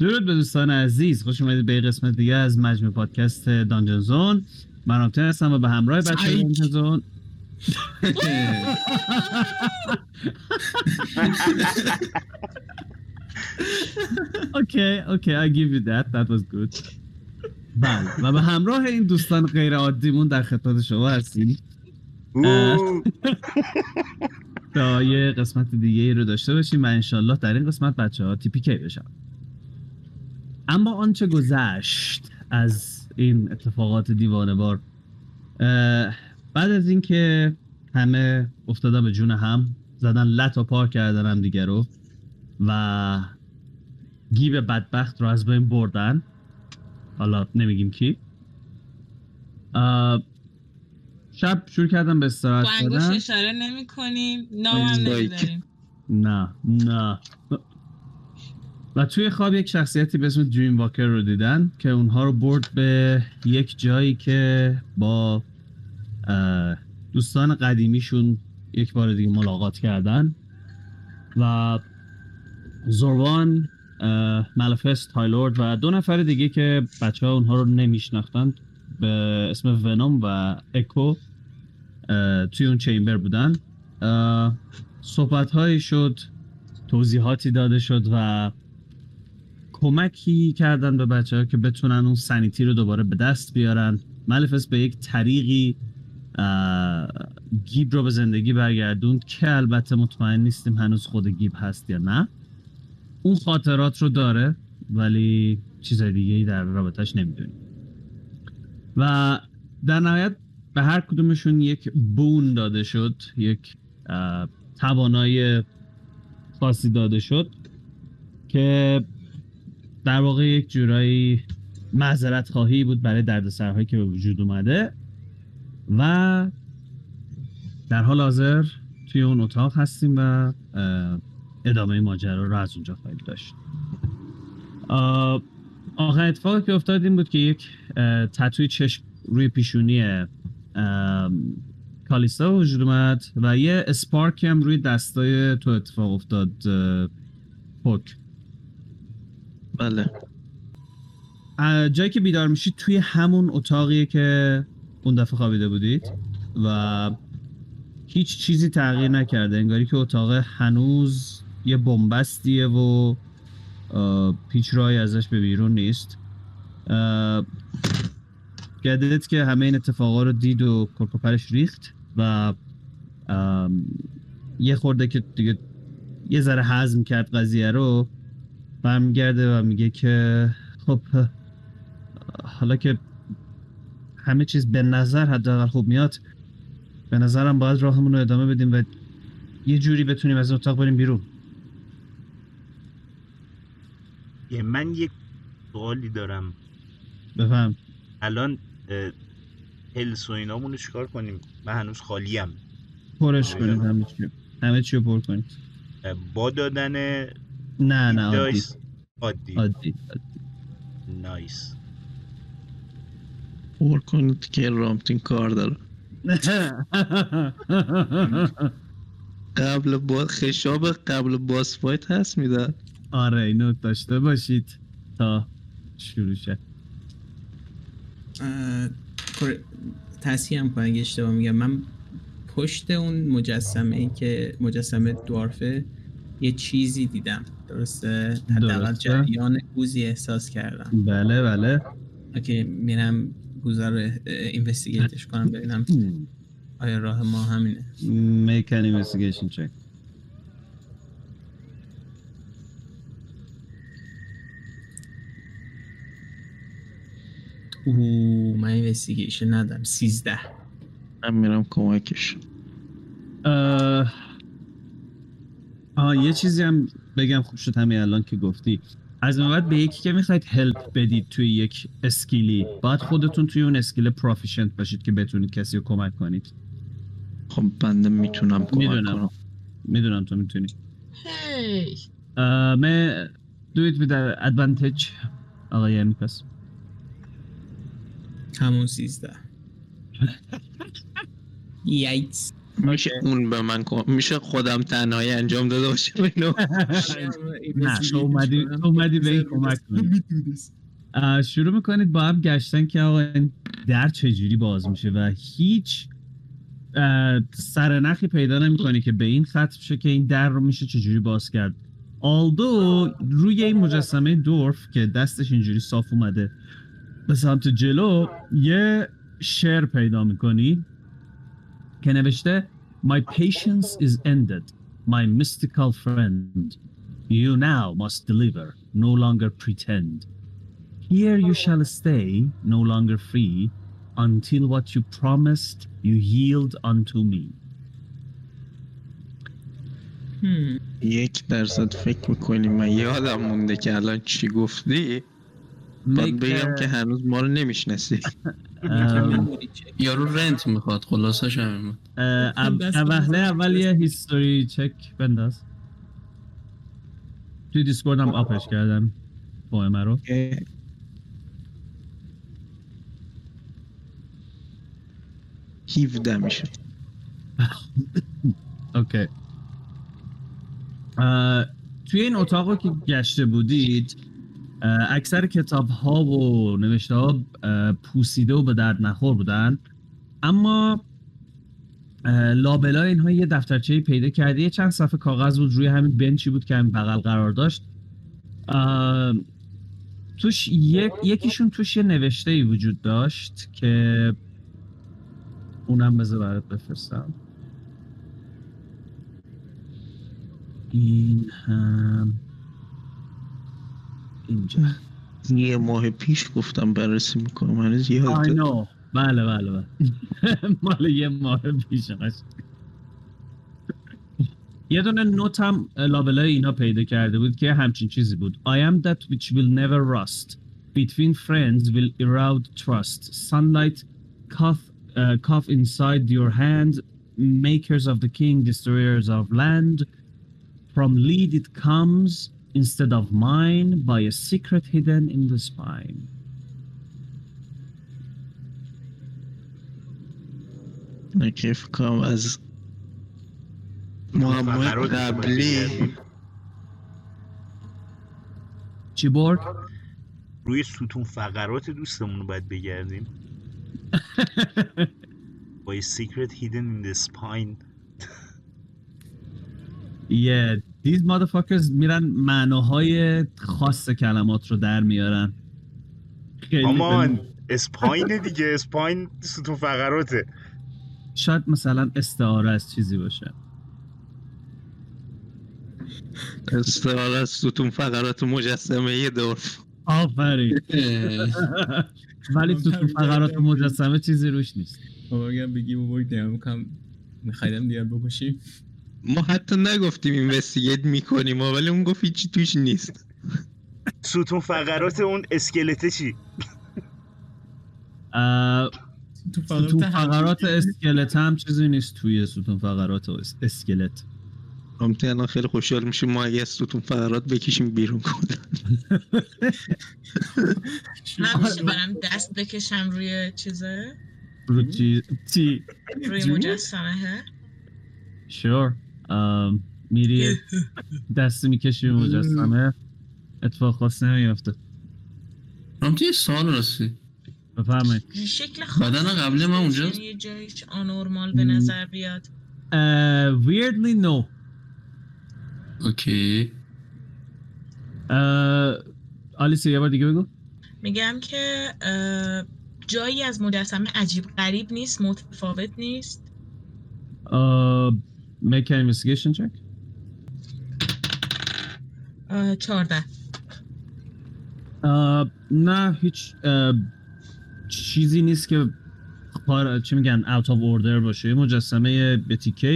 درود به دوستان عزیز. خوش اومدید به قسمت دیگه از مجموع پادکست Dungeon Zone. من رامتین هستم و به همراه بچه Dungeon Zone. OK OK I give you that. That was good. بله. و به همراه این دوستان غیر عادیمون در خدمت شما هستیم. تا یه قسمت دیگه ای رو داشته باشیم و انشالله در این قسمت بچه ها TPK بشن. اما آنچه گذشت از این اتفاقات دیوانه بار بعد از اینکه همه افتادن به جون هم زدن لط و پار کردن هم دیگه رو و گیب بدبخت رو از بین بردن. حالا نمیگیم کی. شب شروع کردم به استراحت با انگوش اشاره نمی کنیم نام هم نمیداریم. نه نه. و توی خواب یک شخصیتی به اسم دریم واکر رو دیدن که اونها رو برد به یک جایی که با دوستان قدیمیشون یک بار دیگه ملاقات کردن و زوروان ملفست تایلورد و دو نفر دیگه که بچه ها اونها رو نمیشناختن به اسم ونوم و اکو توی اون چیمبر بودن. صحبت هایی شد توضیحاتی داده شد و کمکی کردن به بچه ها که بتونن اون سنیتی رو دوباره به دست بیارن. ملفست به یک طریقی گیب رو به زندگی برگردوند که البته مطمئن نیستیم هنوز خود گیب هست یا نه. اون خاطرات رو داره ولی چیز دیگه ای در رابطش نمی‌دونیم. و در نهایت به هر کدومشون یک بون داده شد یک توانایی خاصی داده شد که در واقع یک جورایی معذرت خواهی بود برای دردسرهایی که به وجود اومده. و در حال حاضر توی اون اتاق هستیم و ادامه ماجرا رو از اونجا خواهیم داشت. آخرین اتفاقی که افتاد این بود که یک تتوی چشم روی پیشونی کالیستا وجود اومد و یه اسپارکی هم روی دستای تو اتفاق افتاد پوک بله. جایی که بیدار میشید توی همون اتاقیه که اون دفعه خوابیده بودید و هیچ چیزی تغییر نکرده انگاری که اتاق هنوز یه بنبستیه و هیچ راهی ازش به بیرون نیست. گدت که همه این اتفاقا رو دید و کرکوپرش ریخت و یه خورده که دیگه یه ذره حزم کرد قضیه رو برمیگرده و میگه که خب حالا که همه چیز به نظر حداقل خوب میاد به نظرم باید راهمون رو ادامه بدیم و یه جوری بتونیم از اتاق بریم بیرون. من یک سوالی دارم. بفهم. الان هلس و اینامونو چیکار کنیم؟ من هنوز خالیم. پرش کنید همه چی همه چی رو پر کنید. با دادن نه نه عادی. عادی. عادی نایس پر کنید که رامتین کار داره. قبل با خشاب قبل باس فایت هست میدن آره اینو داشته باشید تا شروع شد تصحیح هم کنم اگه اشتباه میگم. من پشت اون مجسمه ای که مجسمه دوارفه یه چیزی دیدم. درسته؟ حداقل جریان گوزی احساس کردم. بله بله. اوکی میرم گوزه رو اینوستیگیتش کنم ببینم آیا راه ما همینه. Make an investigation check. اوه من اینوستیگیشن ندارم. سیزده. من میرم کمکش. آه... آه یه چیزی هم بگم خوب شد همین الان که گفتی. از این بعد به یکی که می‌خواید هلپ بدید توی یک اسکیلی باید خودتون توی اون اسکیل پروفیشنت باشید که بتونید کسی رو کمک کنید. خب بنده می‌تونم کمک می‌دونم. کنم. می‌دونم تو می‌تونی. هی. من do it with advantage آقای همون سیزده. یایتس میشه اون به من میشه خودم تنهایی انجام داده باشم اینو نه تو اومدی اومدی به این کمک شروع می‌کنید با هم گشتن که آقا این در چجوری باز میشه و هیچ سرنخی پیدا نمی‌کنی که به این ختم شه که این در رو میشه چجوری باز کرد. آلدو روی این مجسمه دورف که دستش اینجوری صاف اومده به سمت جلو یه شعر پیدا می‌کنی. که نوشته My patience is ended, my mystical friend. You now must deliver, no longer pretend. Here you shall stay, no longer free, until what you promised you yield unto me. هم. یک درصد فکر میکنی من یادم مونده که الان چی گفتی باید Make بگم a- که هنوز ما رو نمیشناسی ام، مموری چک. یارو رنت می‌خواد خلاصش همین بود. اوله بزن. اول یه هیستوری چک بنداز. توی دیسکورد هم آپش کردم. پویمه رو. هیوده میشه. اوکی. اه، توی این اتاق که گشته بودید اکثر کتاب ها و نوشته ها پوسیده و به درد نخور بودن. اما اه، لابلای اینها یه دفترچه پیدا کردی. یه چند صفحه کاغذ بود روی همین بنچی بود که همین بغل قرار داشت. توش یک یکیشون توش یه نوشته ای وجود داشت که اونم بذار برات بفرستم. این هم اینجا یه ماه پیش گفتم بررسی می‌کنم هنوز یادت know بله بله بله مال یه ماه پیش. یه دونه نوت هم لابلای اینا پیدا کرده بود که همچین چیزی بود I am that which will never rust Between friends will erode trust Sunlight cough, uh, cough inside your hand Makers of the king, destroyers of land From lead it comes instead of mine By a secret hidden in the spine. که فکر کنم از معمای فقرات قبلی چی برد؟ روی ستون فقرات دوستمون رو باید بگردیم. با یه secret hidden in the spine. Yeah, these motherfuckers میرن معناهای خاص کلمات رو در میارن. به- اسپاین دیگه اسپاین ستون فقراته. شاید مثلا استعاره از چیزی باشه. استعاره از ستون فقرات مجسمه یه دورف آفرین. ولی تو تو فقرات مجسمه چیزی روش نیست. اگر بگی بابا می‌کنم میخوایدم دیگر بکشیم. ما حتی نگفتیم investigate می‌کنیم ولی اون گفت هیچی توش نیست. ستون فقرات اون اسکلته چی؟ ستون فقرات اسکلت هم چیزی نیست توی ستون فقرات و اس- اسکلت. هم الان خیلی خوشحال میشیم ما اگه از ستون فقرات بکشیم بیرون کنن من میشه برم دست بکشم روی چیزه؟ رو چی روی؟ مجسمه شور میری دست می‌کشی به مجسمه اتفاق خاص نمیفته هم یه سال راستی بفرمایید شکل خاصی بدن قبلی من اونجاست؟ یعنی یه جایش آنورمال به. نظر بیاد Uh, weirdly no. اوکی Uh, آلیسیا یه بار دیگه بگو. میگم که جایی از مجسمه عجیب غریب نیست متفاوت نیست Uh, make an investigation check. اه، چهارده. Uh, نه هیچ uh, چیزی نیست که خار... چی میگن out of order باشه. یه مجسمه بتیکه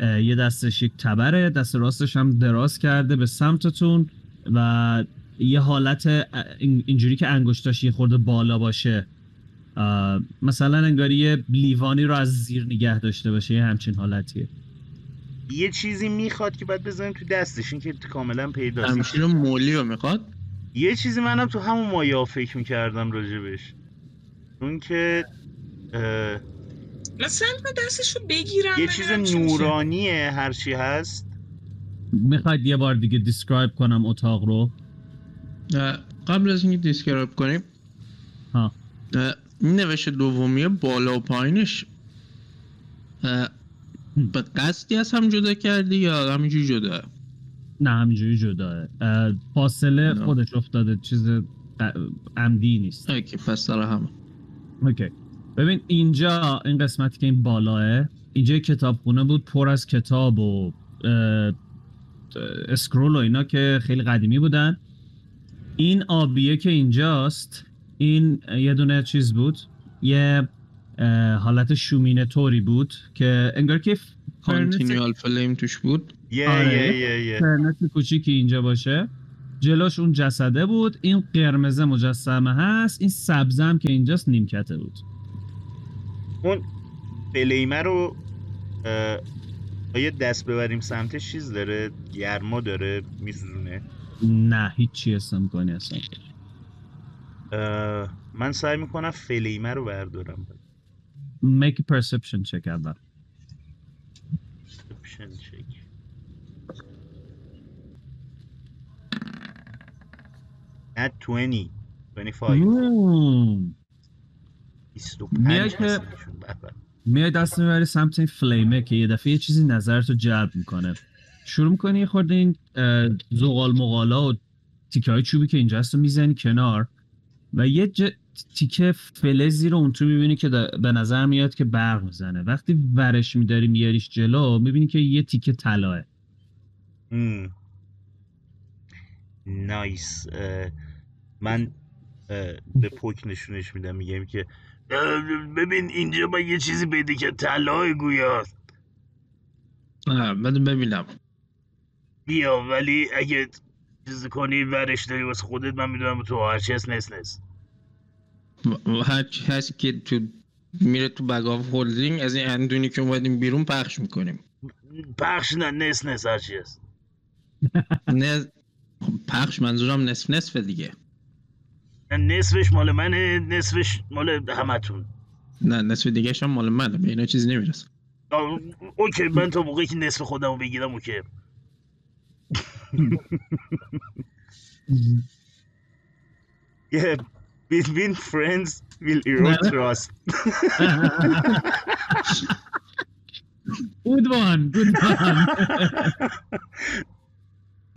یه دستش یک تبره دست راستش هم دراز کرده به سمتتون و یه حالت اینجوری که انگشتاش یه خورده بالا باشه. مثلا انگاری یه لیوانی رو از زیر نگه داشته باشه یه همچین حالتیه. یه چیزی می‌خواد که باید بزنیم تو دستش این که کاملا پیداست همشیر مولی رو می‌خواد؟ یه چیزی منم تو همون مایا فکر می‌کردم راجبش. اون که اه، من رو بگیرم یه چیز. نورانیه هرچی هست. می‌خواید یه بار دیگه describe کنم اتاق رو؟ قبل از اینکه describe کنیم ها. این نوشته دومی بالا و پایینش. به قصدی از هم جدا کردی یا همینجوری جدا؟ نه همینجوری جداه اه، فاصله. خودش افتاده چیز عمدی نیست. OK پس سر همه OK. ببین اینجا این قسمتی که این بالاه اینجا کتابخونه بود پر از کتاب و scroll و اینا که خیلی قدیمی بودن. این آبیه که اینجاست این یه دونه چیز بود. یه حالت شومینه طوری بود که انگار که furnace continual فلیم توش بود. یه آره. یه یه کوچیکی اینجا باشه. جلوش اون جسده بود. این قرمز مجسمه هست. این سبزم که اینجاست نیمکته بود. اون فلیمه رو آیا دست ببریم سمتش چیز داره؟ گرما داره؟ میسوزونه؟ نه هیچی اسم کنی اصلا. من سعی می‌کنم فلیمه رو بردارم. Make a perception check اول. Perception check. At 20 25 مم. 25 میای که- به. میای دست می‌بری سمت این فلیمه که یه دفعه یه چیزی نظرتو جلب می‌کنه. شروع می‌کنی یه خورده این زغال مغالا و تیکه های چوبی که اینجا هست رو می‌زنی کنار. و یه ج... تیکه فلزی رو اون تو می‌بینی که به نظر میاد که برق می‌زنه. وقتی ورش میداری میاریش جلو می‌بینی که یه تیکه طلاه. نایس اه، من اه، به پوک نشونش میدم میگم که اه، ببین اینجا من یه چیزی پیدا که طلای گویا. آه، بده ببینم. بیا ولی اگه چیز کنی ورش داری واسه خودت من می‌دونم تو هرچی هست نصف نصف هر چی هست که تو میره تو bag of holding از این dungeon ی که اومدیم بیرون پخش می‌کنیم. پخش نه نصف نصف هرچی هست. نه خب پخش منظورم نصف نصف دیگه. نصفش مال منه نصفش مال همتون. نه نصف دیگه هم مال منه به اینا چیزی نمی‌رسه. آه، OK من تا موقعی که نصف خودم رو بگیرم OK. between friends will erode trust. good one good one.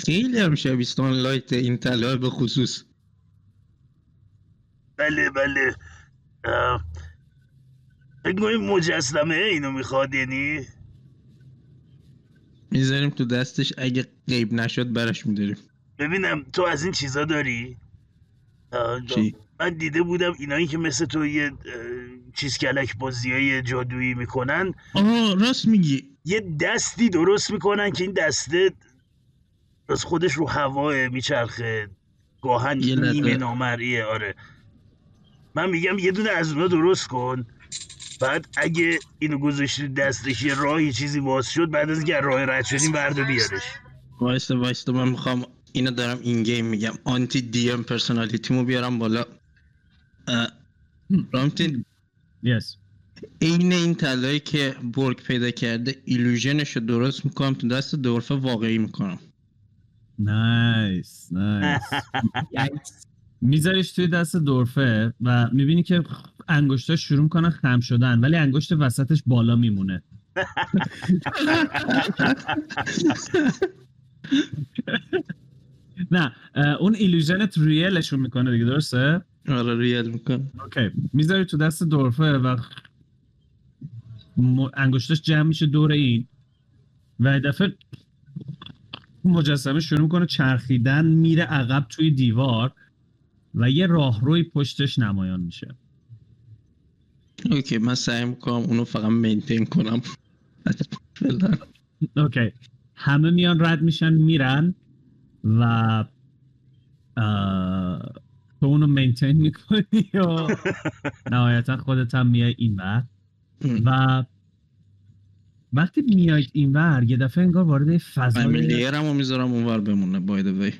خیلی هم شبیستان لایت این طلا به خصوص. بله بله. فکر کنیم مجسمه اینو می‌خواد یعنی؟ می‌ذاریم تو دستش اگه غیب نشد برش میداریم. ببینم تو از این چیزا داری؟ چی؟ من دیده بودم اینایی که مثل تو یه چیز کلک بازی های جادویی می‌کنن آه راست میگی. یه دستی درست می‌کنن که این دسته از خودش رو هواه میچرخه. گاهن. نیمه نامرئیه آره. من میگم یه دونه از اونا درست کن. بعد اگه اینو گذاشتی دستش یه راهی چیزی باز شد بعد از اینکه راه رد شدیم بردا بیارش. وایستا وایستا من می‌خوام اینو دارم این game میگم. anti DM personality مو بیارم بالا. رامتین yes. عین این طلایی که برگ پیدا کرده illusion ش رو درست می‌کنم تو دست dwarf ه واقعی می‌کنم. nice nice میذاریش توی دست dwarf ه و می‌بینی که انگشتاش شروع می‌کنن خم شدن ولی انگشت وسطش بالا میمونه. نه اون ایلوژنت ریلشون می‌کنه دیگه درسته؟ آره ریال می‌کنم اوکی. می‌ذاری تو دست دورفه و م- انگشتاش جمع میشه دور این. و دفعه مجسمه شروع می‌کنه چرخیدن میره عقب توی دیوار و یه راهروی پشتش نمایان میشه. OK من سعی می‌کنم اونو فقط maintain کنم. OK. همه میان رد میشن میرن و اه، تو اونو maintain می‌کنی و نهایتا خودت هم میای این ور؟ و وقتی میاید این ور یه دفعه انگار وارد یه فضای فامیلیرم رو می‌ذارم اونور بمونه باید وی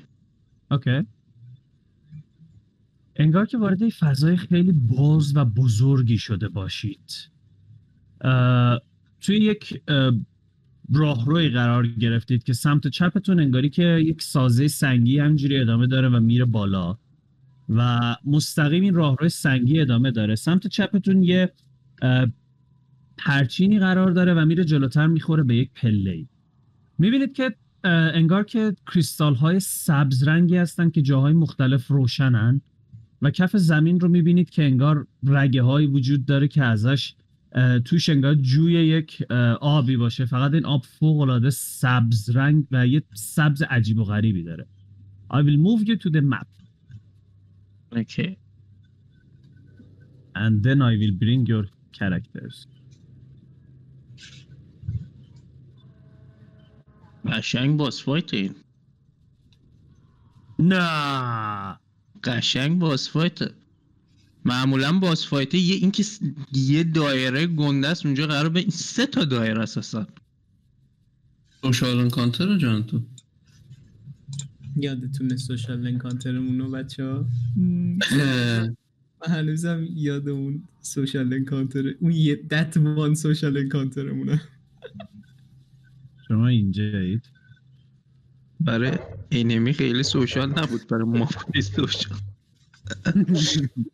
OK. انگار که وارد فضای خیلی باز و بزرگی شده باشید. توی یک اه، راهروی قرار گرفتید که سمت چپتون انگاری که یک سازه سنگی همجوری ادامه داره و میره بالا. و مستقیم این راهروی سنگی ادامه داره. سمت چپتون یه پرچینی قرار داره و میره جلوتر می‌خوره به یک پله می‌بینید که انگار که کریستال های سبز رنگی هستن که جاهای مختلف روشنن و کف زمین رو می‌بینید که انگار رگه هایی وجود داره که ازش توش انگار جوی یک آبی باشه. فقط این آب فوق العاده سبز رنگ و یه سبز عجیب و غریبی داره. I will move you to the map. اوکی and then I will bring your characters. قشنگ باس فایت این نه. قشنگ boss fight معمولا boss fight یه اینکه یه دایره گنده است اونجا قرار به این سه تا دایره اساسا. social encounter جان تو. یادتونه social encounter مون رو بچه ها من هنوزم یاد اون social encounter اون یه that one social encounter مونه. شما اینجایید؟ برای enemy خیلی social نبود برای ما. خیلی social.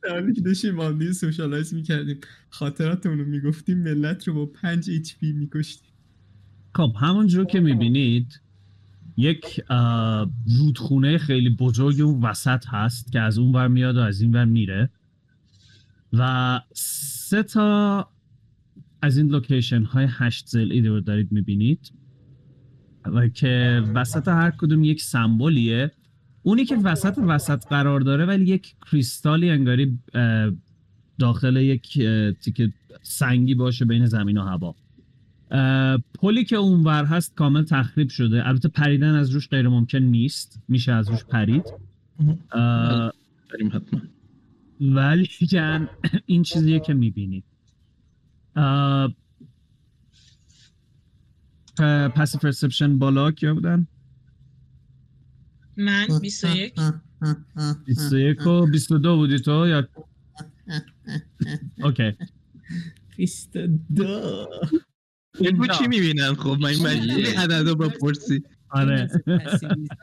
در حالی که داشتیم دیگه socialize می‌کردیم. خاطراتمون رو می‌گفتیم ملت رو با 5 HP میکشتیم. خب همونجور که می‌بینید یک رودخونه خیلی بزرگ اون وسط هست که از اون ور میاد و از این ور میره. و سه تا از این location های هشت ضلعی رو دارید می‌بینید و که وسط هر کدوم یک سمبولیه اونی که وسط وسط قرار داره ولی یک کریستالی انگاری داخل یک تیکه سنگی باشه بین زمین و هوا. پلی که اونور هست کامل تخریب شده. البته پریدن از روش غیر ممکن نیست. میشه از روش پرید. حتما. ولی کن این چیزیه که می‌بینید. پس پرسپشن بالا کیا بودن؟ من 21 21 و 22 بودی تو یا؟ اوکی. 22 بگو اینجا. چی می‌بینن؟ خب من مجبوری عدد رو بپرسی. آره.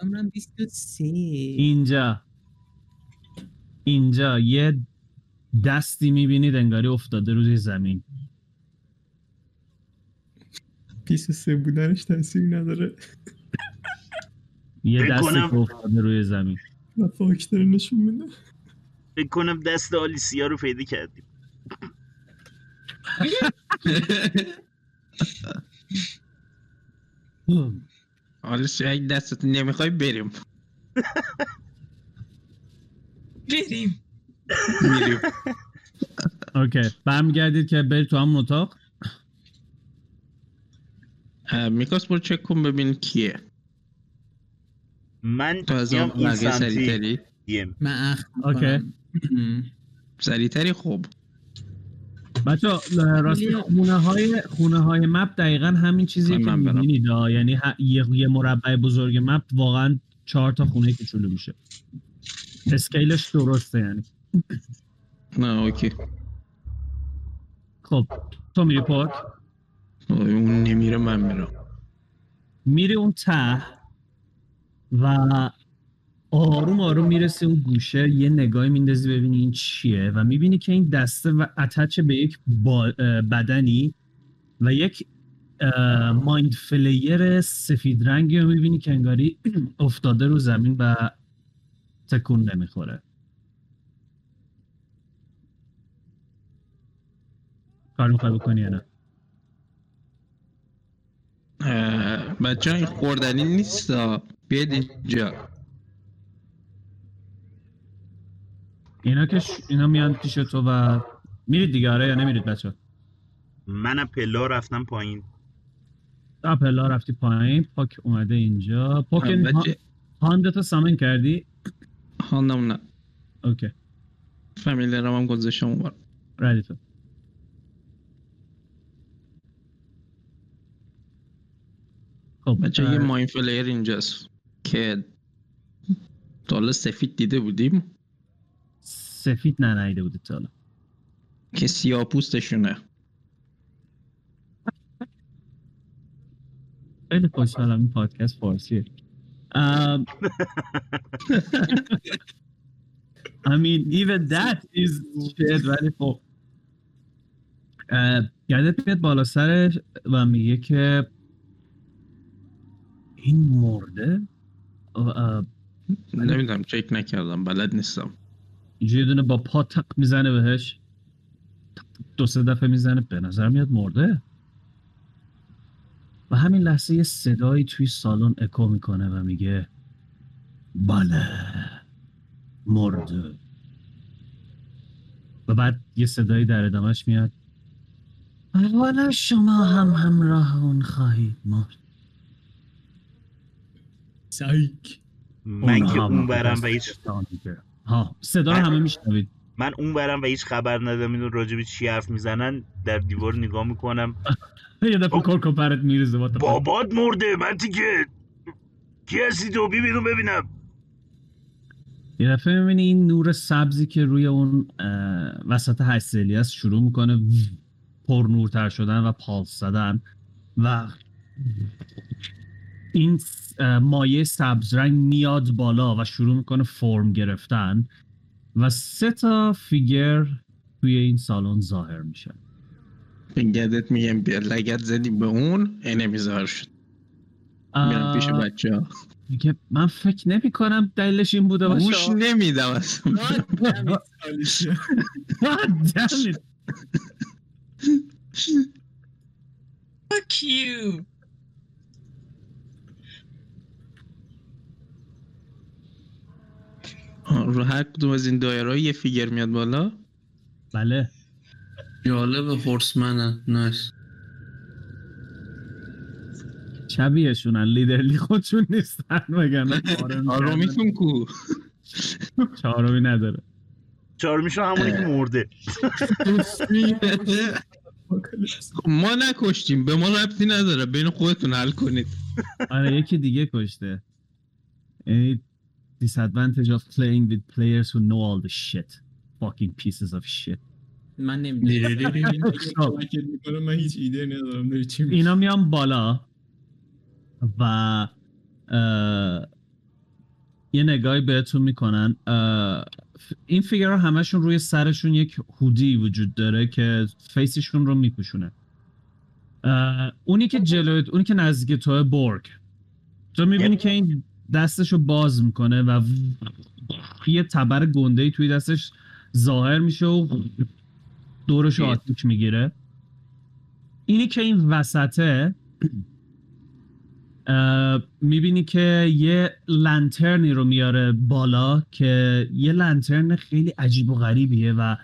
من 23 اینجا. اینجا یه دستی می‌بینید انگاری افتاده روی زمین. 23 بودنش تاثیر نداره. یه دستی که افتاده روی زمین. و فاکتر نشون میده. فکر کنم دست آلیسیا رو پیدا کردیم. حالا شاید دستت نمی‌خوای بریم بریم میریم okay برمیگردید که برید تو همون اتاق میکاس برو چک کن ببین کیه من تو از اون یم. من اخ okay. می‌کنم سریعتری خب بچه راستی خونه های خونه های map دقیقا همین چیزیه که. می‌بینید یعنی ه- یه, یه مربع بزرگ مپ واقعا چهار تا خونه کوچولو میشه. اسکیلش درسته یعنی. نه اوکی. خب تو میری پاک آه، اون نمیره من میرم. میری اون ته و آروم آروم می‌رسی اون گوشه یه نگاهی میندازی ببینی این چیه و می‌بینی که این دسته و اتچ به یک بدنی و یک مایند فلیر سفید رنگی رو می‌بینی که انگاری افتاده رو زمین و تکون نمی‌خوره. کار می‌خوای بکنی نه؟ بچه این خوردنی نیست بیاید اینجا. اینا که ش... اینا میان پیش تو و میرید دیگه آره یا نمیرید بچه منم پلا رفتم پایین. اپلا رفتی پایین پاک اومده اینجا. پاک بچه هاندتو سامن کردی؟ هاندم نه. اوکی. فامیلرم هم گذاشتم اون ردی تو. خب بچه یه ماین فلیر اینجاست که تا سفید دیده بودیم. سفید نه نیده بودی تا حالا. که سیاه پوستشونه. خیلی خوشحالم این پادکست فارسیه. I mean even that is shit ولی خب. اه، گردت میاد بالا سرش و میگه که این مرده؟ نمی‌دونم چک نکردم بلد نیستم. یه دونه با پا تق می‌زنه بهش. دو سه دفعه می‌زنه به نظر میاد مرده. و همین لحظه یه صدایی توی سالن اکو می‌کنه و میگه بله مرده. و بعد یه صدایی در ادامهش میاد. والا شما هم همراه اون خواهید مرد. سایک من که اون برم و هیچ. ها صدا رو من- همه میشنوید من اون برم و هیچ خبر ندارم اینو راجبی چی حرف می‌زنن در دیوار نگاه می‌کنم یه دفعه. کل پرت میریزه. بابات مرده من که کی هستی تو بی بیرون ببینم یه دفعه می‌بینی این نور سبزی که روی اون وسط هشت است شروع می‌کنه پر نورتر شدن و پالس زدن و این مایه سبز رنگ میاد بالا و شروع می‌کنه فرم گرفتن و سه تا فیگر توی این سالن ظاهر میشن به گدت میگم بیا لگت زدی به اون انمی ظاهر شد. میرم پیش بچه ها. میگه من فکر نمی کنم دلیلش این بوده باشه. گوش نمیدم اصلا. Fuck you. رو هر کدوم از این دایره یه فیگر میاد بالا. بله. جالب هورسمنن نایس شبیهشونن لیدرلی خودشون نیستن وگرنه آرامیتون کو. چهارمی نداره. چهارمیشو همونی که مرده. خب، ما نکشتیم. به ما ربطی نداره. بین خودتون حل کنید. آره یکی دیگه کشته. یعنی disadvantage of playing with players who know all the shit. Fucking pieces of shit. من نمی‌دونم. من هیچ ایده ندارم. داری چی میگی؟ اینا میان بالا و یه نگاهی بهتون می‌کنن. این فیگر همشون روی سرشون یک هودی وجود داره که فیسشون رو میپوشونه. اونی که جلوی اونی که نزدیک توه برگ تو می‌بینی که این دستشو باز می‌کنه و یه تبر گنده توی دستش ظاهر میشه و دورش آتیش می‌گیره. اینی که این وسطه می‌بینی که یه لنترنی رو میاره بالا که یه لنترن خیلی عجیب و غریبیه و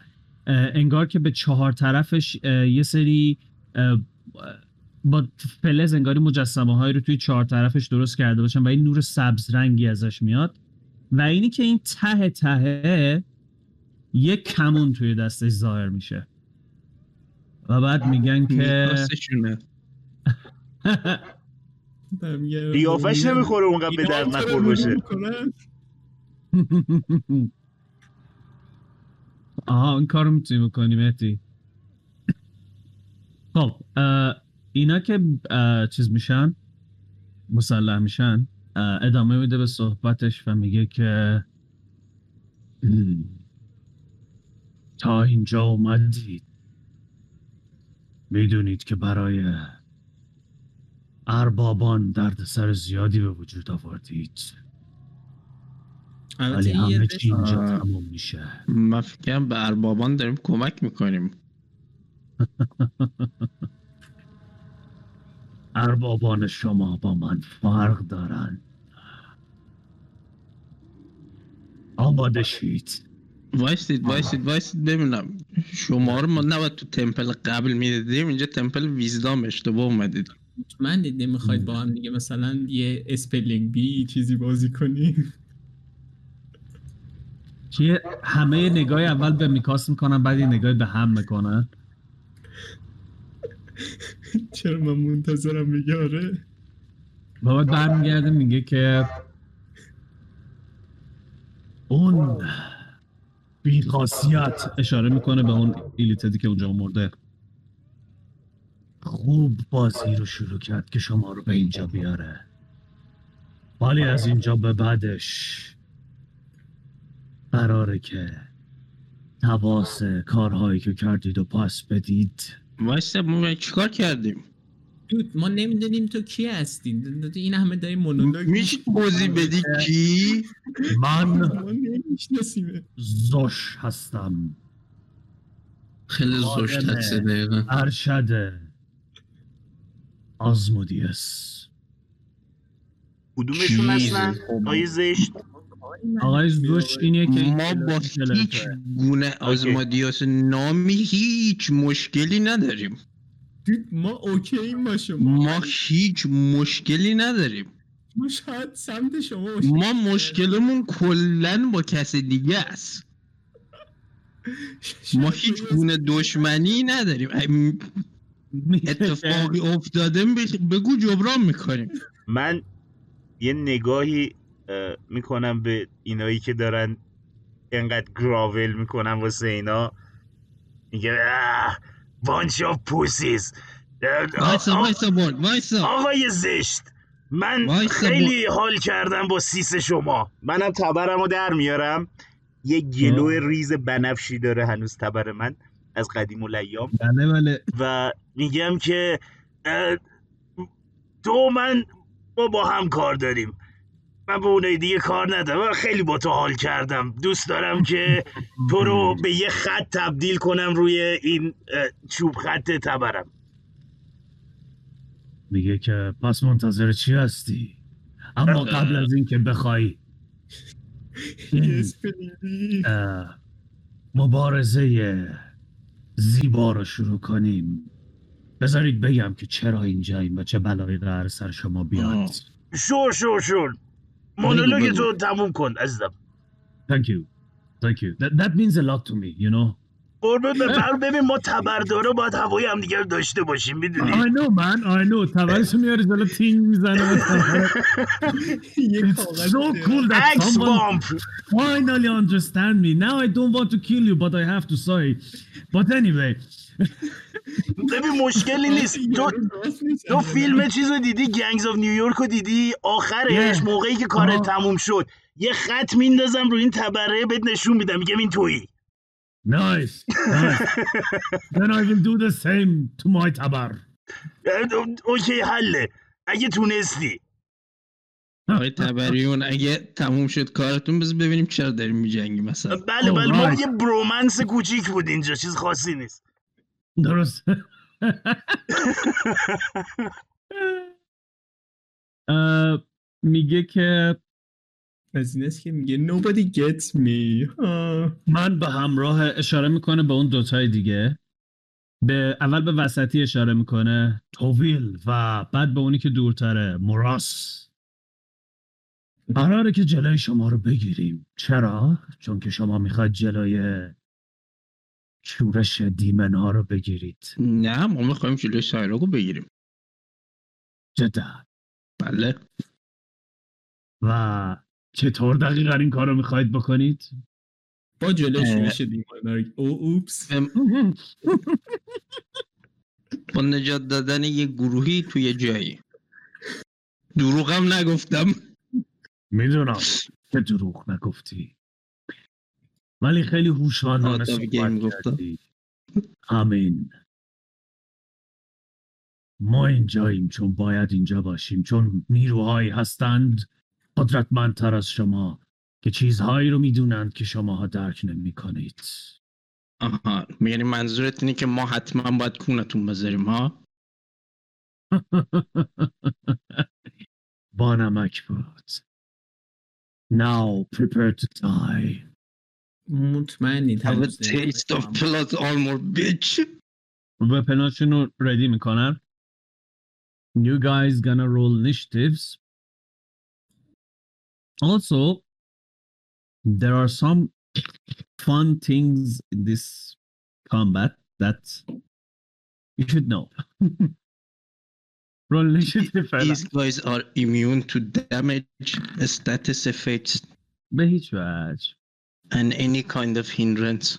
انگار که به چهار طرفش یه سری با فلز انگاری مجسمه هایی رو توی چهار طرفش درست کرده باشن و این نور سبز رنگی ازش میاد و اینی که این ته ته یه کمون توی دستش ظاهر میشه. و بعد میگن که قیافش نمی‌خوره اونقدر به درد نخور باشه. آها این کارو می‌تونی بکنی مهدی. خب اینا که چیز میشن مسلح میشن ادامه میده به صحبتش و میگه که "هم، تا اینجا اومدید. می‌دونید که برای اربابان دردسر زیادی به وجود آوردید. ولی همه چی اینجا. تموم میشه. من فکرم به اربابان داریم کمک می‌کنیم. اربابان شما با من فرق دارن آماده شید وایسید وایسید وایسید ببینم. شما رو ما نباید تو temple قبل می‌دیدیم اینجا temple wisdom اشتباه اومدید. من دید نمی‌خواید با هم دیگه مثلا یه spelling bee چیزی بازی کنی که همه نگاه اول به میکاس می‌کنن بعد یه نگاهی به هم می‌کنن. چرا من منتظرم بگه آره. بعد برمیگرده میگه که اون بیخاصیت اشاره می‌کنه به اون ایلیتدی که اونجا مرده. خوب بازی رو شروع کرد که شما رو به اینجا بیاره. ولی از اینجا به بعدش قراره که تواس کارهایی که کردید و پاس بدید وایسا ما چیکار کردیم؟ دود ما نمی‌دونیم تو کی هستی. این همه داری مونولوگ میشه توضیح بدی کی؟ من زوش هستم. خیلی زشت آدمه. حدسه دقیقا. ارشد آزمودیس. کدومشون هستن. آیه زشت. آقای زوش اینیه که ما با هیچ. گونه آزمادیاس نامی هیچ مشکلی نداریم. ما اوکییم با شما. ما هیچ مشکلی نداریم. ما شاید سمت شما. ما مشکلمون کلا با کس دیگه است. ما هیچ گونه دشمنی نداریم. ام- اتفاقی افتاده بگو جبران می‌کنیم. من یه نگاهی اه، می‌کنم به اینایی که دارن انقدر گراول می‌کنن واسه اینا. میگه bunch of pussies آقای زشت من خیلی حال کردم با سیس شما. منم تبرم رو در میارم. یه glow. ریز بنفشی داره هنوز تبر من از قدیم الایام بله بله. و میگم که تو و من ما با هم کار داریم. من به اونای دیگه کار ندارم. من خیلی با تو حال کردم. دوست دارم که تو رو به یه خط تبدیل کنم روی این چوب خط تبرم. میگه که پس منتظر چی هستی؟ اما قبل از اینکه بخوای. این baby. اه، مبارزه زیبا رو شروع کنیم. بذارید بگم که چرا اینجاییم و چه بلایی قرار سر شما بیاد. آه. شور شور. Thank you. Thank you. That, that means a lot to me, you know. قربونت برم ببین ما تبردارا باید هوای همدیگه رو داشته باشیم می‌دونی؟ I know man I know. تبرشو میاره جلو تینگ می‌زنه so cool that axe someone bump finally understand me. Now I don't want to kill you, but I have to say. But anyway, ببین مشکلی نیست. تو می‌زنه. تو فیلم چیز رو دیدی؟ Gangs of New York رو دیدی؟ آخرش. موقعی که کارت آها. تموم شد. یه خط میندازم روی این تبره بهت نشون میدم. میگم این تویی. Nice. nice. then I will do the same to my tabar. اوکی حله اگه تونستی آقای تبریون اگه تموم شد کارتون بذار ببینیم چرا داریم میجنگیم مثلا بله بله ما. یه برومنس کوچیک بود اینجا چیز خاصی نیست درست. میگه که از این است که میگه nobody gets me. آه. من به همراه اشاره می‌کنه به اون دوتای دیگه. به اول به وسطی اشاره می‌کنه. توویل و بعد به اونی که دورتره موراس قراره که جلوی شما رو بگیریم. چرا؟ چون که شما می‌خواید جلوی شورش دیمن ها رو بگیرید. نه ما می‌خوایم جلوی سایراگو بگیریم. جدا. بله. و چطور دقیقا این کار رو می‌خواید بکنید؟ با جلو اه. شورش دیوانه او اوپس. با نجات دادن یه گروهی توی جایی. دروغم نگفتم. می‌دونم که دروغ نگفتی. ولی خیلی هوشمندانه صحبت. کردی. همین ما اینجاییم چون باید اینجا باشیم چون نیروهایی هستند قدرتمندتر از شما که چیزهایی رو می‌دونند که شماها درک نمی کنید آها یعنی منظورت اینه که ما حتما باید کونتون بذاریم ها؟ با نمک بود Now prepare to die. مطمئنید Have a taste of blood armor bitch. و پناشون رو ردی می‌کنن. You guys gonna roll initiatives. Also there are some fun things in this combat that you should know Roll initiative فعلا. These guys are immune to damage, status effects, به هیچ وجه and any kind of hindrance.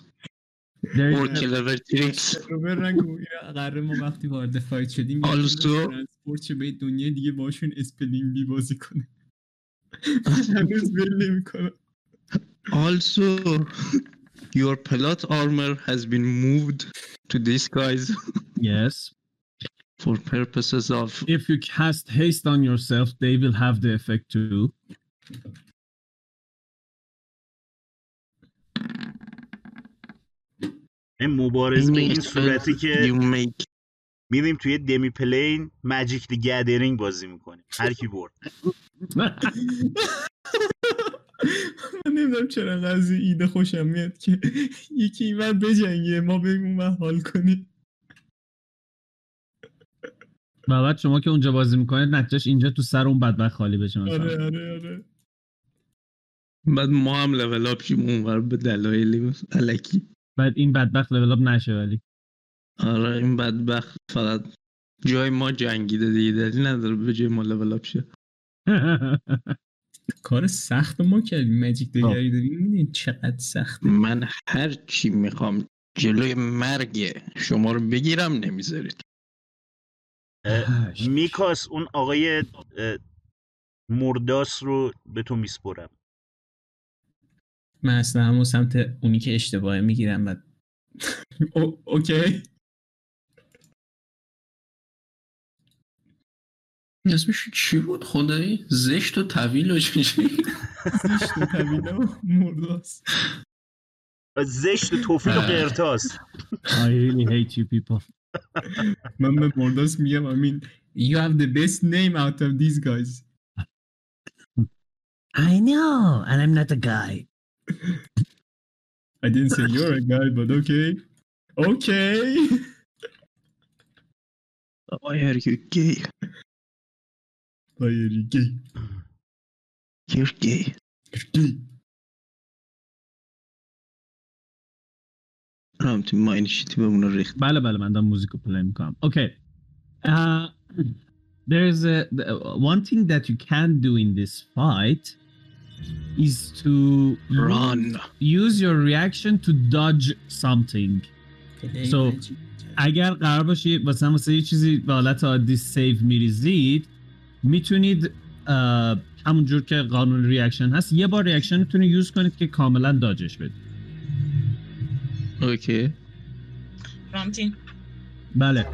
There or is- clever tricks روبر نگو اینا قراره ما وقتی وارد فایت شدیم یه Also- ترانسپورت شه به دنیا دیگه باشون اسپلینگ بی بازی کنه هنوز ول نمیکنه also your plot armor has been moved to disguise Yes. for purposes of If you cast haste on yourself, they will have the effect too. این مبارزه به این Any صورتی spell که you make میریم توی دمی پلین ماجیک دی گدرینگ بازی می‌کنیم. هر کی برد. من نمی‌دونم چرا از این ایده خوشم میاد که یکی این ور بجنگه ما بریم اون حال کنیم. و بعد شما که اونجا بازی می‌کنید نتیجهش اینجا تو سر اون بدبخت خالی بشه مثلا. آره آره آره. بعد ما هم لول اپ شیم اونور به دلایلی الکی بعد این بدبخت لول اپ نشه ولی. آره این بدبخت فقط جای ما جنگیده دیگه دلیل نداره به جای ما لول اپ شه. کار سخت ما کردیم مجیک دیگری داریم میدین چقدر سخته. من هر چی می‌خوام جلوی مرگ شما رو بگیرم نمی‌ذارید. میکاس اون آقای مرداس رو به تو میسپرم. من اصلا همون سمت اونی که اشتباهه می‌گیرم او- اوکی؟ اسمش چی بود خدایی زشت و طویل و چی زشت و طویله و مرداست زشت توفیل و قرتاس I really hate you people. من به مرداس میگم I mean you have the best name out of these guys I know, and I'm not a guy. I didn't say you're a guy but okay okay Why are you gay? Why are you gay? You're gay. You're gay. رامتی ما اینیشیتیومون رو ریخت بله بله من دارم موزیک رو پلی میکنم Okay. Uh, there's a the- one thing that you can do in this fight is to run use your reaction to dodge something. So- اگر قرار باشه مثلا واسه یه چیزی به حالت عادی سیو میریزید می‌تونید همونجور که قانون reaction هست یه بار reaction تون رو use کنید که کاملا dodge ش بدید. Okay. رامتین بله.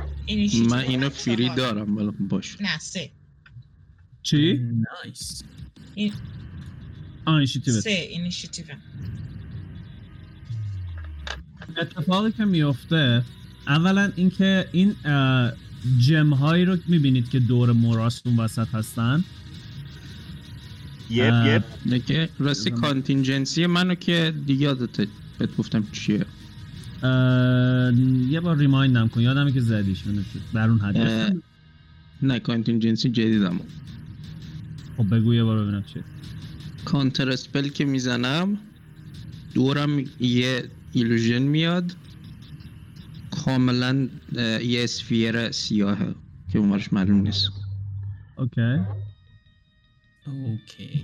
من اینو free. دارم ولی خب باش. نه سه. چی؟ nice آه اینشیتیوت سه اینیشیتیو اتفاقی که میفته اولا اینکه این اه، gem هایی رو می‌بینید که دور موراست اون وسط هستن؟ yep Yep. راستی. contingency منو که دیگه یادته بهت گفتم چیه. یه بار remind م کن یادمه که زدیش منو در اون حد. نه contingency جدیدم خب بگو یه بار ببینم چیه. counterspell که می‌زنم دورم یه illusion میاد. کاملا یه sphere سیاهه که اونورش معلوم نیست اوکی Okay,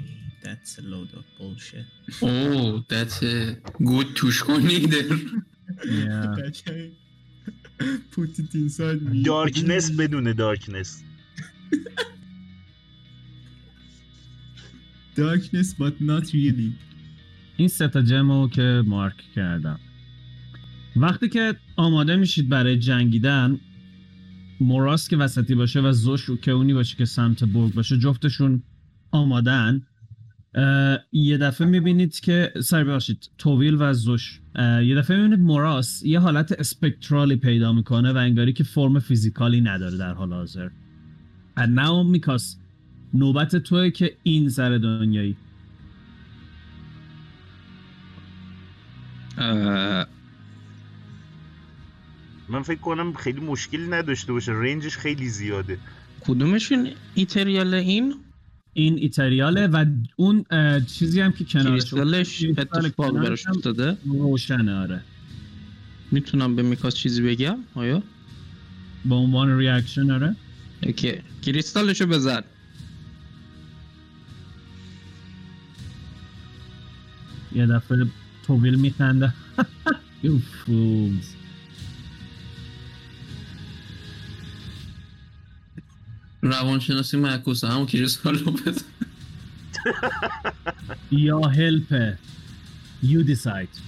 that's a load of bullshit. Oh, that's a good توش. Yeah. Put it inside me. دارکنس بدون دارکنس Darkness but not really. این سه تا جمو که مارک کردم وقتی که آماده میشید برای جنگیدن موراس که وسطی باشه و زوش رو که اونی باشه که سمت برگ باشه جفتشون آمادن. یه دفعه می‌بینید که سر ببخشید توویل و زوش. یه دفعه می‌بینید موراس یه حالت اسپکترالی پیدا می‌کنه و انگاری که فرم فیزیکالی نداره در حال حاضر. Now میکاس نوبت توه که این سر دنیایی. من فکر کنم خیلی مشکلی نداشته باشه. range ش خیلی زیاده. کدومشون ایتریال این؟ این ایتریاله و اون چیزی هم که کنارش کریستالش کریستال اتفاق براش افتاده. روشنه آره. می‌تونم به میکاس چیزی بگم؟ آیا؟ به عنوان reaction آره. okay. کریستالشو بزن. یه دفعه توویل میخنده. You fools. روانشناسی معکوسه همون کریستال رو بزن. یا هلپ You decide.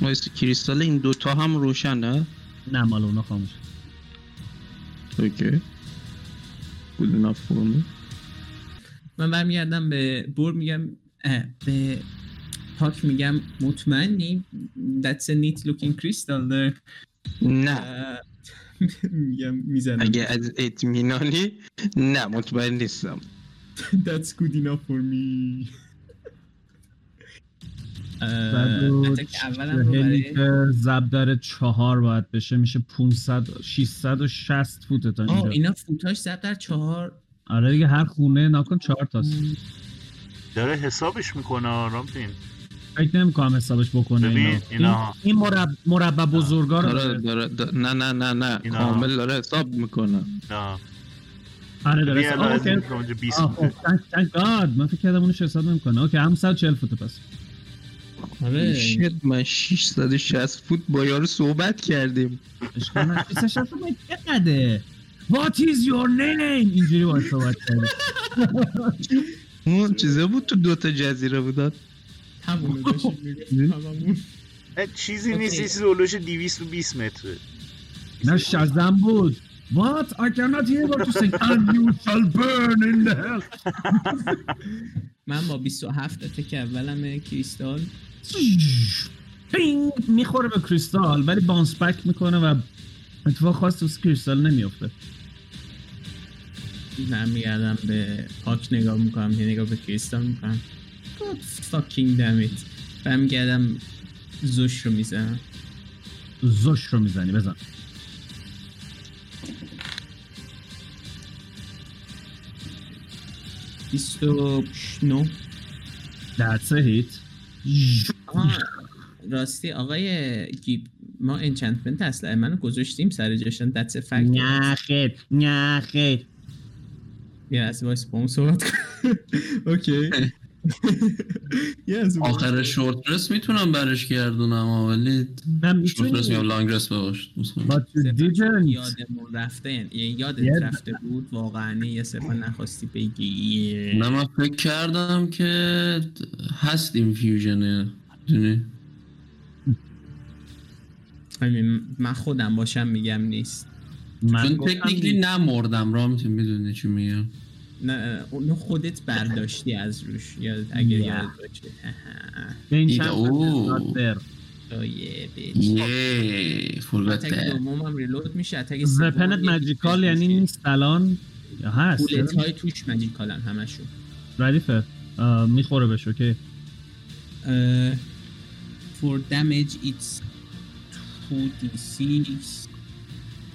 وایس کریستال این دوتا هم روشنه؟ نه مال اونا خاموش. اوکی. Good enough for me. من برمیگردم به بور میگم به پاک میگم مطمئنی؟ That's a neat looking crystal there. نه. میگم می‌زنم. اگه از اطمینانی نه مطمئن نیستم. That's good enough for me. که زب داره چهار باید بشه. میشه 500 660 فوت تا آه اینجا. اینا فوتاش زب در چهار آره دیگه هر خونه ناکن چهار تاست. داره حسابش می‌کنه رامتین. فکر نمی‌کنم حسابش بکنه ببین، اینا. اینا- این, این مرب... مربع بزرگا رو داره داره. داره نه نه نه نه. اینا. کامل داره حساب می‌کنه. نه آره داره حساب- الان آه، از این اوکی. که اونجا 20 آه، خب، God. من فکر کردم اونش حساب نمی‌کنه. اوکی هم 140 فوت پس. آره. شت من 660 فوت با یارو صحبت کردیم. اشکال نداره. 660 فوت چقدره؟ What is your name? اینجوری باید صحبت کردیم. اون چیزا بود تو دوتا جزیره بودن؟ هممون. اه، چیزی. نیست یه چیزی اولوش 220 متره. نه شزم بود. What? I cannot hear what you say and you shall burn in the hell. من با 27 اتک اولم کریستال. پینگ می‌خوره به کریستال ولی بانس بک می‌کنه و اتفاق خاص تو کریستال نمیفته من میگردم به پاک نگاه می‌کنم یه نگاه به کریستال می‌کنم. God fucking damn it. و میگردم زوش رو می‌زنم. زوش رو می‌زنی بزن. بیست و نو That's a hit. آها، راستی آقای گیب ما انچنتمنت اسلحه منو گذاشتیم سر جاشن. دتس فکت نه خیر. نه خیر. یه از وایس با اون صحبت کن. اوکی آخر شورت رس می‌تونم برش گردونم ولی شورت رس یا می‌تونی لانگ رس didn't. یادمون رفته یعنی یادت یاد- رفته بود واقعا یه سفر نخواستی بگی. نه من فکر کردم که هست اینفیوژنه دونی؟ همین من خودم باشم میگم نیست. من چون تکنیکلی نمردم را می‌تونی می‌دونی چی میگم؟ نه اونو خودت برداشتی از روش یا اگر نه. یادت باشه. این چند یه. دومم ریلود میشه اتک وپنت ماجیکال یعنی نیست الان؟ یا هست؟ بولت های توش ماجیکالن همشون ردیفه می‌خوره بهش اوکی. for damage it's 2d6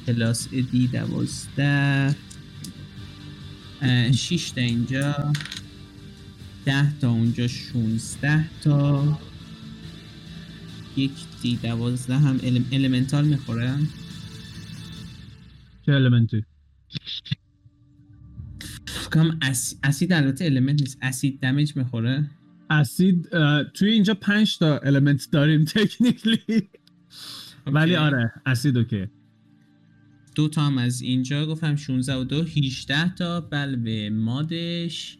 پلاس دی دوازده اه، شیش تا اینجا ده تا اونجا شونزده تا. یک دی دوازده هم الم... elemental می‌خوره. چه element ی فکرم اس... اسید البته element نیست اسید damage می‌خوره. اسید توی اینجا پنج تا element داریم technically ولی آره اسید okay. دو تا هم از اینجا گفتم 16 و دو 18 تا. به علاوه mod ش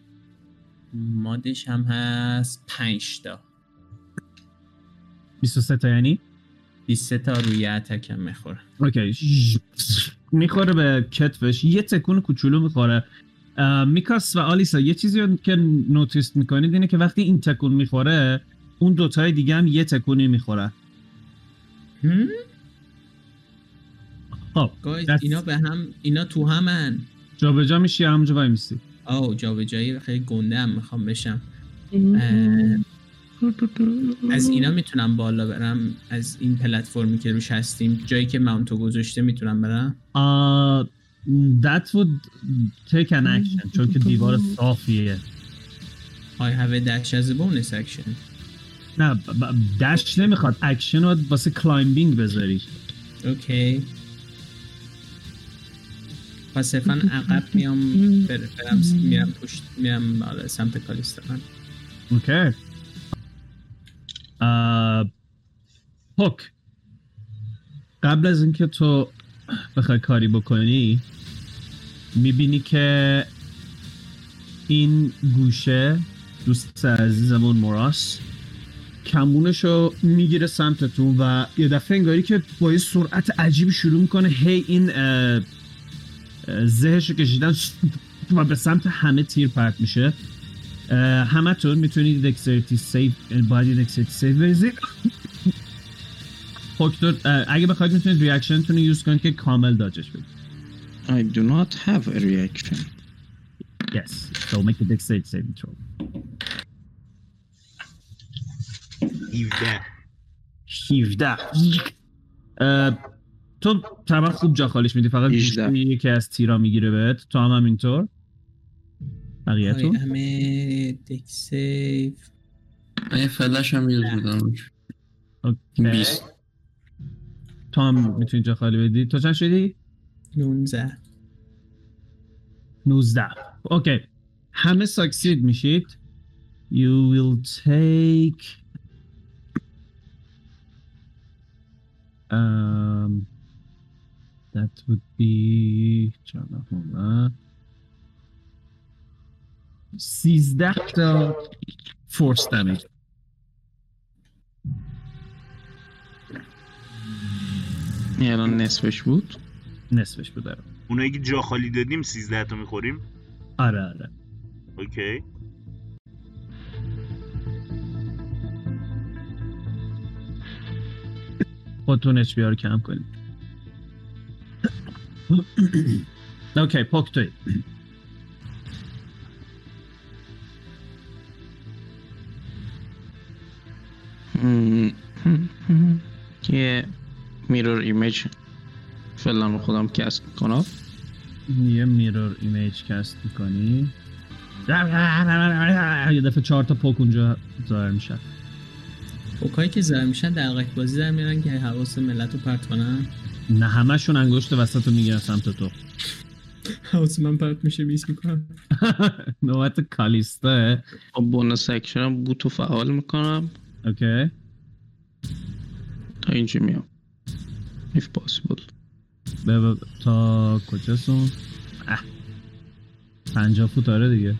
mod ش هم هست 5 تا. 23 تا یعنی؟ 23 تا روی attack هم می‌خوره. Okay. می‌خوره به کتفش. یه تکون کوچولو می‌خوره. میکاس و آلیسا یه چیزی رو که notice می‌کنید اینه که وقتی این تکون می‌خوره اون دوتای دیگه هم یه تکونی می‌خوره. خب اینا به هم اینا تو همن. جابجا میشی یا همونجا وای میسی آو جابجایی خیلی گنده هم می‌خوام بشم. اه، از اینا می‌تونم بالا برم از این پلتفرمی که روش هستیم. جایی که mount و گذاشته می‌تونم برم. Uh, that would take an action چون که دیوار صافیه. I have a dash as a bonus action. نه dash نمی‌خواد اکشن رو واسه climbing بذاری. Okay پس صرفا عقب میام بر- برم میرم پشت میرم آره سمت کالیستان اوکی. اه، هوک قبل از اینکه تو بخوای کاری بکنی می‌بینی که این گوشه دوست عزیزمون موراس کمونش رو می‌گیره سمتتون و یه دفعه انگاری که با یه سرعت عجیبی شروع می‌کنه هی این اه، اه، زهش رو کشیدن و به سمت همه تیر پرت میشه اه، همتون می‌تونید dexterity save باید یه dexterity save بریزید اه، اگه بخواید می‌تونید reaction تون رو use کنید که کامل dodge ش بدید I do not have a reaction. Yes. So make a dexterity saving throw. 17 17 اه، تو طبعا خوب جا خالیش میدی. فقط 18. گوشی یکی از تیرا می‌گیره بهت. تو هم همینطور. بقیه‌تون همه dex save. من فلش هم use بودم okay. 20 تو هم می‌تونی جا خالی بدی. تو چند شدی؟ 19 19 okay. همه succeed میشید. You will take um, that would be چند 13 تا force damage این الان نصفش بود؟ نصفش بود داره اونایی که جا خالی دادیم 13 تا می‌خوریم؟ آره آره. اوکی. خودتون اچ رو کم کنید. توی مم. یه میرور ایمیج فعلا رو خودم cast کنم یه mirror image cast می‌کنی. یه دفعه چهار تا پوک اونجا ظاهر میشه. اوکایی که زر میشن دلقک بازی در میرن که حواس ملت رو پرت کنن. نه همشون انگشت وسط رو می‌گیرن سمت تو. حواس من پرت میشه miss می‌کنم. نوبت کالیستا. با bonus action م boot و فعال می‌کنم. okay. تا اینجا میام. If possible. به- به- تا کجاستون؟ اه. پنجاه فوت آره دیگه.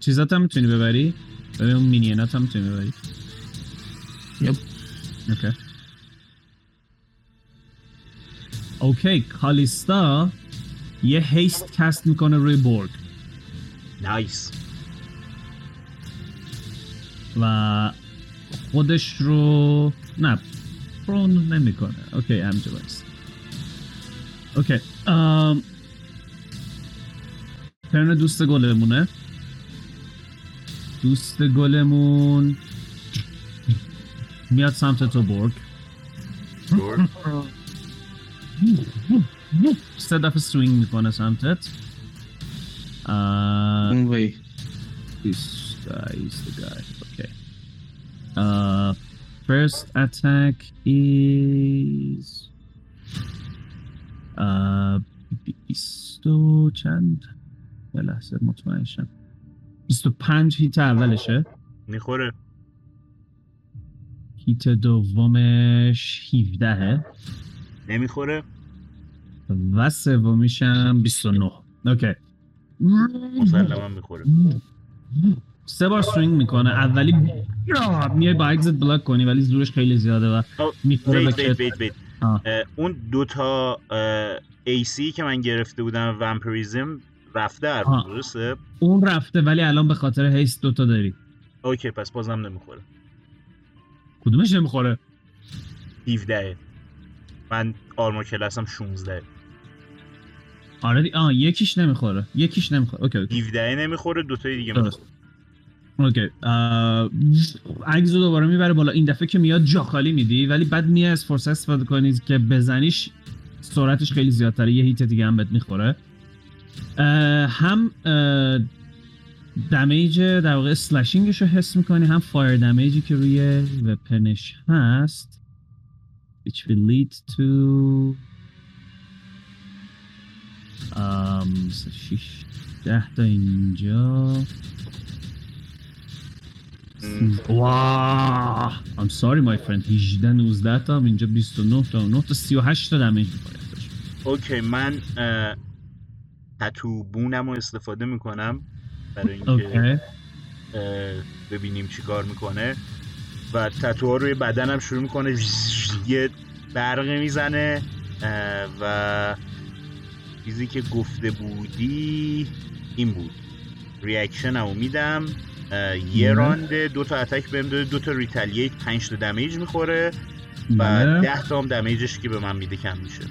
چیزات هم می‌تونی ببری؟ ببین اون minion ات هم می‌تونی ببری. Yep okay. Okay کالیستا یه haste cast می‌کنه روی بورگ nice و خودش رو نه پرون نمی‌کنه. Okay همینجا بایست okay um turn دوست گلمونه. دوست گلمون میاد سمت تو برگ سه دفعه swing می‌کنه سمتت اه، اون وی This guy is the guy. Okay. Uh, first attack is uh, بیست و چند یه لحظه مطمئن شم بیست و پنج هیت اولشه می‌خوره هیت دومش 17 نمی‌خوره؟ و سومیشم 29 okay. مسلما می‌خوره. سه بار swing می‌کنه. اولی یا، میای با axe ت block کنی ولی زورش خیلی زیاده و می‌خوره به اون دوتا AC ی که من گرفته بودم vampirism رفته هر. درسته؟ اون رفته ولی الان به خاطر haste دوتا داری. Okay پس بازم نمی‌خوره. کدومش نمی‌خوره؟ 17 من armor class م 16 آره دی... آه یکیش نمی‌خوره. یکیش نمی‌خوره. Okay okay. 17 نمی‌خوره دوتای دیگه درست. می‌خوره okay. آه... axe و دوباره می‌بره بالا. این دفعه که میاد جا خالی میدی ولی بعد میای از فرصت استفاده کنی که بزنیش سرعتش خیلی زیادتره. یه hit دیگه هم بهت می‌خوره. هم damage در واقع slashing ش رو حس می‌کنی. هم fire damage ی که روی weapon ش هست. Which will lead to um, شیش ده تا اینجا واه I'm sorry my friend. 18 19 تا اینجا 29 تا 9 تا 38 تا دمیج می‌خوره اوکی من تتو بونم رو استفاده می‌کنم برای اینکه اه، ببینیم چی کار می‌کنه. و تتوها روی بدنم شروع می‌کنه یه برق می‌زنه و چیزی که گفته بودی این بود reaction رو میدم یه بله. راند دو تا attack بهم داده دو تا retaliate پنج تا damage می‌خوره و بله. ده تا هم damage ش که به من میده کم میشه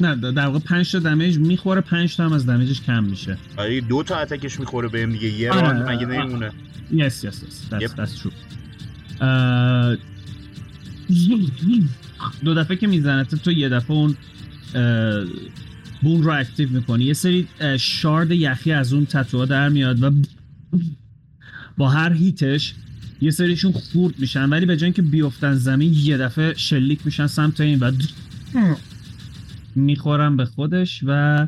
نه در واقع 5 تا damage می‌خوره 5 تا هم از damage ش کم میشه آره دو تا attack ش می‌خوره بهم دیگه یه آره، راند مگه. نمیمونه Yes, yes, yes. That's, Yep. that's true. اه، دو دفعه که می‌زنه تو یه دفعه اون boon رو active می‌کنی یه سری shard یخی از اون تتوها در میاد و با هر hit ش یه سریشون خورد میشن ولی به جای اینکه بیفتن زمین یه دفعه شلیک میشن سمت این و می‌خورن به خودش و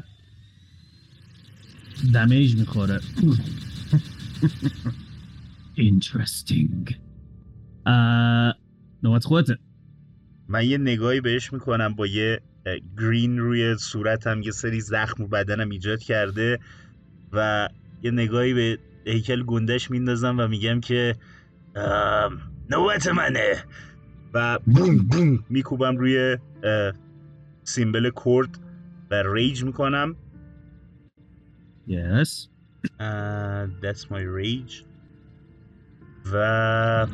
دمیج می‌خوره Interesting. اه، نوبت خودته. من یه نگاهی بهش می‌کنم با یه گرین روی صورتم یه سری زخم و بدنم ایجاد کرده و یه نگاهی به هیکل گندش میندازم و میگم که نوبت منه. و بوم بوم. میکوبم روی سیمبل کرد و ریج می‌کنم. Yes. Uh, that's my rage. و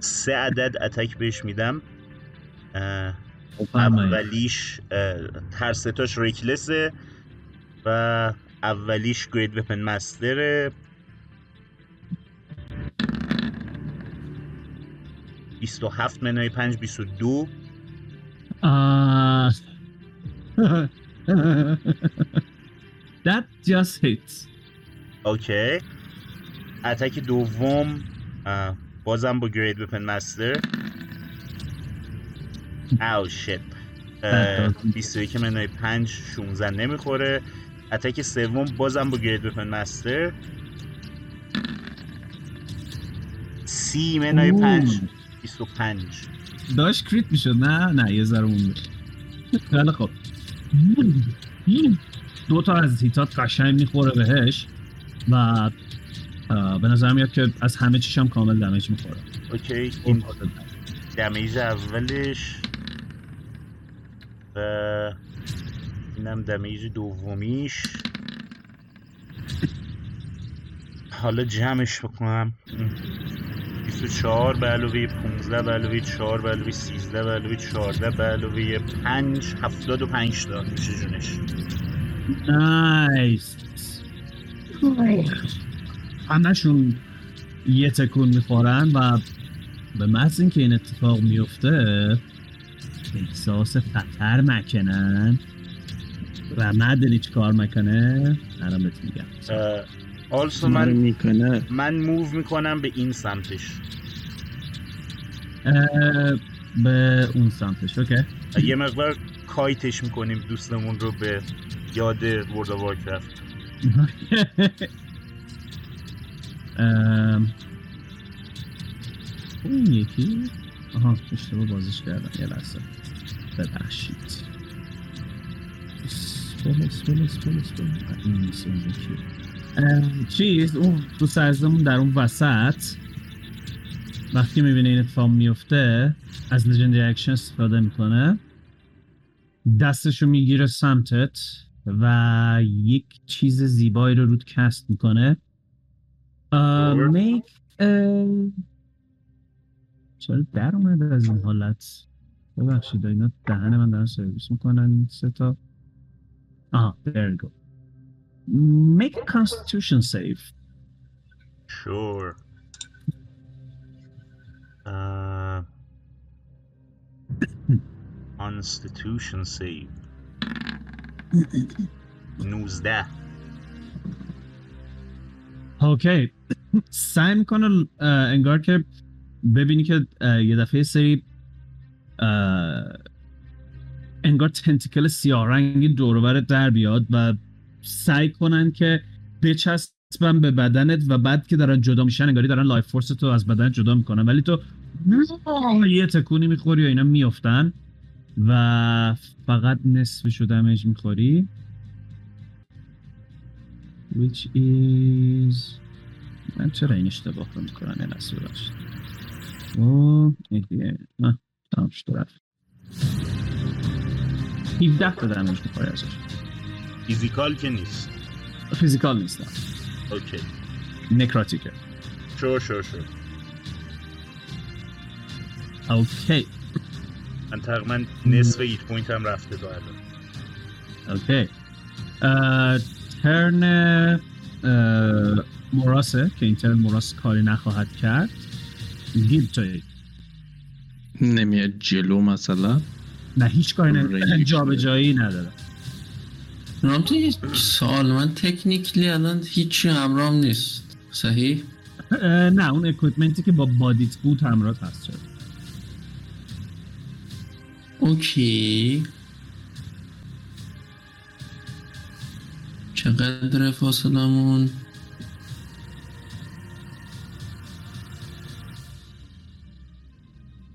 سه عدد اتک بهش میدم. اولیش هر ستاش ریکلسه و اولیش گرید وپن مستره. 27 منهای 5 22 Uh, that just hits. اوکی. اتک دوم بازم با گرید وپن مستر. او شت That doesn't- 21 منهای 5 16 نمی‌خوره. اتک سوم بازم با گرید وپن مستر. سی منهای 5 25 داشت کریت می‌شد نه؟ نه یه ذره مونده خیلی خب دو تا از هیتات قشنگ می‌خوره بهش و به نظر میاد که از همه چیش هم کامل دمیج می‌خوره. اوکی این دمیج. اولش و اینم دمیج دومیش. حالا جمعش بکنم. 24 به علاوه 15 به علاوه 4 به علاوه 13 به علاوه 14 به علاوه 5 75 تا میشه جونش. نایس همشون یه تکون می‌خورن و به محض اینکه این اتفاق میفته احساس خطر مکنن و مدنی چی کار می‌کنه الان بهت میگم. آلسو من می‌کنه. من موو می‌کنم به این سمتش. به اون سمتش اوکی. یه مقدار کایتش می‌کنیم دوستمون رو به یاد ورد وارکرافت ام، اون یکی؟ آها اشتباه بازش کردم. یه لحظه. ببخشید. spell spell spell spell این نیست اون یکی. چیز؟ اون تو سرزمون در اون وسط. وقتی می‌بینه این اتفاق میفته از legendary action استفاده می‌کنه. دستشو می‌گیره سمتت و یک چیز زیبایی رو روت cast می‌کنه. Sure. Make چرا در اومده از این حالت ببخشید اینا دهن من دارن سرویس می‌کنن این سه تا آها there you go make a constitution save Sure. Uh, Constitution save. 19 Okay. سعی می‌کنه انگار که ببینی که یه دفعه سری انگار tentacle سیاه رنگی دور و برت در بیاد و سعی کنن که بچسبن به بدنت و بعد که دارن جدا میشن انگاری دارن life force تو از بدنت جدا می‌کنن. ولی تو یه تکونی می‌خوری و اینا میفتن و فقط نصفشو damage می‌خوری. Which is من چرا این اشتباه رو می‌کنم؟ این ببخشید. اوه این دیگه. نه تمام شد رفت. 17 تا damage می‌خوری ازش. physical که نیست. physical نیست. نه. Okay necrotic ه sure sure sure okay من تقریبا نصف hit point هام رفته تا الان Okay turn مراسه که این turn مراس کاری نخواهد کرد. گیب توی نمیاد جلو مثلا؟ نه هیچ کاری. نه جا به جایی نداره. رامتو یه سوال من technically الان هیچی همراهم نیست. صحیح؟ نه اون equipment ی که با body ت بود همراه هست. شد Okay. چقدر فاصلمون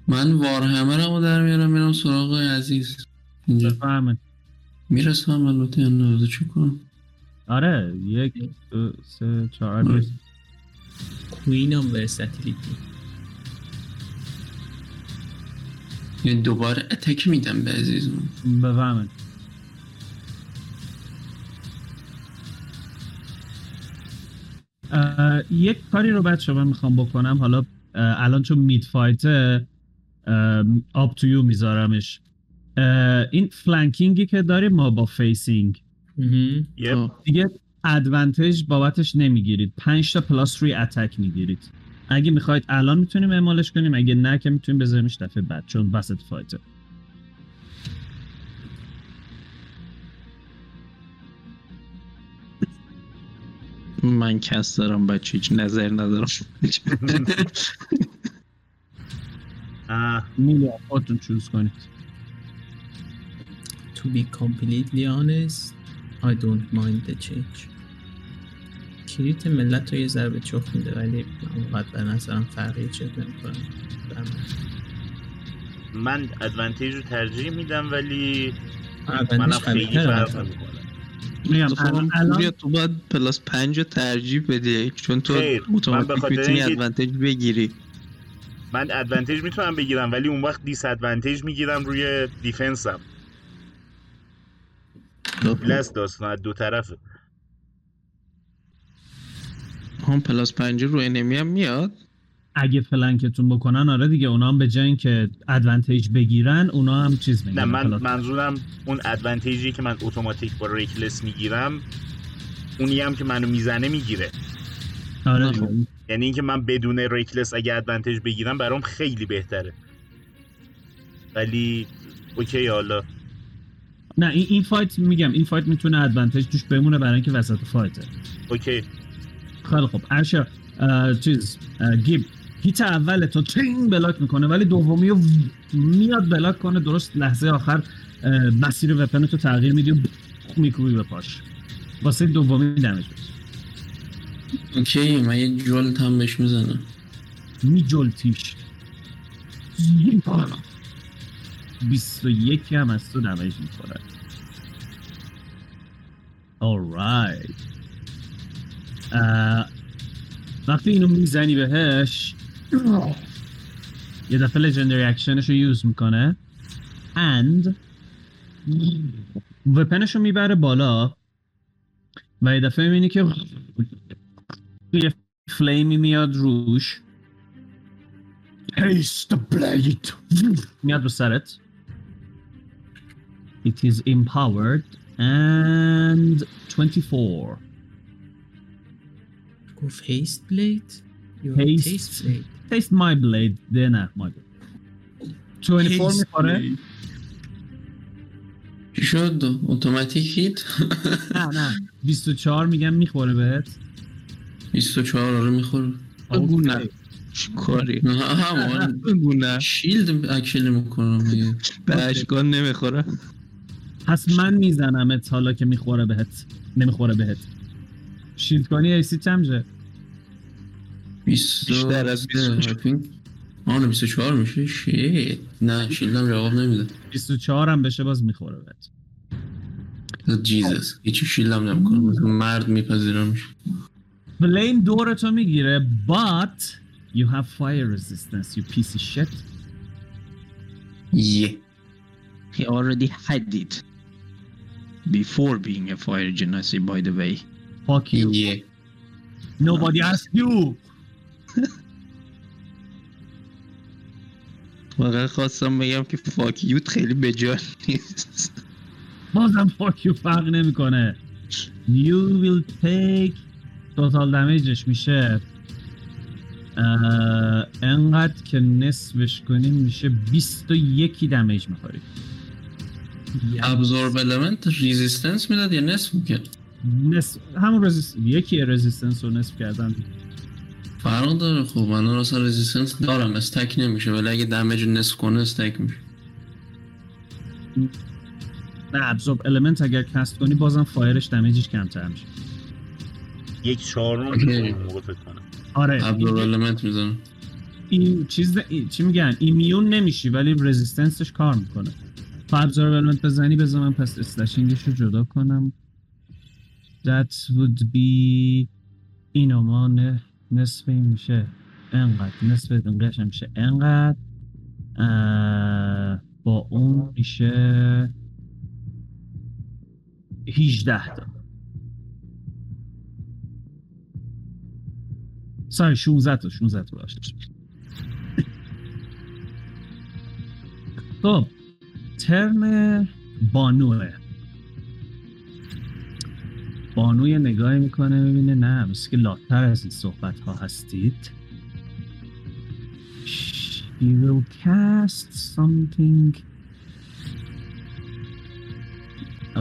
من warhammer م رو در میارم میرم سراغ عزیز. اینجا. بفهمه می‌رسم البته یا نه چی کنم. آره یک دو سه چهار. Coin of Versatility دوباره attack میدم به عزیزم بفهمه یک کاری رو بچه من می‌خوام بکنم. حالا الان چون mid fight up to you میذارمش. این flanking ی که داریم ما با facing آه. دیگه advantage بابتش نمی‌گیرید. 5 تا plus روی attack می‌گیرید. اگه می‌خواید الان می‌تونیم اعمالش کنیم اگه نه که می‌تونیم بذاریمش دفعه بعد چون وسط فایته. من کس دارم بچه هیچ نظر ندارم. آه، میلی خودتون چوز کنید. To be completely honest I don't mind the change. crit ملت رو یه ذره چخ میده ولی من اونقدر به نظرم فرقی چیز نمی‌کنم من advantage رو ترجیح میدم ولی منم خیلی فرق نمی‌کنه. میگم تو الان, تو باید plus پنج رو ترجیح بدی. چون تو اتوماتیک خاطر می‌تونی advantage بگیری. من advantage می‌تونم بگیرم ولی اون وقت disadvantage می‌گیرم روی defense م لس داستان از دو طرفه. هم plus پنج رو enemy هم میاد. اگه flank تون بکنن آره دیگه اونا هم به جای اینکه advantage بگیرن اونا هم چیز میگن نه من منظورم اون advantage ی که من اتوماتیک با reckless می‌گیرم اونی هم که منو می‌زنه می‌گیره. آره. دیگه. یعنی اینکه من بدون reckless اگه advantage بگیرم برام خیلی بهتره. ولی okay حالا. نه این, این fight میگم این fight می‌تونه advantage توش بمونه برای اینکه وسط fight ه okay. خیلی خب ارشا چیز گیب. hit اول تو تین block می‌کنه ولی دومی رو میاد block کنه درست لحظه آخر مسیر weapon تو تغییر میدی و میکوبی به پاش. واسه دومی damage okay من یه jolt هم بهش می‌زنم. میجلتیش بیست و یکی هم از تو می‌خوره alright. اه، وقتی اینو می‌زنی بهش یه دفعه لژندری اکشنش رو یوز می‌کنه and وپنش رو می‌بره بالا و یه دفعه می‌بینی که یه فلیمی میاد روش Taste the blade. میاد رو سرت It. Is empowered and 24 گفت هیست بلید Haste. هیست بلید Taste my blade ده نه my blade. 24 می‌خوره چی شد؟ اتوماتیک هیت؟ نه نه. 24 میگم می‌خوره بهت. 24 آره می‌خوره. بگو نه. اوکی. چی کاری؟ نه همون. بگو نه شیلد اکشن می‌کنم به اشکان نمی‌خوره. پس من میزنمت حالا که می‌خوره بهت. نمی‌خوره بهت. شیلد کنی ایسی چم شه؟ 20 بیشتر از 24. آن 24 میشه شیت نه شیلدم جواب نمیده 24 هم بشه باز می‌خوره بهت جیزس هیچی شیلدم نمی‌کنه مرد میپذیرمش فلیم دورتو می‌گیره but you have fire resistance you piece of shit یه He already had it before being a fire genasi by the way. fuck you یه nobody asked you فقط خواستم بگم که fuck you ت خیلی بجا نیست. بازم you فرق نمی‌کنه. You will take total damageش میشه. انقدر که نصفش کنیم میشه 21 damage می‌خوری absorb element resistance می‌داد یا نصف می‌کرد؟ نصف همون resist یکی resistance رو نصف کردن فرق داره. خب من اصلا resistance دارم stack نمیشه. ولی اگه damage نصف کنه stack میشه. نه absorb element اگر cast کنی بازم fire ش damage ش کمتر میشه. یک چهارم موقع فکر کنم. آره. absorb element می‌زنم این چیز این- چی میگن؟ immune نمیشی ولی resistance ش کار می‌کنه. تا ابزورب المنت بزنی بذار من پس اسلشینگش رو جدا کنم. That would be اینو ما نه- نصف این میشه انقدر. نصف قشم میشه انقدر. با اون میشه 18 تا. ساری 16 تا 16 تا باشه. خب ترم بانوه. بانو یه نگاهی می‌کنه می‌بینه نه مثل که لاتر از این صحبت ها هستید She will cast something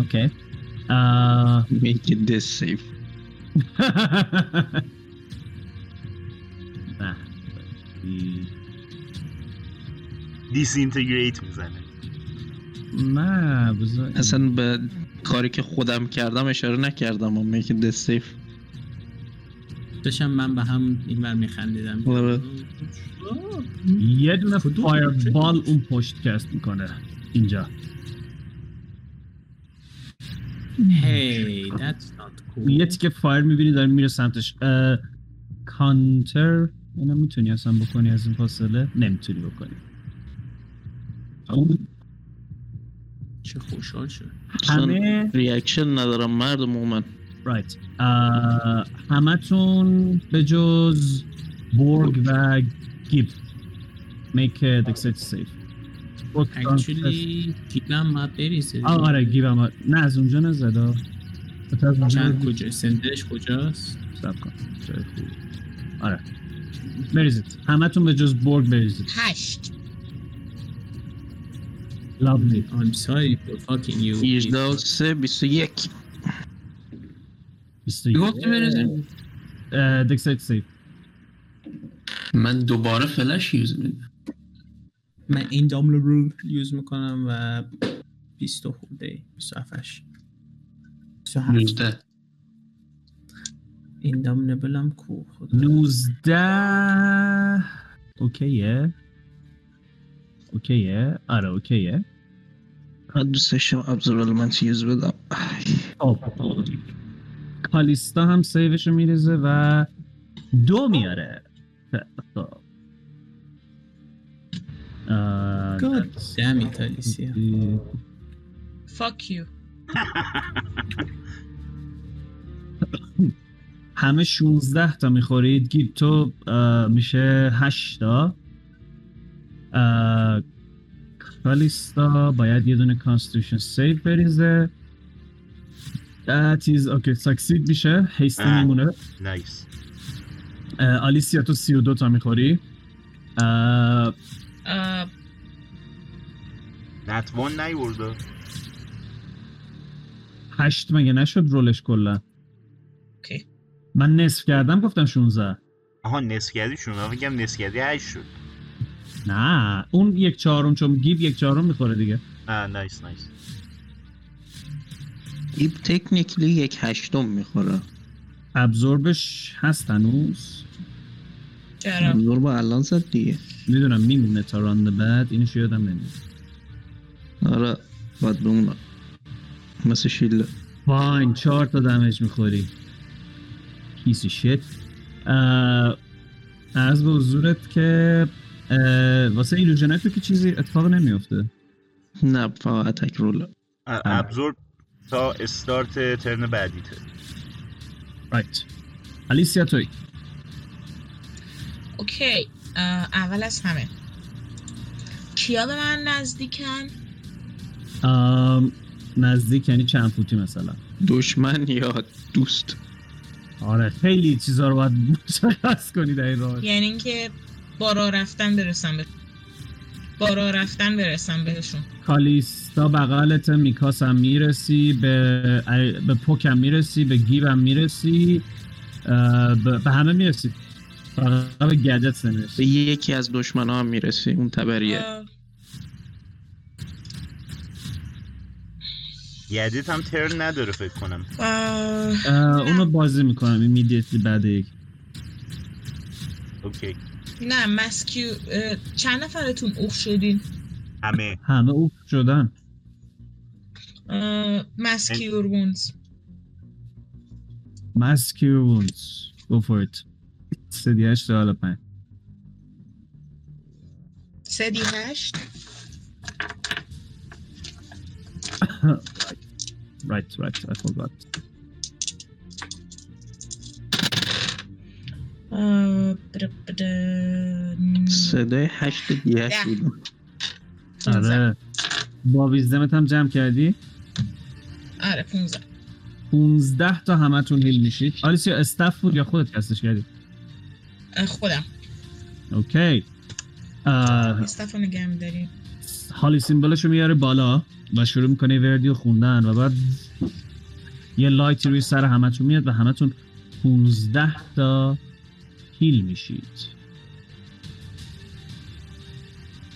Okay. Uh, Make it this safe. disintegrate می‌زنه نه بذار اصلا به کاری که خودم کردم اشاره نکردم و dex save. داشتم من به هم این ور میخندیدم آره. یه دونه کدوم fire پروژه؟ ball اون پشت cast می‌کنه اینجا Hey, that's not cool. یه تیکه fire می‌بینی داره میره سمتش کانتر اینو می‌تونی اصلا بکنی از این فاصله نمی‌تونی بکنی چه خوشحال شد همه reaction ندارم مردم من right همه تون به جز بورگ و گیب a dexterity save Actually گیبم باید بریزه آره گیب هم نه از اونجا نزد آه. البته از اونجا چند کجا؟ سندش کجاست؟ صبر کن. آره. بریزید. همه تون به جز بورگ بریزید. هشت. Lovely I'm sorry for fucking you. 18 و 3 21 21 گفتی بریزیم اه، dexterity save من دوباره فلش یوز میدم من این دامل رو یوز می‌کنم و 20 خورده 27 27 19 این دامنبلم کو خدا. 19 اوکیه. اوکیه آره اوکیه من دوست داشتم ابزورالمنت یوز بدم کالیستا هم سیوش رو میریزه و دو میاره خب God damn it Alicia. Fuck you. همه 16 تا می‌خورید گیب تو میشه 8 تا کالیستا باید یه دونه constitution save بریزه. That is okay succeed میشه. هیستی. میمونه. nice آلیسیا تو 32 تا می‌خوری. اه، نتوان نیورده. هشت مگه نشد رولش کلا؟ اوکی. من نصف کردم گفتم 16 آها نصف کردی شون من فکرم نصف کردی هشت شد. نه اون یک چهارم چون گیب یک چهارم می‌خوره دیگه. آه نایس نایس ایب تکنیکلی یک هشتم می‌خوره. ابزوربش هست هنوز. چرا؟ زور با الان زد دیگه. می‌دونم میمونه تا راند بعد اینش یادم نمیاد. آره باید بمونه مثل شیله فاین چهار تا دمج می‌خوری. کیسی شت از به حضورت که واسه ایلوژنت تو که چیزی اتفاق نمیفته نه فقط اتک رول ابزور تا استارت ترن بعدیته. رایت الیسیا توی. اوکی اول از همه. کیا به من نزدیکن؟ نزدیک یعنی چند فوتی مثلا؟ دشمن یا دوست؟ آره خیلی چیزا رو باید مشخص کنی در این راه. یعنی اینکه با راه رفتن برسم به با راه رفتن برسم بهشون. کالیستا بغلت میکاس هم می‌رسی به به پوک هم می‌رسی به گیب هم می‌رسی به به همه می‌رسی. فقط به به نمی‌رسی. یکی از دشمن هم می‌رسی اون تبریه. یدیت هم ترن نداره فکر کنم. اونو بازی می‌کنم ایمیدیتلی بعد یک. اوکی. نه مسکیو چند نفرتون اوخ شدین؟ همه. همه اوف شدن. مسکیور وونز مسکیور وونز go for it. سدی هشت حالا پنج. سه دی هشت. Right right I forgot. صدای هشت. بود آره. با wisdom ت هم جمع کردی؟ آره 15 15 تا همتون heal میشید آلیسیا staff بود یا خودت cast ش کردی؟ خودم. okay. اه، staff ا نگه داریم holy symbol ش رو میاره بالا و شروع می‌کنه وردی رو خوندن و بعد یه light ی روی سر همتون میاد و همتون 15 تا هیل میشید.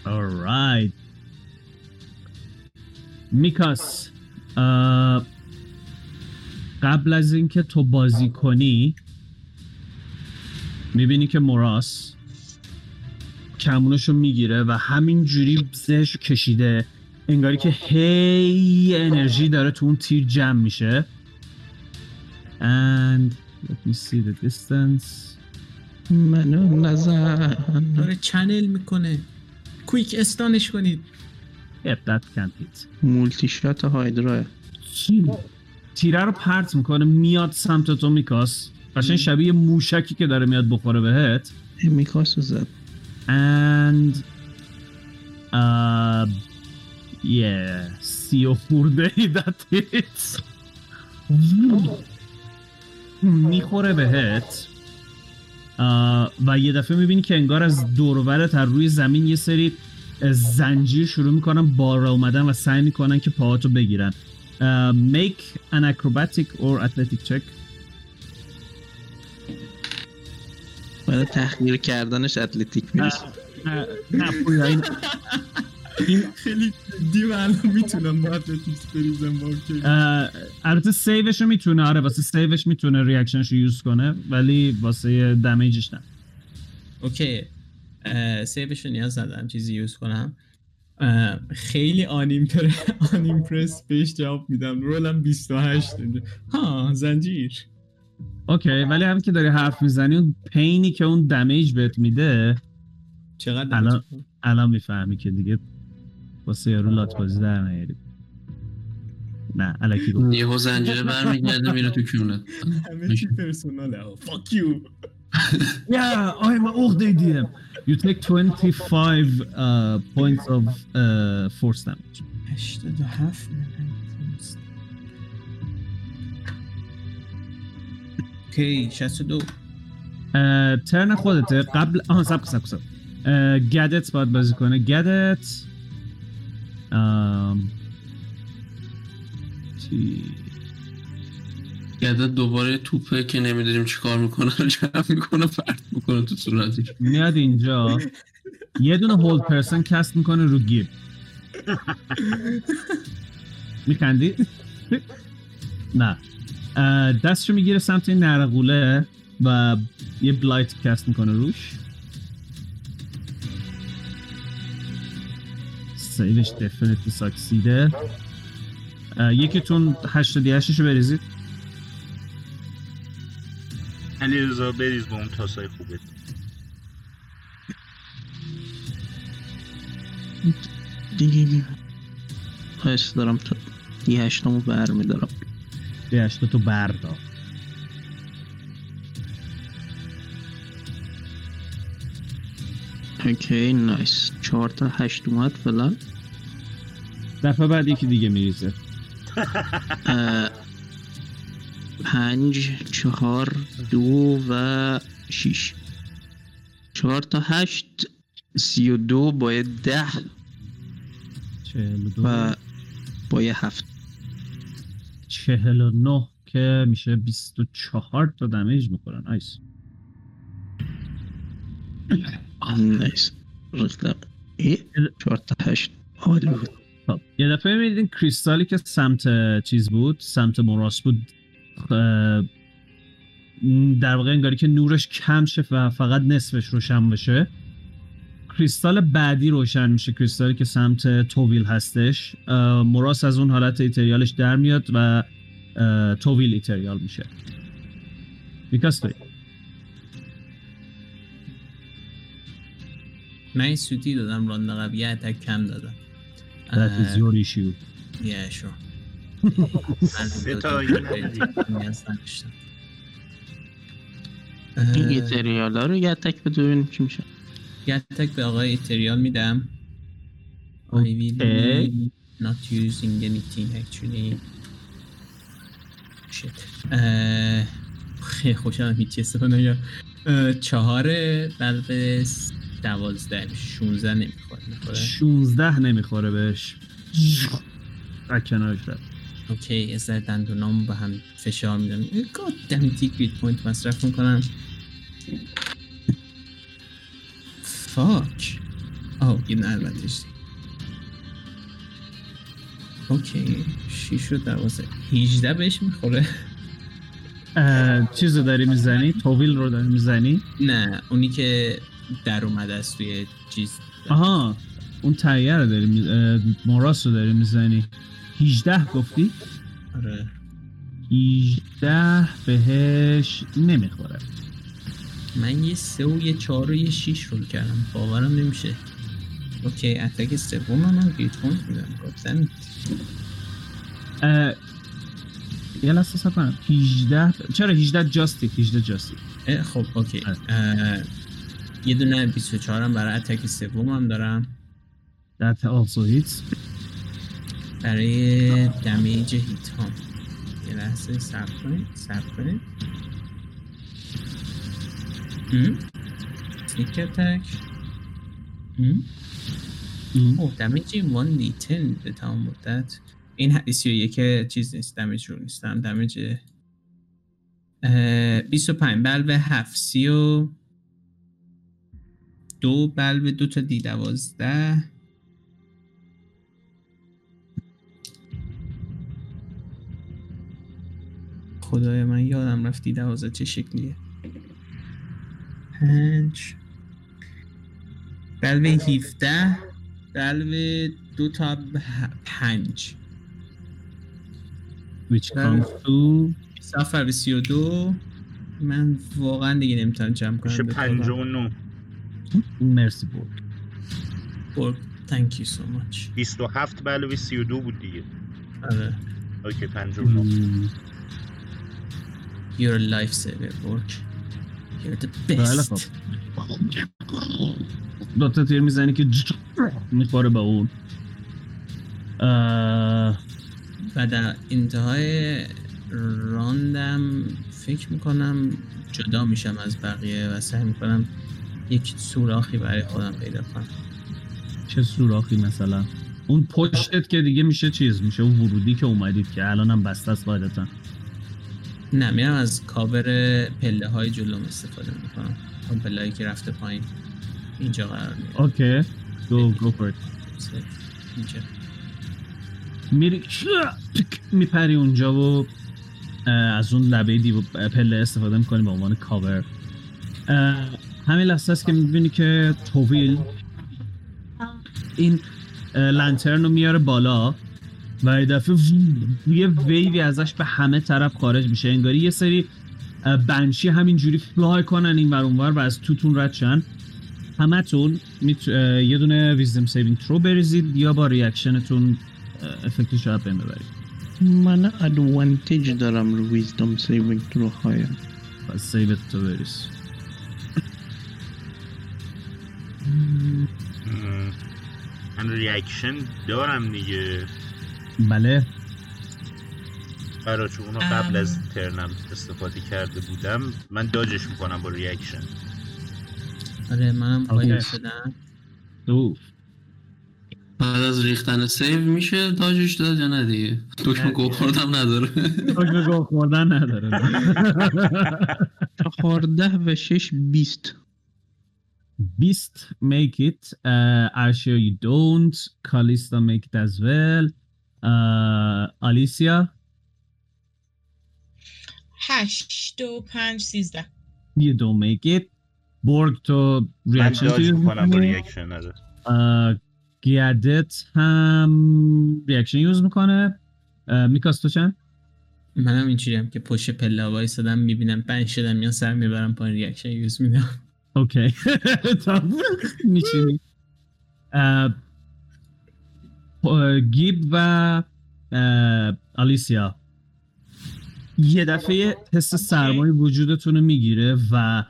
Alright میکاس قبل از اینکه تو بازی کنی می‌بینی که موراس کمونشو می‌گیره و همین جوری زهشو کشیده انگاری که هی انرژی داره تو اون تیر جمع میشه. And let me see the distance. منو نزن داره channel می‌کنه. quick stun ش کنید. yep that can't hit multi shot هایدرا. تیره رو پرت می‌کنه میاد سمت تو میکاس. قشنگ شبیه موشکی که داره میاد بخوره بهت. میکاسو زد. And uh yeah سی و خورده ای that hits می‌خوره بهت. و یه دفعه می‌بینی که انگار از دورورت از روی زمین یه سری زنجیر شروع می‌کنن بالا اومدن و سعی می‌کنن که پاهاتو بگیرن. make an acrobatic or athletic check. برای تحقیر کردنش اتلتیک می‌رسه نه نه پویا، این این خیلی جدی و الان می‌تونم با اتلتیکس بریزم با البته save ش رو می‌تونه آره واسه save ش می‌تونه reaction ش رو use کنه ولی واسه damage ش نه. okay. save ش رو نیاز ندارم چیزی use کنم. خیلی unimpre- unimpressed بهش جواب میدم. roll م 28 اینجا. ها زنجیر. okay ولی هم که داری حرف می‌زنی اون pain ی که اون damage بهت میده چقدر الان-؟ الان می‌فهمی که دیگه واسه یارو لات بازی در نیاری نه الکی گفت. یهو زنجیره برمیگرده میره تو کونت همه چی پرسوناله. فاک یو Yeah, I'm عقده دیم You take 25 uh, points of uh, force damage. 87 اوکی 62 اه، ترن خودته. قبل آها سب سب سب گدت باید بازی کنه. گدت ام... چی؟ دوباره توپه که نمی‌دونیم چیکار می‌کنه رو جمع می‌کنه پرت می‌کنه تو صورتش. میاد اینجا. یه دونه هولد پرسن کست می‌کنه رو گیب. میخندی؟ نه. دستشو می‌گیره سمت این نرقوله و یه blight cast می‌کنه روش. save ش definitely succeed ه یکیتون 88 شو بریزید. علی رضا بریز با اون تاسای خوبه دیگه حس دارم تا یه هشتمو برمیدارم یه هشتا تو بردار اوکی نایس. چهار تا هشت اومد فعلا. دفعه بعد یکی دیگه میریزه. پنج چهار دو و شیش. چهار تا هشت سی و دو با یه ده. چهل و دو. و با یه هفت. چهل و نه که میشه بیست و چهار تا دمیج می‌خوره نایس نایس. رفتم ای؟ چهار تا هشت. عالی بود خب یه دفعه میدین کریستالی که سمت چیز بود سمت موراس بود اه، در واقع انگاری که نورش کم شه و فقط نصفش روشن بشه. کریستال بعدی روشن میشه کریستالی که سمت توویل هستش. اه، موراس از اون حالت ایتریالش در میاد و توویل ایتریال میشه. بیکاس توی. من این سوتی دادم راند قبل یه اتک کم دادم. That is your issue سه تا این ایتریال ها رو یه تک بده ببینیم چی میشه. یه اتک به آقای ایتریال میدم. I will not using anything actually. Shit. خیلی خوشم هیچ استفاده نگم چهار بلب دوازده شونزده نمی‌خواد می‌خوره 16 نمی‌خوره بهش. از کنارش رفت اوکی یه ذره دندونام به هم فشار میدم. God damn it grit point مصرف می‌کنم. fuck آه یه البته. okay شیش شد دوازه 18 بهش می‌خوره. چیز رو داری می‌زنی؟ توویل رو داری می‌زنی؟ نه اونی که در اومده است توی چیز. آها اون تیه رو داری می... اه، موراس رو داری می‌زنی. 18 گفتی؟ آره. 18 بهش نمی‌خوره. من یه سه و یه چهار و یه شیش roll کردم. باورم نمیشه. okay attack سوم من grit point میدم. گفتم. یه لحظه صبر کنم. 18 چرا 18 جاستی 18 جاستی خب okay. آره. اه، یه دونه 24 هم برای attack سوم هم دارم. دت آلسو هیت برای دمیج هیت ها یه لحظه سب کنید سب کنید. سنیک اتک اوه دمیج این وان نیتن به تمام مدت. این حدیثی یک چیز نیست دمیج رو نیستم دمیج 25 بل به 7 30 دو بلب به دو تا دی دوازده. خدای من یادم رفت دی دوازده چه شکلیه. پنج. بلب هیفته بلب دو تا پنج. Which سفر سی و دو. من واقعا دیگه نمی‌تونم جمع کنم. میشه پنج و نو مرسی بود برگ thank you so much. بیست و هفت به علاوه سی و دو بود دیگه. آره. اوکی پنجاه. و نو ام. you're a lifesaver برگ you're the بله best. خب. دو تا تیر می‌زنی که می‌خوره به اون. و در انتهای راندم فکر می‌کنم جدا میشم از بقیه و سعی می‌کنم یک سوراخی برای خودم پیدا کنم. چه سوراخی مثلا؟ اون پشتت که دیگه میشه چیز؟ میشه اون ورودی که اومدید که الان هم بسته است قاعدتا نه میرم از کاور پله های جلوم استفاده می‌کنم. اون پله هایی که رفته پایین. اینجا قرار می‌گیره. اوکی. go go for اینجا. میری میپری اونجا و از اون لبه دیو پله استفاده می‌کنی به عنوان کاور همین لحظه است که می‌بینی که توویل این lantern رو میاره بالا و یه دفعه یه ویوی ازش به همه طرف خارج میشه. انگاری یه سری banshee همینجوری fly کنن این ور اونور و از توتون رد شن. همتون میت... یه دونه wisdom saving throw بریزید یا با reaction تون effect ش رو بین ببرید. من advantage دارم رو wisdom saving throw های. پس save ت تو بریز. من reaction دارم دیگه. بله. برای چون اونو قبل از turn م استفاده کرده بودم من dodge ش می‌کنم با reaction آره منم. قایم شدم. اوف. بعد از ریختن سیو میشه داجش داد یا نه دیگه؟ دکمه گو خوردم نداره. حکم گل خوردن نداره. چهارده و شش بیست. Beast make it. Uh, Arshia you. Don't. Kalista make it as well. Uh, Alicia? هشت و پنج سیزده. You don't make it. برگ تو ریاکشن می‌کنم با تو ریاکشن گیادت هم ریاکشن یوز می‌کنه. میکاس تو چند؟ منم اینجوری هم که پشت پله وایسادم می‌بینم بنش شدم یا سر می‌برم پایین ریاکشن یوز میدم. اوکی. تا میچینی گیب و آلیسیا. یه دفعه حس سرمایه وجودتون رو می‌گیره و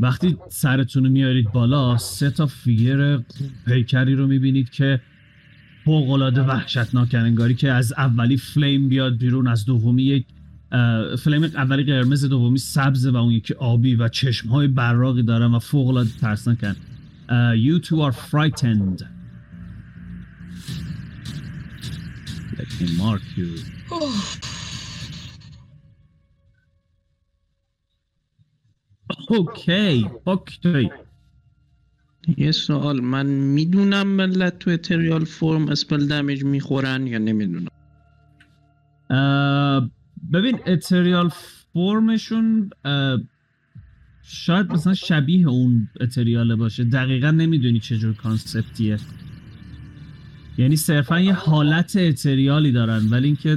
وقتی سرتون رو میارید بالا سه تا فیگر پیکری رو می‌بینید که فوقالعاده وحشتناکن انگاری که از اولی فلیم بیاد بیرون از دومی یک فلیم اولی قرمز دومی سبز و اون یکی آبی و چشم های براقی دارن و فوق العاده ترسناکن you two are frightened. Let me mark you. okay okay یه سوال من می‌دونم ملت تو ethereal form spell damage می‌خورن یا نمی‌دونم؟ ببین ethereal form شون شاید مثلا شبیه اون ethereal ه باشه. دقیقا نمی‌دونی چه جور concept یه یعنی صرفا یه حالت ethereal ی دارن ولی اینکه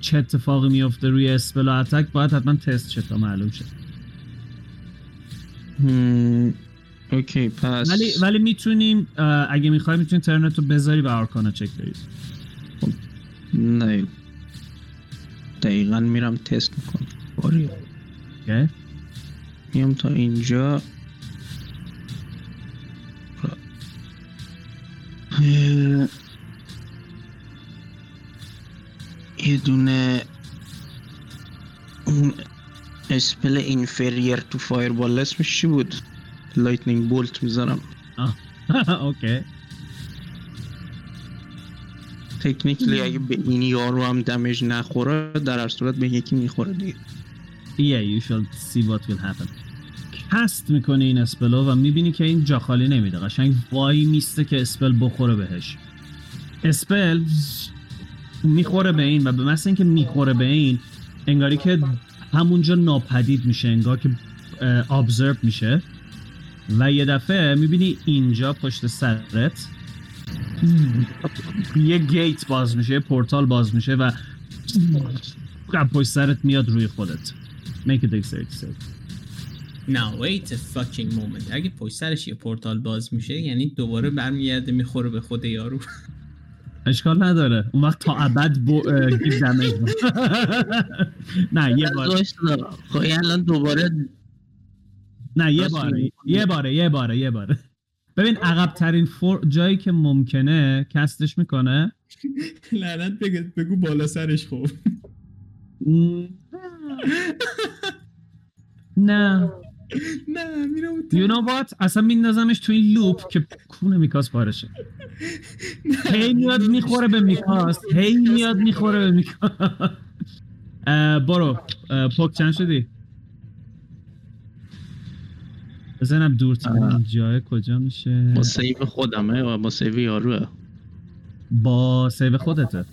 چه اتفاقی میفته روی spell و attack باید حتما تست شه تا معلوم هم، okay پس ولی ولی می‌تونیم اگه می‌خوای می‌تونی اینترنت رو بذاری و arcana check برید نه. دقیقا میرم تست می‌کنم. باری okay. میام تا اینجا. یه دونه اون spell inferior تو fireball اسمش چی بود؟ lightning bolt می‌ذارم. okay. technically اگه به این یارو هم damage نخوره در هر صورت به یکی می‌خوره دیگه. Yeah, you shall see what will happen. cast می‌کنه این spell و و می‌بینی که این جا خالی نمیده. قشنگ وای میسته که spell بخوره بهش. اسپل می‌خوره به این و به مثل اینکه می‌خوره به این انگاری که همونجا ناپدید میشه انگار که ابزرو میشه. و یه دفعه می‌بینی اینجا پشت سرت یه گیت باز میشه یه پورتال باز میشه و پشت سرت میاد روی خودت. Make a dexterity save. Now wait a fucking moment. اگه پشت سرش یه پورتال باز میشه یعنی دوباره برمیگرده می‌خوره به خود یارو. اشکال نداره. اون وقت تا ابد بو... گیب دمیج نه یه بار. خب این الان دوباره نه یه باره. یه باره یه باره یه باره. ببین عقب ترین فور... جایی که ممکنه کستش می‌کنه. لعنت بگو بگو بالا سرش خب نه. نه. میرم You know what اصلا میندازمش تو این لوپ که کونه میکاس پارشه. هی میاد می‌خوره به میکاس هی میاد می‌خوره به میکاس برو. پوک چند شدی؟ بزنم دور. جای کجا میشه؟ با سیو خودمه و با سیو یاروه. با سیو خودته.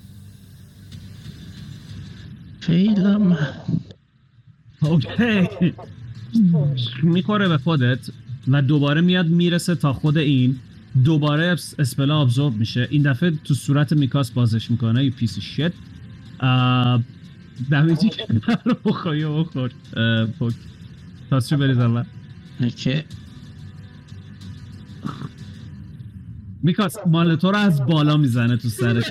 فیلم اوکی. می‌خوره به خودت و دوباره میاد می‌رسه تا خود این. دوباره اس- اسپل ابزورب میشه. این دفعه تو صورت میکاس بازش می‌کنه. یه پیس شت دمیجی که رو بخوری و بخور. تاسشو بریز اول اوکی میکاس مال تو رو از بالا می‌زنه تو سرش.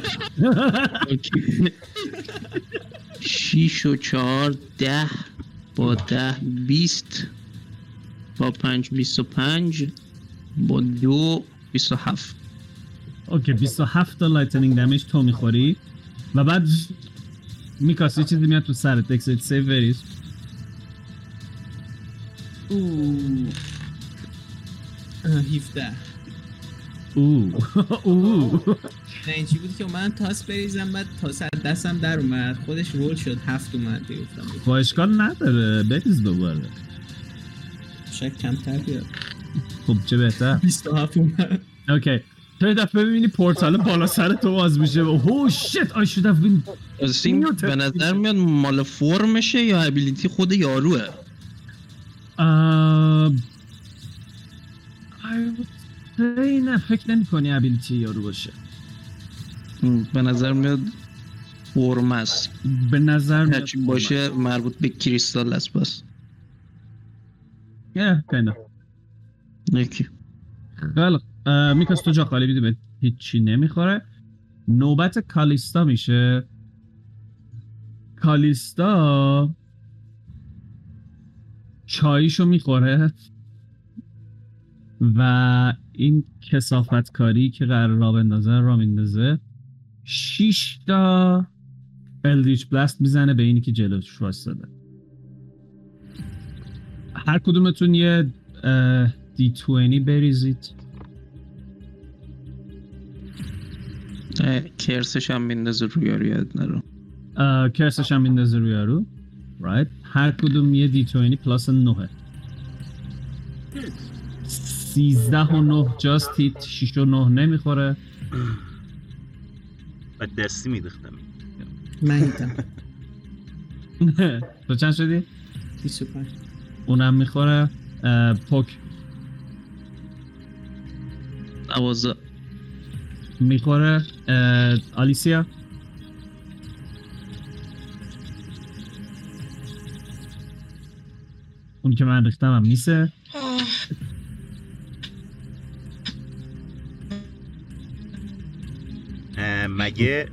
شیش و چهار ده با ده بیست با پنج بیست و پنج با دو بیست و هفت. okay 27 تا lightning damage تو می‌خوری. و بعد میکاس یه چیزی میاد تو سرت. اکسیت سیو بریز اوه اه، 17 او. او. نه این چی بود که من تاس بریزم بعد تاس از دستم در اومد. خودش roll شد هفت اومد گفتم با اشکال نداره بریز دوباره. شاید کمتر بیاد. خب چه بهتر. 27 اومد. اوکی. تو یه دفعه ببینی پورتال بالا سر تو باز میشه. اوه شت آی شود have been از این به نظر میاد مال فرمشه یا ابیلیتی خود یاروه آه... I would say نه فکر نمی کنی ابیلیتی یارو باشه. به نظر میاد فرم است. به نظر میاد باشه مربوط به کریستال است بس. kind of. یکی. خیلی اه، میکاس تو جا خالی بیدی به هیچی نمی‌خوره. نوبت کالیستا میشه. کالیستا چاییشو می‌خوره و این کسافت کاری که قرار را بندازه را میندازه شیش تا الدریچ بلاست می‌زنه به اینی که جلوش وایستاده هر کدومتون یه دی 20 بریزید. کرسش هم میندازه روی یارو یاد نرو. کرسش هم میندازه روی یارو. رایت هر کدوم یه دی 20 پلاس 9 سیزده و نه جاست هیت شیش و نه نمی‌خوره. و دستی میدختم. من هیتم تو چند شدی؟ 25 اونم می‌خوره. پوک. دوازه می‌خوره. آلیسیا؟ اون که من ریختم هم اه، مگه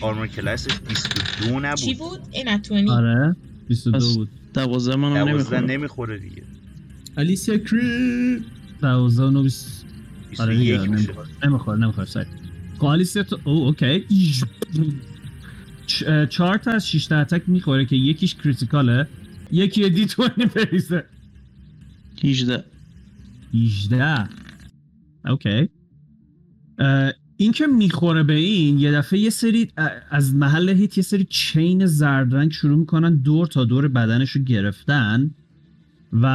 آرمور کلاسش 22 چی نبود؟ بود؟ این اتونی آره 22 پس بود. دوازه منم دوازده نمی‌خوره. نمی‌خوره دیگه. آلیسیا کری 12 و 9 بیست- آره دیگه 21 میشه. نمی‌خوره. نمی‌خوره سعی آلیسیا تو او اوکی. چهار تا از 6 تا اتک می‌خوره که یکیش کریتیکاله. یکی دی 20 بریزه. 18 18 okay. این که می‌خوره به این یه دفعه یه سری از محل hit یه سری chain زرد رنگ شروع می‌کنن دور تا دور بدنش رو گرفتن. و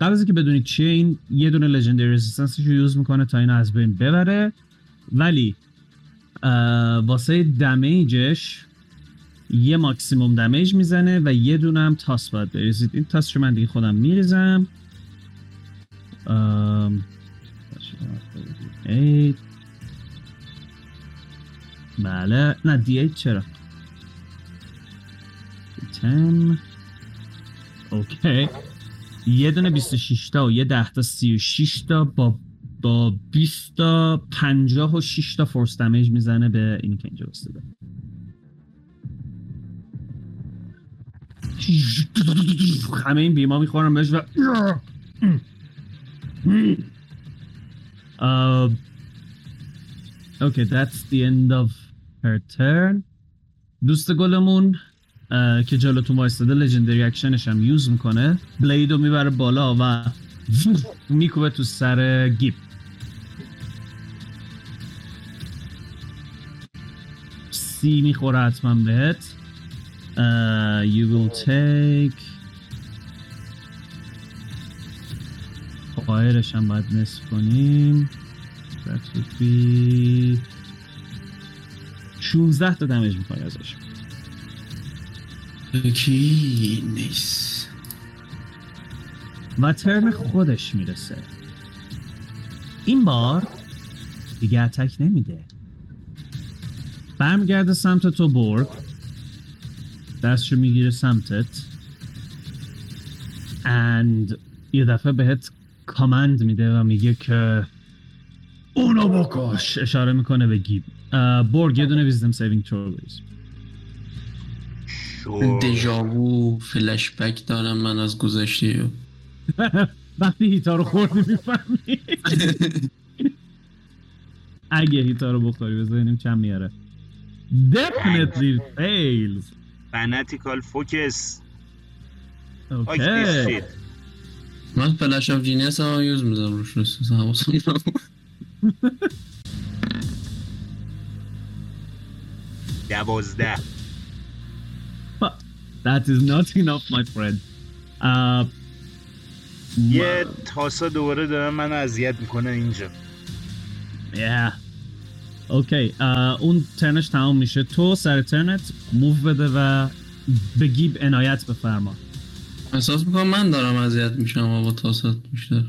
قبل از اینکه بدونید چیه این یه دونه legendary resistance ش رو use می‌کنه تا اینو از بین ببره. ولی واسه damage ش یه maximum damage می‌زنه و یه دونه هم تاس باید بریزید. این تاس رو من دیگه خودم میریزم. Um, eight. بله. نه دی 8 چرا؟ 10 اوکی. یه دونه 26 تا و یه 10 تا 36 تا با با 20 تا 56 تا فورس دمیج می‌زنه به اینی که اینجا وستده همه این بیما می‌خورم بهش و Uh, okay, that's the end of her turn. دوست گلمون uh, که جلوتون وایستاده لژندری اکشنش هم یوز می‌کنه. بلید رو می‌بره بالا و میکوبه تو سر گیب. سی می‌خوره حتما بهت. Uh, you will take فایرش هم باید نصف کنیم. That would be 16 تا دمیج می‌خوای ازش. یکی نیست. و ترن خودش می‌رسه. این بار دیگه اتک نمیده. برمیگرده سمت تو برگ. دستشو می‌گیره سمتت. And یه دفعه بهت command میده و میگه که اونو بکش. اشاره می‌کنه به گیب. برگ یه دونه wisdom saving throw بریز. شو دژاوو فلش بک دارم من از گذشته. وقتی hit ا رو خوردی می‌فهمی. اگه hit ا رو بخوری ببینیم چند میاره. Definitely fails. fanatical focus shit من flash of genius هم use میزم روش رسیس حواسم. دوازده. That is not enough my friend. Uh, یه تاسا دوباره دارن من اذیت می‌کنن اینجا. Yeah. اوکی uh, اون ترنش تمام میشه. تو سر ترنت موو بده و به گیب عنایت بفرما. احساس می‌کنم من دارم اذیت میشم و با تاست بیشتر.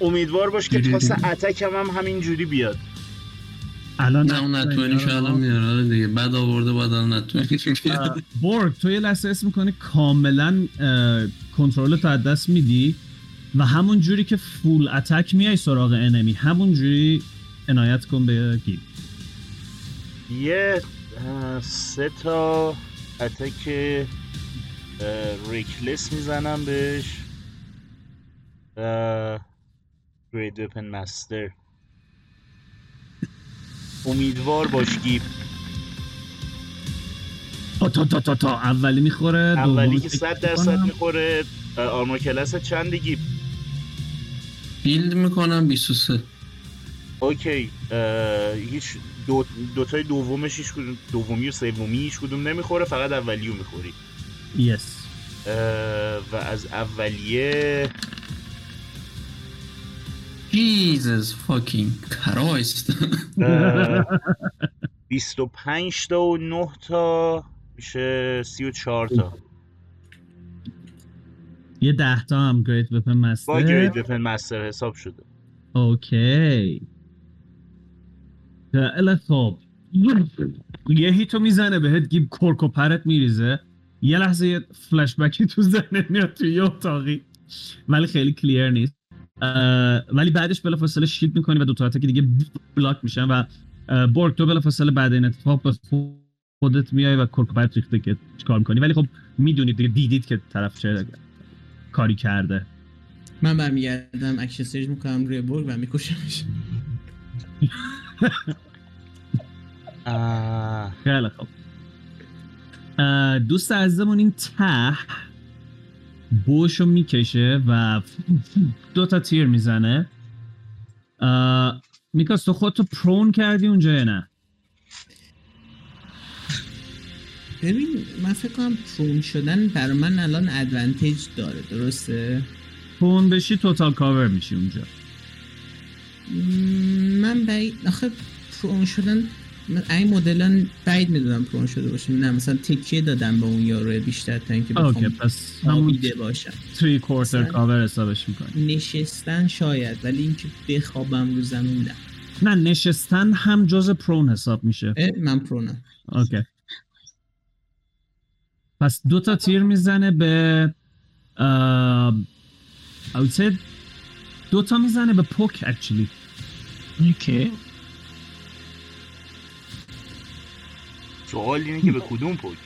امیدوار باش که تاس اتک هم, هم همین جوری بیاد. الان نه اون نتوینیش الان میاره آره دیگه. بعد آورده بعد الان بورگ تو یه لحظه اسم می‌کنی کاملا کنترلتو از دست میدی؟ و همون جوری که full attack میای سراغ enemy همون جوری عنایت کن به گیب یه سه تا attack reckless می‌زنم بهش. great weapon master امیدوار باش گیب تا تا تا تا اولی می‌خوره اولی که صد درصد. می‌خوره. آرمور کلاس چند گیب بیلد می‌کنم 23 اوکی هیچ دو دوتای دومش هیچ کدوم دومی و سومی هیچ کدوم نمی‌خوره فقط اولیو می‌خوری. یس و از اولیه Jesus fucking Christ. اه، 25 تا و 9 تا میشه 34 تا. یه ده تا هم گریت وپن با مستر گرید وپن مستر حساب شده. okay. خیلی خوب یه hit و می‌زنه بهت گیب کرک و پرت میریزه. یه لحظه یه فلش بکی تو ذهنت میاد توی یه اتاقی. ولی خیلی clear نیست. ولی بعدش بلافاصله shield می‌کنی و دو تا که دیگه block میشن و برگ تو بلافاصله بعد این اتفاق به خودت میای و کرک و پرت ریخته که چیکار می‌کنی. ولی خب می‌دونید دیگه دیدید که طرف چه کاری کرده. من برمیگردم action surge می‌کنم روی برگ و میکشمش. خیلی خوب. دوست عزیزمون این ته بوشو می‌کشه و دو تا تیر می‌زنه. میکاس تو خودتو پرون کردی اونجا یا نه؟ ببین من فکر کنم پرون شدن بر من الان ادوانتیج داره درسته؟ پرون بشی توتال کاور میشی اونجا. من بعید آخه prone شدن من این مدلا بعید می‌دونم prone شده باشم نه مثلا تکیه دادم به اون یارو بیشتر تا اینکه okay بخوام پس همون باشم. three quarter مثلا- کاور حسابش می‌کنی. نشستن شاید ولی اینکه بخوابم رو زمین نه نشستن هم جز prone حساب میشه. من prone م. okay. پس دو تا تیر می‌زنه به اه I would say دو تا می‌زنه به پوک actually. اوکی. سوال اینه که به کدوم پوک؟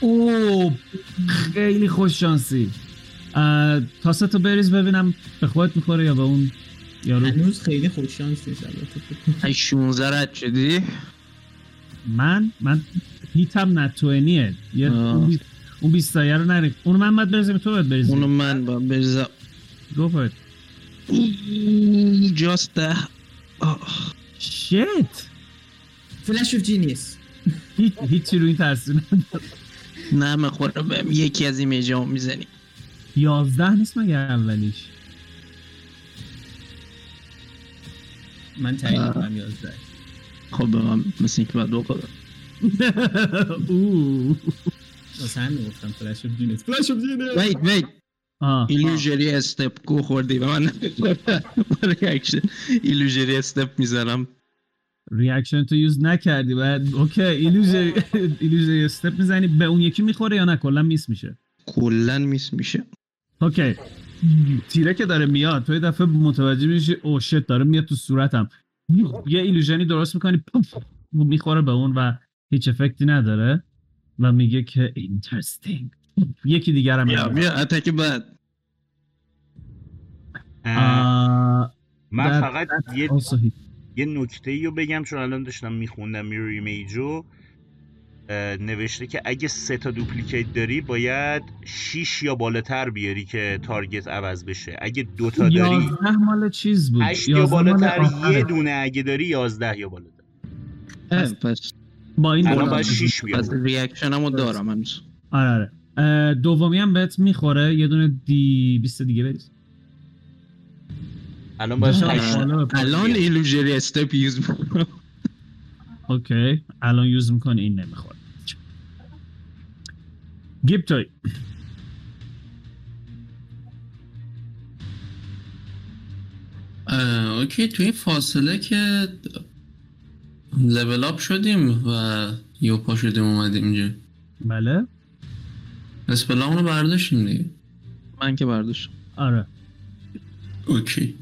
اوه خیلی خوش شانسی. تاستو بریز ببینم به خودت می‌خوره یا به اون یارو؟ هنوز خیلی خوش شانس نیست البته. فکر کنم. ای 16 رد شدی؟ من من هیتم نتوینیه یه آه. اون بیست- اون بیستایه رو نری اونو من باید بریزیم تو باید بریزیم اونو من با بریزم Go for it. جاست ده. Shit. فلش اف جینیس هیچ هیچی روی این ترسیم نه من خودم یکی از ایمیجا می‌زنی. یازده نیست مگه اولیش؟ من تایید. می‌کنم 11 خب به من مثل اینکه باید بخورم همین گفتم flash of genius flash of genius wait wait آه. illusory step گو خوردی به من. reaction illusory step می‌زنم reaction تو use نکردی. بعد okay illusory illusory step می‌زنی. به اون یکی می‌خوره یا نه؟ کلا miss میشه. کلا miss میشه. okay تیره که داره میاد تو یه دفعه متوجه میشی oh shit داره میاد تو صورتم. یه illusion ی درست می‌کنی poof می‌خوره به اون و هیچ effect ی نداره و میگه که interesting یکی دیگر هم بیا. بیا attack بعد من فقط یه. یه نکته رو بگم چون الان داشتم میخوندم mirror image و اه، نوشته که اگه سه تا duplicate داری باید 6 یا بالاتر بیاری که target عوض بشه اگه دو تا داری یازده مال چیز بود 8 یا 11 بالاتر. یه دونه اگه داری 11 یا بالاتر پس با این الان. باید 6 بیاری پس reaction همو دارم هنوز. آره آره. دومی هم بهت می‌خوره. یه دونه D 20 دیگه بریز. الان باید داشتم 8 بالا به الان. ایلوژری استپ یوز می‌کنم. okay. الان use می‌کنه این نمی‌خوره. گیب توی. اه، okay. توی این فاصله که level up شدیم و یو پا شدیم اومدیم اینجا. بله. spell امونو برداشتیم دیگه. من که برداشت آره. okay.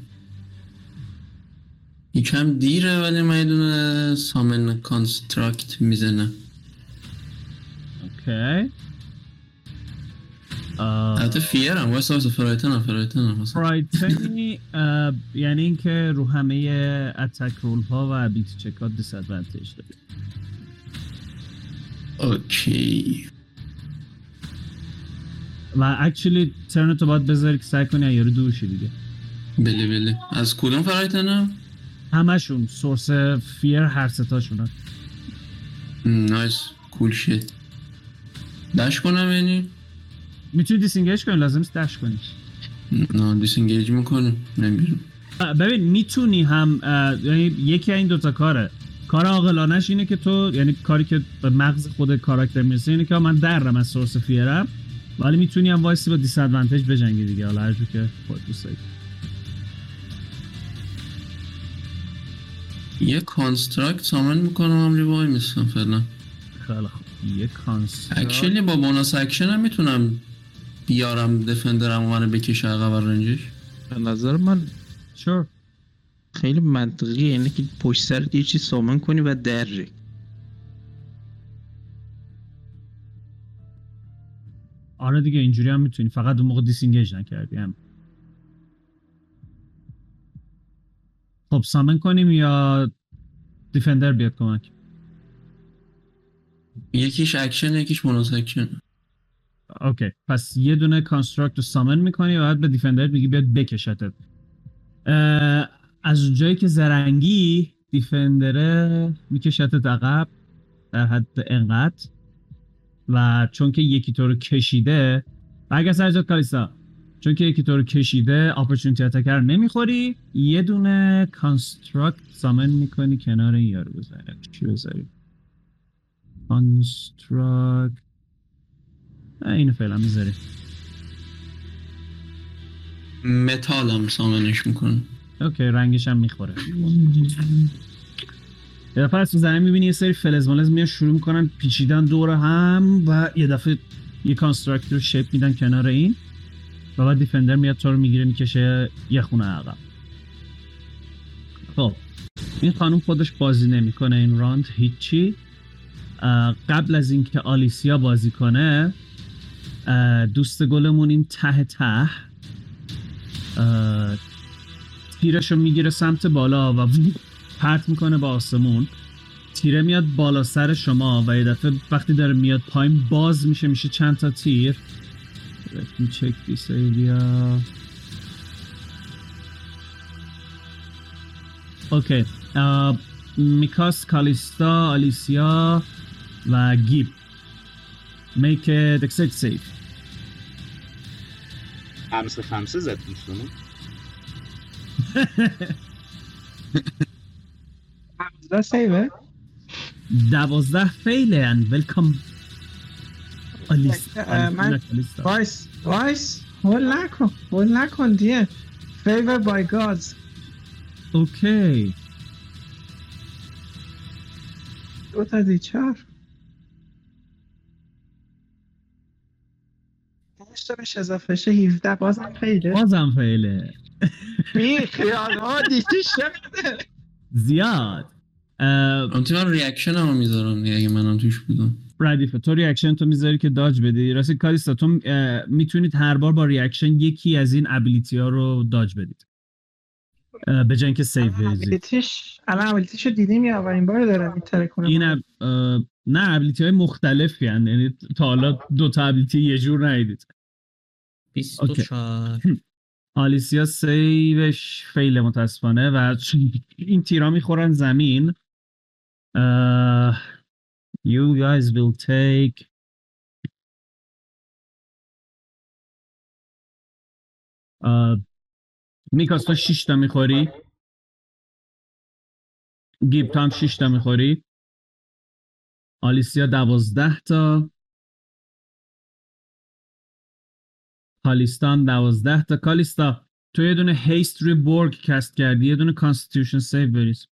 یکم دیره ولی من یه دونه summon construct می‌زنم. okay. آه، البته fear م واسه واسه frighten م frighten م واسه frighten ی اه، یعنی اینکه رو همه attack roll ها و ability check ها disadvantage داری okay. و actually turn تو باید بذاری که سعی کنی یارو دور شی دیگه. بله بله. از کدوم frighten م همشون. source fear هر ستاشون nice. cool shit. dash کنم یعنی؟ می‌تونی disengage کنی؟ لازم نیست dash کنی. نه disengage می‌کنم نمیرم. ببین می‌تونی هم یعنی یکی از این دوتا کاره. کار عاقلانش اینه که تو یعنی کاری که به مغز خود character می‌رسه اینه که من درم از source fear م ولی می‌تونی هم وایسی با disadvantage بجنگی دیگه. حالا هر که خودت دوست داری. یه construct summon می‌کنم هم وای میستم فعلا. خیلی خوب. یه construct actually با bonus action هم می‌تونم بیارم defender م منو بکشه عقب range ش؟ به نظر من شور خیلی منطقیه اینه که پشت سرت یه چیز summon کنی و دری آره دیگه اینجوری هم می‌تونی. فقط اون موقع disengage نکردی هم. خب summon کنیم یا defender بیاد کمک؟ یکیش اکشن یکیش bonus action okay. پس یه دونه construct رو summon می‌کنی و بعد به defender میگی بیاد بکشتت. از اونجایی که زرنگی defender ه میکشتت عقب در حد انقدر و چون که یکی تو رو کشیده برگرد سر جات کالیسا. چون که یکی تو رو کشیده opportunity attack نمی‌خوری. یه دونه construct summon می‌کنی کنار یارو بزنی. چی بذاری؟ construct اینو فعلا می‌ذاری متال هم summon ش می‌کنم okay رنگش هم می‌خوره. یه دفعه از تو زمین می‌بینی یه سری فلز ملز میان شروع می‌کنن پیچیدن دور هم و یه دفعه یه construct رو shape میدن کنار این و بعد defender میاد تو رو می‌گیره می‌کشه یه خونه عقب. خب این خانوم خودش بازی نمی‌کنه این round هیچی. قبل از اینکه آلیسیا بازی کنه دوست گلمون این ته ته. تیرش رو می‌گیره سمت بالا و پرت می‌کنه به آسمون. تیره میاد بالا سر شما و یه دفعه وقتی داره میاد پایین باز میشه میشه چند تا تیر. Let me check. اوکی میکاس کالیستا آلیسیا و گیب. Make a save خمسه خمسه زد دوستانو دوازده fail ه and welcome. آلیس. اه، من- آلیس- آلیس- وایس وایس هول نکن هول نکن دیه. Favored by gods. Okay. دو تا D چهار هشتا بهش اضافه شه 17 بازم fail. بازم fail ه بی خیال ها دیچی شده زیاد. البته من reaction هم می‌ذارم دیگه اگه منم توش بودم. ردیفه تو reaction تو می‌ذاری که dodge بدی. راستی کالیستا تو می‌تونید هر بار با reaction یکی از این ability ها رو dodge بدید. به جای اینکه save ability ش الان ability ش رو دیدیم یا اولین بار داره میتره کنه؟ این اب... نه ability های مختلفی هن. یعنی تا حالا دو تا ability یه جور ندیدید. 24 آلیسیا سیوش فیل متاسفانه و این تیرا می‌خورن زمین guys will take uh, میکاس تو 6 تا می‌خوری؟ گیب تو هم 6 تا می‌خوری؟ آلیسیا دوازده تا. کالیستا دوازده تا کالیستا. تو یه دونه haste روی برگ cast کردی یه دونه constitution save بریز.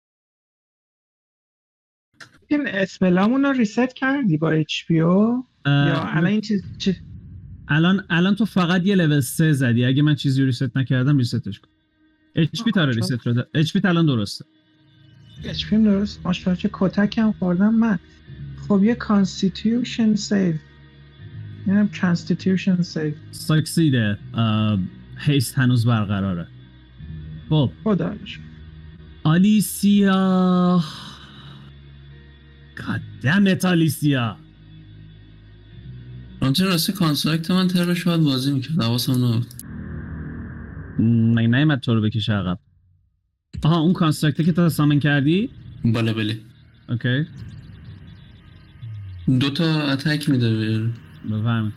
این spell امون رو reset کردی با HP و؟ یا الان این چیز چی؟ الان الان تو فقط یه لول 3 زدی. اگه من چیزی رو reset نکردم reset ش کن. HP تاره reset رو HP الان درسته. HP درست. ماشاءالله چه کتک هم خوردم. من خب یه constitution save یعنی constitution save succeed ه. haste هنوز برقراره. خب. خدا رو شکر. آلیسیا. قدمت آلیسیا. البته راستی construct من turn ش باید بازی می‌کرد. حواسم نبود. مگه نیمد تو رو بکشه عقب؟ آها اون construct ه که تو summon کردی؟ بله بله. اوکی. دو تا اتک میده بفهم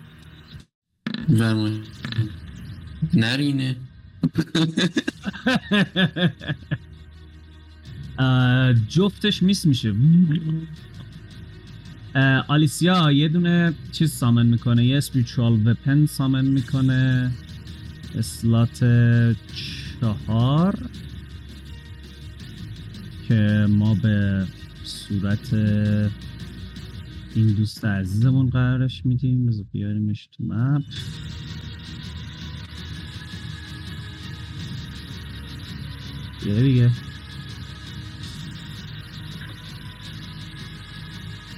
ورمای نرینه. جفتش میس میشه. آلیسیا یه دونه چیز سامن می‌کنه. یه اسپریچوال وپن سامن می‌کنه. اسلات چهار که ما به صورت این دوست عزیزمون قرارش میدیم. بذار بیاریمش تو map. بیا دیگه.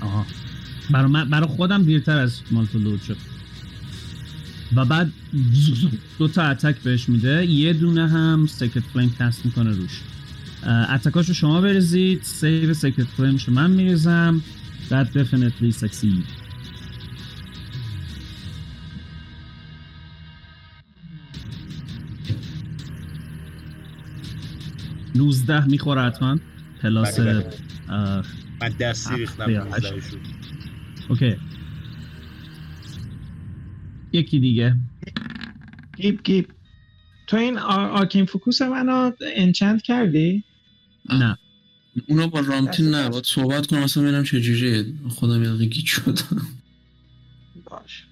آها. برای, من برای خودم دیرتر از مالتو load شد. و بعد دو تا attack بهش میده. یه دونه هم sacred flame cast می‌کنه روش. attack اشو شما بریزید. save sacred flame شو من میریزم. That definitely succeed. نوزده می‌خوره حتما. plus بله، بله. من دستی ریختم. Okay. یکی دیگه. گیب گیب. تو این آ- arcane focus منو enchant کردی؟ نه. اونو با رامتین نه باید صحبت کنم اصلا ببینم چجوریه خودم یه گیج شدم. باش.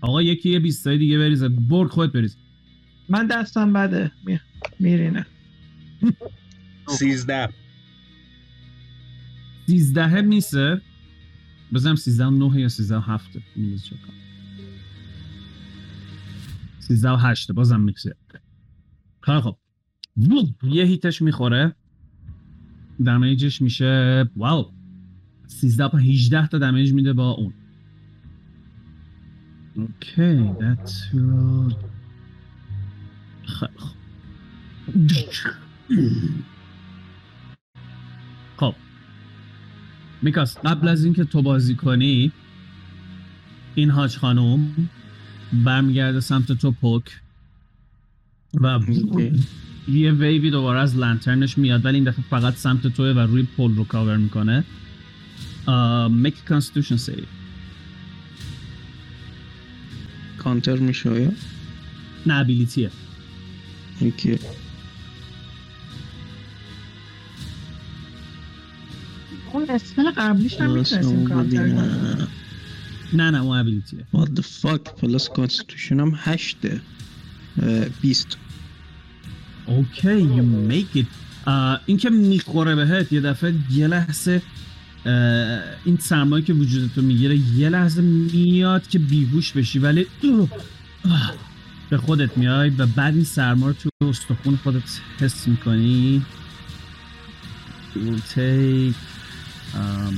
آقا یکی یه بیستایی دیگه بریزه. برگ خودت بریز. من دستم بده. می... میرینه. سیزده. سیزدهه miss ه؟ بزنم سیزده و نه یا سیزده و هفته چه. سیزده و هشته بازم میکسه. خیلی خب یه هیتش می‌خوره. دمیجش میشه واو سیزده و هیجده تا دمیج میده با اون. اوکی your خیلی خب. میکاس قبل از اینکه تو بازی کنی این حاج خانم برمیگرده سمت تو پوک و یه ویوی دوباره از lantern ش میاد ولی این دفعه فقط سمت توه و روی پل رو کاور می‌کنه. make constitution save counter میشه یا نه ability ه یکی اون spell قبلیش هم می‌تونستیم کانتر کنیم. نه نه اون ability ه What the fuck plus constitution هم هشته. بیست. Okay you make it. آه، این که می‌خوره بهت یه دفعه یه لحظه اه، این سرمایه که وجودتو می‌گیره یه لحظه میاد که بیهوش بشی ولی به خودت میای و بعد این سرما رو تو استخون خودت حس می‌کنی. Will take um.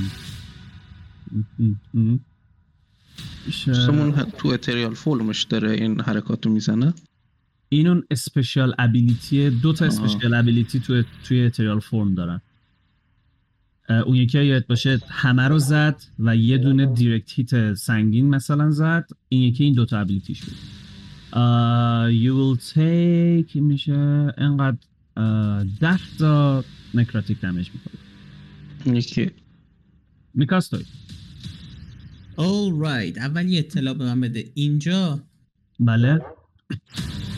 میشه- دوستمون ه- تو اتریال فولمش داره این حرکاتو می‌زنه. این اون اسپشیال ابیلیتی دو تا. اسپشیال ابیلیتی توی توی اتریال فرم دارن. اون یکی یاد باشه همه رو زد و یه دونه دیرکت هیت سنگین مثلا زد. این یکی این دوتا ابیلیتیش بود uh, you will take میشه انقدر ده تا نکراتیک دمیج می‌کنه. این یکی. میکاستوی. All right. اول یه اطلاع به من بده. اینجا بله.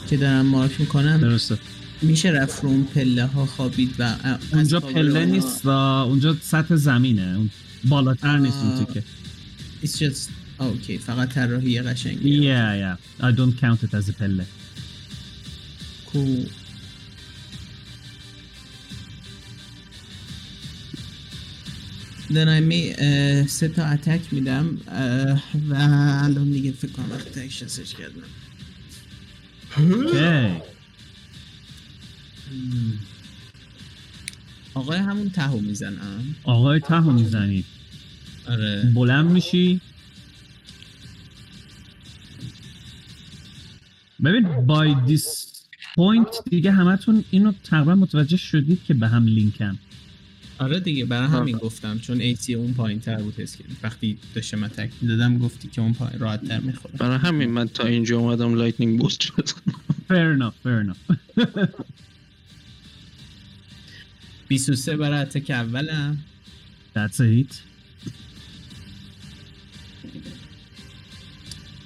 که دارم مارک می‌کنم درسته میشه رفت رو اون پله ها خوابید و اونجا پله نیست و اونجا سطح زمینه بالاتر نیست اون. تیکه It's just اوکی فقط طراحی قشنگی Yeah, yeah. I don't count it as a پله. cool. Then I may اه، سه تا اتک میدم و الان دیگه فکر کنم اتکش سش کردم. آقای همون تهو می‌زنم آقای تهو می‌زنی آره. بلند میشی. ببین by this point دیگه همتون اینو تقریبا متوجه شدید که به هم لینکن. آره دیگه برای همین گفتم چون AC اون پایین تر بود حس کردم. وقتی داشتم attack می‌دادم گفتی که اون پایین راحت تر می‌خوره. برای همین من تا اینجا اومدم lightning bolt شد fair enough fair enough. 23 برای attack اولم. That's a hit.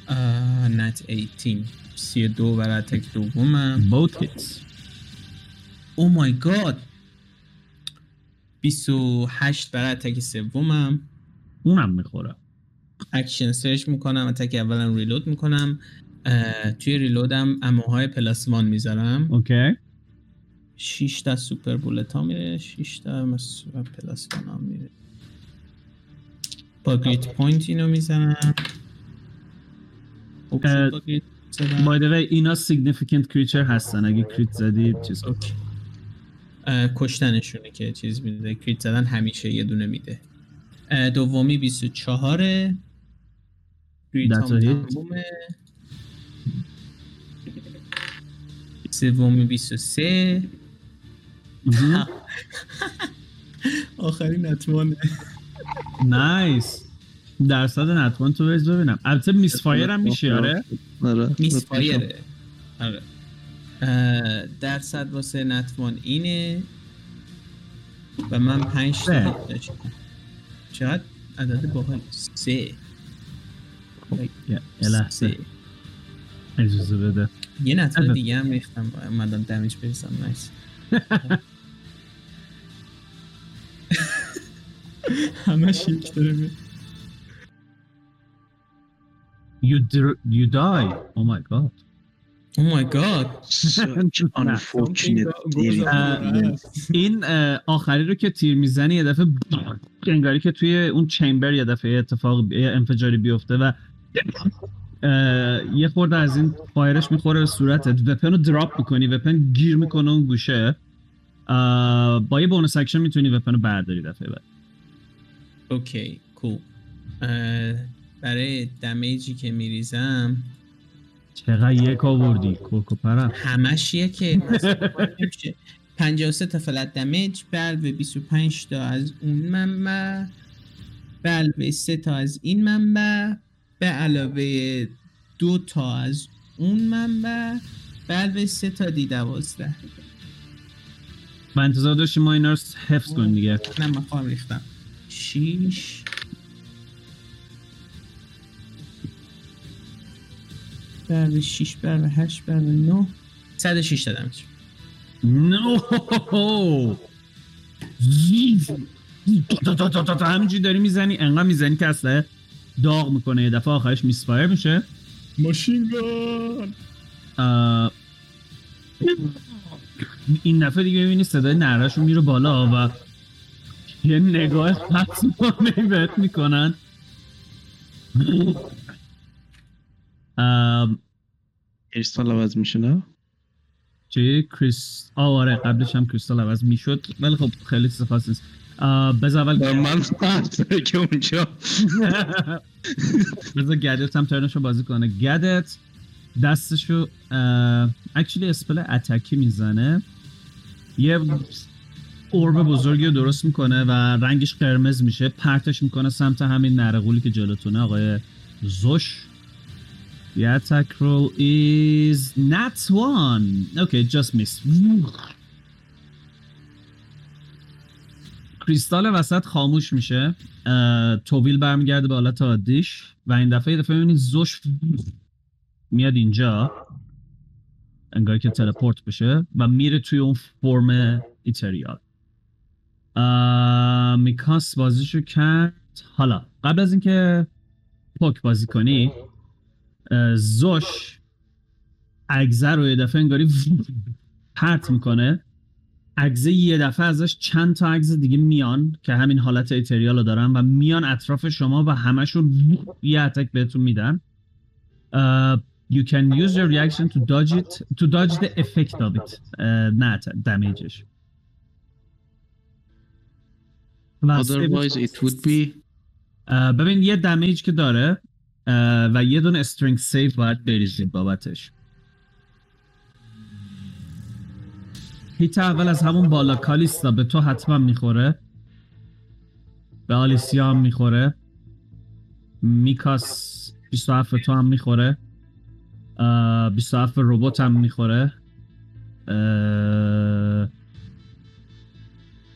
آه، nat 18 32 برای attack دومم. Both hits. Oh my God 28 برای attack سومم. اونم می‌خوره. Action surge می‌کنم attack اولم reload می‌کنم توی reload م ammo های plus one می‌ذارم. Okay. 6 تا super bullet ها میره 6 تا مس- plus one ها میره. با grit point اینو می‌زنم oops، اه، با grit زدم. by the way اینا significant creature هستن. اگه crit زدید چیز okay. کشتنشونه که چیز میده crit زدن همیشه یه دونه میده. دومی 24 crit هم. تمومه. سومی 23 مهم. آخرین اتمانه. نایس درصد نتوان تو بریز ببینم. البته میس فایر هم میشه آره؟ آره. میس فایره آره. درصد واسه نتوان اینه و من پنج تا داشتم. چقدر؟ عدد باحال سه. یه لحظه. سه. اجازه بده. یه نتوان. دیگه هم ریختم. با اومدم دمیج بریزم. نایس همش یک داره میاد. you, you die. Oh my god. Oh my god. این آخری رو که تیر می‌زنی یه دفعه انگاری که توی اون chamber یه دفعه اتفاق انفجاری بیفته و یه خورده از این fire ش می‌خوره به صورتت. weapon رو drop می‌کنی. weapon گیر می‌کنه اون گوشه. با یه bonus action می‌تونی weapon رو برداری دفعه بعد. OK cool برای damage ی که میریزم چقدر یک آوردی؟ کوکو پرم. همش یکه. 53 تا فلت دمیج. به علاوه 25 تا از اون منبع. به علاوه 3 تا از این منبع. به علاوه دو تا از اون منبع. به علاوه 3 تا دی 12 و انتظار داشتی ما اینا رو حفظ کنیم دیگه. نه من خواهم ریختم. 6 به علاوه 6 به علاوه 8 به علاوه 9 106 تا دمیج نو همینجوری داری می‌زنی انقدر می‌زنی که اصلا داغ می‌کنه. یه دفعه آخرش میسفایر میشه. ماشین گان! این دفعه دیگه می‌بینی صدای نرهشون میره بالا و یه نگاه خصمانه بهت می‌کنن. کریستال عوض میشه نه؟ چی؟ کریس آره قبلش هم کریستال عوض می‌شد ولی خب خیلی چیز خاص نیست. بذار اول من که اونجا بذار گدت هم ترنشو بازی کنه. گدت دستشو اکچولی اسپل اتکی می‌زنه. یه اورب بزرگی رو درست می‌کنه و رنگش قرمز میشه. پرتش می‌کنه سمت همین نرغولی که جلوتونه آقای زوش. The attack roll is nat one. Okay, just missed. کریستال وسط خاموش میشه توویل برمیگرده به حالت عادیش و این دفعه دفعه می‌بینید زوش میاد اینجا انگار که تلپورت بشه و میره توی اون فرم ایتریال میکاس بازیشو کرد حالا قبل از اینکه پوک بازی کنی زوش اگزه رو یه دفعه انگاری پرت می‌کنه. اگزه یه دفعه ازش چند تا اگزه دیگه میان که همین حالت ایتریال رو دارن و میان اطراف شما و همشون یه اتک بهتون میدن. Uh, you can use your reaction to dodge it to dodge the effect of it. uh, نه دمیجش otherwise it would be ببین یه دمیج که داره uh, و یه دونه استرینگ سیف باید بریزید بابتش. هیت اول از همون بالا کالیستا به تو حتما می‌خوره. به آلیسیا هم می‌خوره. میکاس 27 تو هم می‌خوره. اه، 27 ربات هم می‌خوره. اه،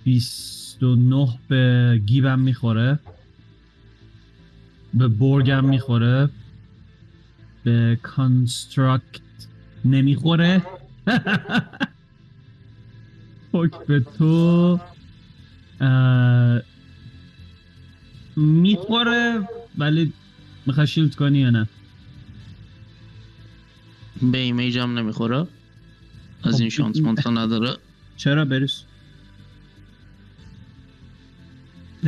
29 به گیبم می‌خوره. به برگم می‌خوره. به کانستراکت نمی‌خوره. پوک به تو. می‌خوره ولی می‌خوای شیلد کنی یا نه؟ به ایمیج هم نمی‌خوره. از این شانس مانتا نداره. چرا بریس؟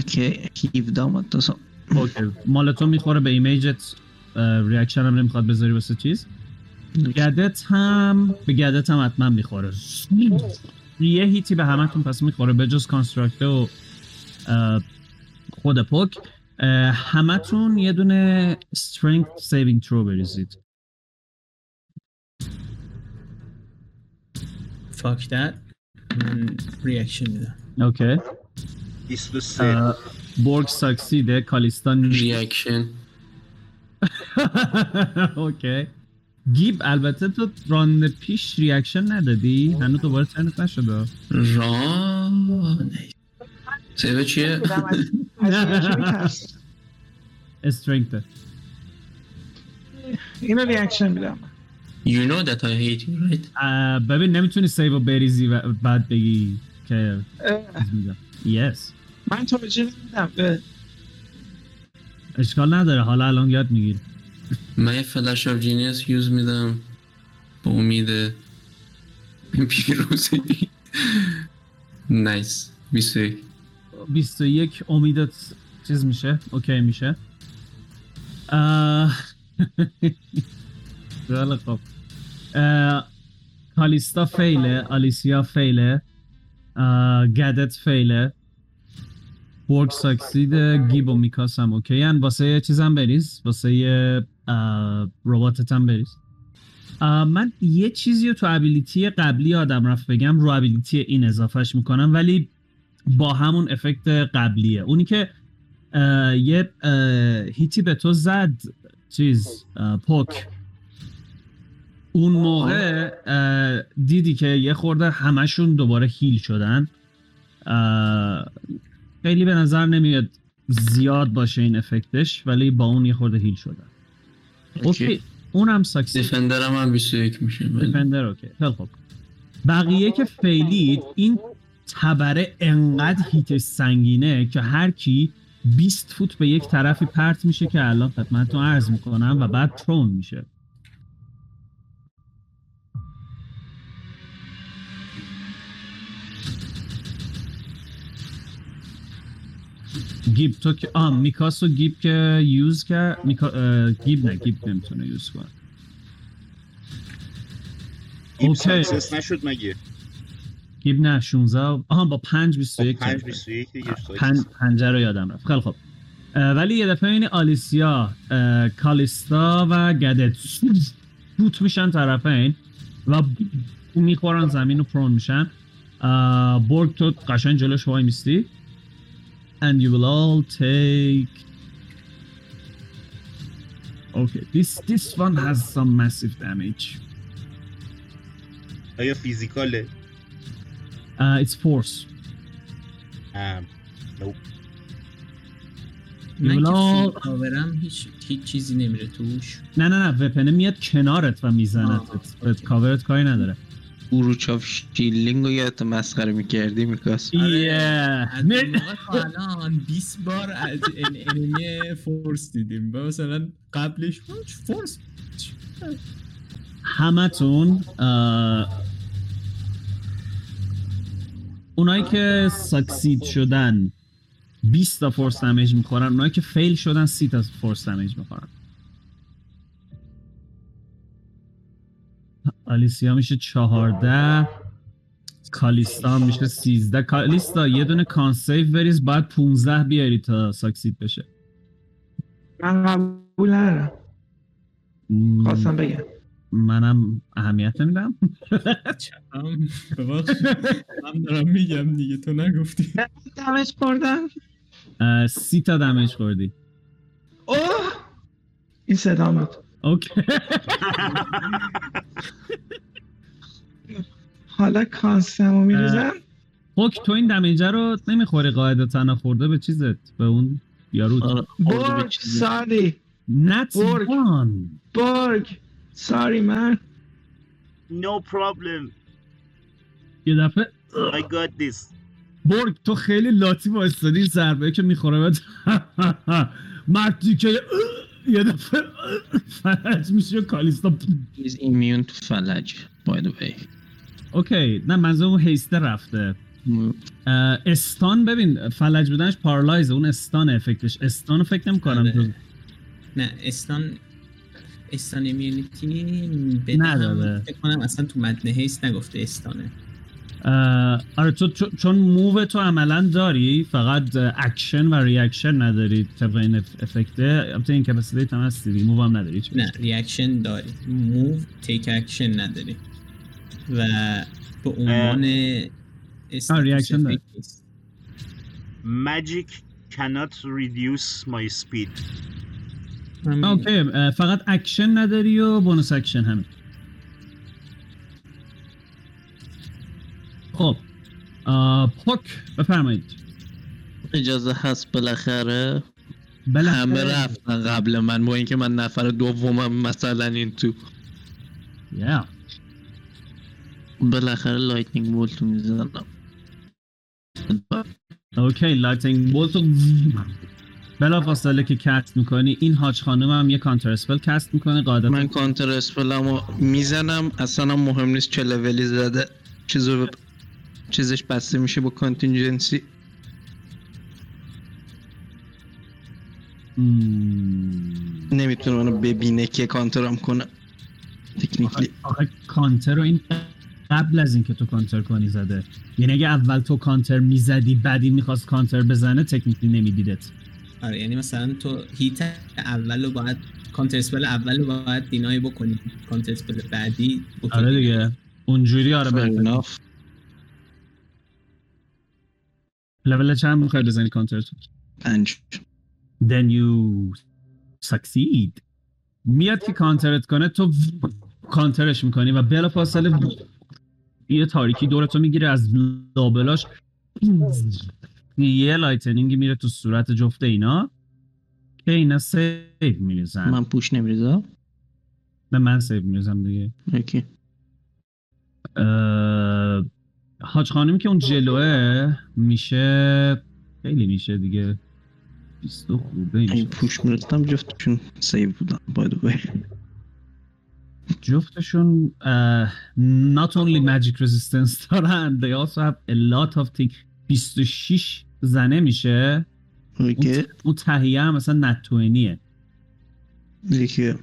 که 17 آمد تا اوکی. مال تو می‌خوره به ایمیجت ریاکشن هم نمی‌خواد بذاری واسه چیز. گدت هم به گدت هم حتما می‌خوره. یه هیتی به همتون پس می‌خوره به جز کانستراکته و خود پوک. اه، همتون یه دونه strength saving throw بریزید. fuck that من reaction میدم. OK. 23 اه، بورگ succeed ه کالیستان reaction OK گیب البته تو round پیش reaction ندادی. هنوز دوباره ترنت نشده. را save ه چیه؟ strength اینو reaction میدم. You know that I hate you, right? ببین نمی‌تونی save بریزی و بعد بگی که yes من توجه نمیدم به اشکال نداره حالا الان یاد می‌گیری من یه flash of genius use میدم. به امید پیروزی nice 21 21 امیدت چیز میشه؟ OK میشه. خوب اه، کالیستا fail ه آلیسیا fail ه گدت fail ه. بورگ succeed گیب و میکاس هم OK هن. واسه یه چیزم بریز واسه رباتت هم بریز من یه چیزی رو تو ابیلیتی قبلی آدم رفت بگم رو ابیلیتی این اضافهش می‌کنم ولی با همون افکت قبلیه. اونی که اه، یه اه، هیتی به تو زد چیز اه، پوک. اون موقع دیدی که یه خورده همشون دوباره هیل شدن. خیلی به نظر نمیاد زیاد باشه این effect ش ولی با اون یه خورده heal شدن OK. اونم succeed defender هم هم 21 میشه defender OK. خیلی خوب. بقیه که fail ید این تبره انقدر hit ش سنگینه که هر کی 20 فوت به یک طرفی پرت میشه که الان خدمتتون عرض می‌کنم و بعد prone میشه. گیب تو که آه میکاسو گیب که use کرد میکا... گیب نه گیب نمی‌تونه use کنه OK. success نشد مگه گیب نه 16 و- آها با 5 21 5 کرد. 21 دیگه پن... success. پنجه رو یادم رفت خیلی اه، ولی یه دفعه این آلیسیا کالیستا و گدت بوت میشن طرفین و می‌خورن زمین و prone میشن برگ تو قشنگ جلوش وای میستی and you will all take okay this this one has some massive damage. آیا فیزیکاله uh, it's force. ام. من You که will فیل کاورم هیچ هیچ چیزی نمیره توش نه نه نه وپنه میاد کنارت و می‌زنه آه، بهت کاورت کاری نداره brooch of shielding رو یادت مسخره می‌کردی میکاس آره. Yeah. از الان 20 بار از en- enemy force دیدیم و مثلا قبلش force همتون اونایی که succeed شدن 20 تا force damage می‌خورن اونایی که fail شدن 30 تا force damage می‌خورن آلیسیا میشه 14 کالیستا میشه 13 کالیستا یه دونه con save بریز باید 15 بیاری تا succeed بشه. من قبول ندارم. خواستم بگم. منم اهمیت نمیدم. من دارم میگم دیگه تو نگفتی. damage خوردم. اه، سی تا دمیج خوردی. اوه! این صدا بود. اوکی. حالا کانسمو میریزم. اوک تو این دمیجه رو نمی‌خوری قاعدتا خورده به چیزت به اون یارو برگ. ساری. نت برگ. برگ. ساری من. No problem. یه دفعه. I got this. برگ تو خیلی لاتی وایستادی این ضربه که می‌خوره. بهت مردی که یه دفعه فلج میشه کالیستا He's immune to فلج by the way. اوکی نه منظور اون هیسته رفته. استان ببین فلج بودنش پارالایزه اون استان افکتش استان رو فکر نمی کنم آره. نه استان استان امیونیتی نداره. فکر کنم اصلا تو متن هیست نگفته استانه. آره تو چون- move تو عملا داری فقط اکشن و reaction نداری طبق این ef- effect ه البته incapacitated هم هستی دیگه move هم نداری هیچ نه reaction داری. move take action نداری. و به عنوان reaction داری. Magic cannot reduce my speed. OK فقط اکشن نداری و bonus action همین. پوک بفرمایید. اجازه هست بالاخره؟ بالاخره. همه رفتن قبل من با اینکه من نفر دومم مثلا این تو. Yeah. بالاخره lightning bolt و می‌زنم. OK lightning bolt بلا فاصله که cast می‌کنی این هاج خانم هم یه counter spell cast می‌کنه قاعدتا. من counter spell مو می‌زنم اصلا هم مهم نیست چه لولی زده چیزو چیزش بسته میشه با کانتینجنسی. نمی‌تونه منو ببینه که کانترم کنه. تکنیکلی آخه کانتر رو این قبل از اینکه تو کانتر کنی زده. یعنی اگه اول تو کانتر می‌زدی بعدی می‌خواست کانتر بزنه تکنیکلی نمیدیدت. آره یعنی مثلا تو هیت اول رو باید counter spell اول رو باید deny بکنی. counter spell بعدی بکنی. آره دیگه. اونجوری آره Fair لول چند می‌خوای بزنی کانتر تو پنج. Then you succeed. میاد که کانترت کنه تو کانترش می‌کنی و بلا فاصله یه تاریکی دورتو می‌گیره از لابلاش یه lightning ی میره تو صورت جفت اینا که اینا سیو میریزن. من پوش نمیریزم. به من سیو میریزم دیگه. اوکی. حاج خانمی که اون جلوه میشه خیلی میشه دیگه. 20 خورده این پوش میرستم جفتشون سیو بودن باید باید جفتشون uh, not only magic resistance دارن they also have a lot of things. 26 زنه میشه. اون, اوکی اون تهیه هم مثلا نتوینیه یکی.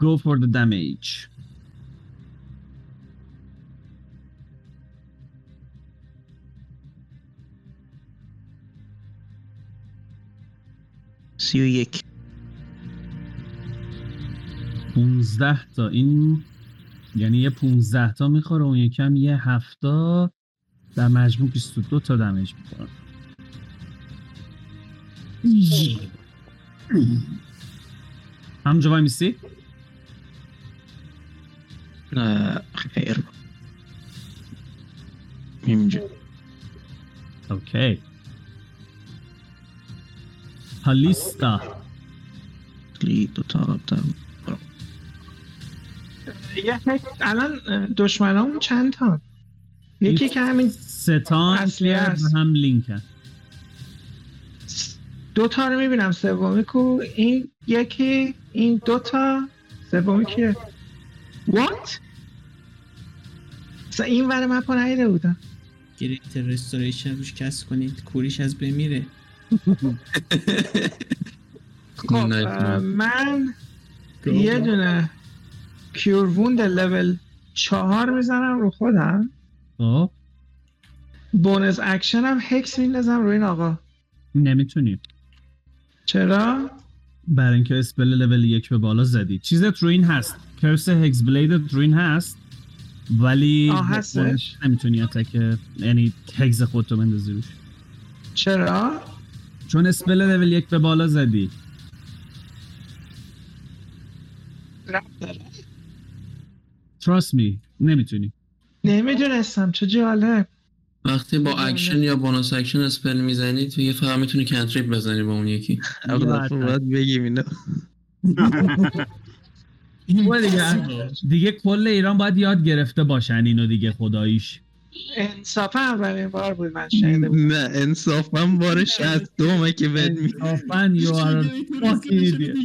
Go for the damage. سی و یک. 15 تا این یعنی یه 15 تا می‌خوره اون یکم یه هفتا در مجموع 22 تا دمیج می‌خوره. همونجا وای میسی؟ نه خیر اینجا اوکی. پالیستا لی دو تا. یه الان دشمنامون چند تا یکی که همین ستان اصلی هست. هم لینکن دو تا رو می‌بینم سومی کو. این یکی این دو تا سومی که وات این ور مپا نیده بودم. گریت رستوریشن روش کس کنید. کوریش از بمیره خب. من یه دونه Cure Wound level چهار می‌زنم رو خودم. خب. bonus action هم Hex میندازم روی این آقا. نمی‌تونی چرا؟ برای اینکه spell level یک به بالا زدی. چیزت رو این هست. curse Hexblade ت رو این هست. ولی هستش؟ نمی‌تونی attack یعنی Hex خودتو بندازی روش. چرا؟ چون spell level یک به بالا زدی. Trust me. نمی‌تونی. نمی‌دونستم. چه جالب. وقتی با اکشن یا bonus action spell می‌زنی تو یه فقط می‌تونی cantrip بزنی با اون یکی. اول دفعه باید بگیم اینا. خوبه دیگه دیگه کل ایران باید یاد گرفته باشن اینو دیگه خداییش. انصافا اولین بار بود من شنیده بودم. نه انصافا بار شست دومه که بد می انصافاً fucking idiot.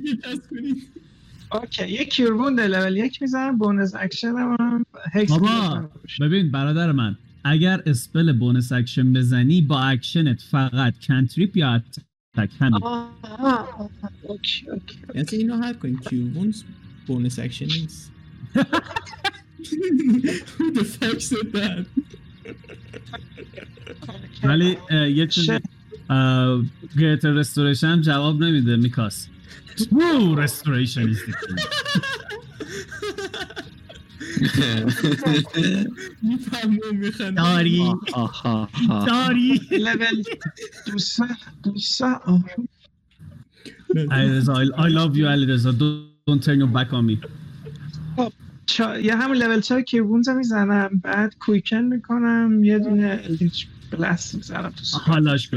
okay یه Cure Wound level یک می‌زنم bonus action هم Hex بابا. ببین برادر من اگر spell bonus action بزنی با اکشنت فقط cantrip یا attack؟ همین. آه، آه، آه، okay okay. یعنی اینو حل کنیم. Cure Wounds bonus action نیست. Who the fuck said that? ولی یه چیزی شه. گریت رستوریشن جواب نمیده میکاس. True restoration is the key. می‌فهمم میخندم. داری. داری. لول دوستان دوستان آه. علیرضا I, love you علیرضا. Don't, don't turn your back on me. چا... یه همون لول چهار کیور ووند می‌زنم. بعد کویکن می‌کنم. یه دونه الدیچ بلاست می‌زنم تو. حالاش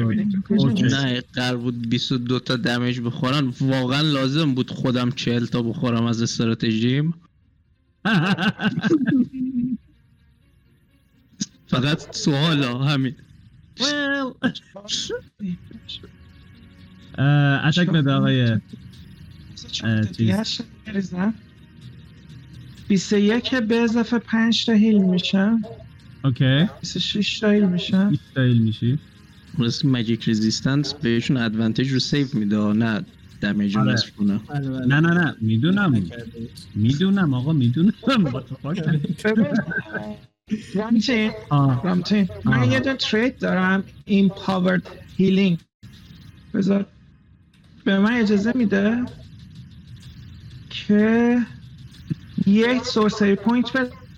اوکی. نه قرار بود 22 تا دمیج بخورن. واقعا لازم بود خودم 40 تا بخورم از استراتژیم. فقط سوال ها همین attack بده آقای 21 به اضافه 5 تا heal میشم okay. 26 تا heal میشم استایل میشی. مثل magic resistance بهشون advantage رو save میده. نه damage آره. نصف کنه. نه نه نه. می‌دونم. می‌دونم آقا می‌دونم. رامتین آه. رامتین من. یه دونه trait دارم. Empowered Healing بذار. به من اجازه میده که یک sorcery point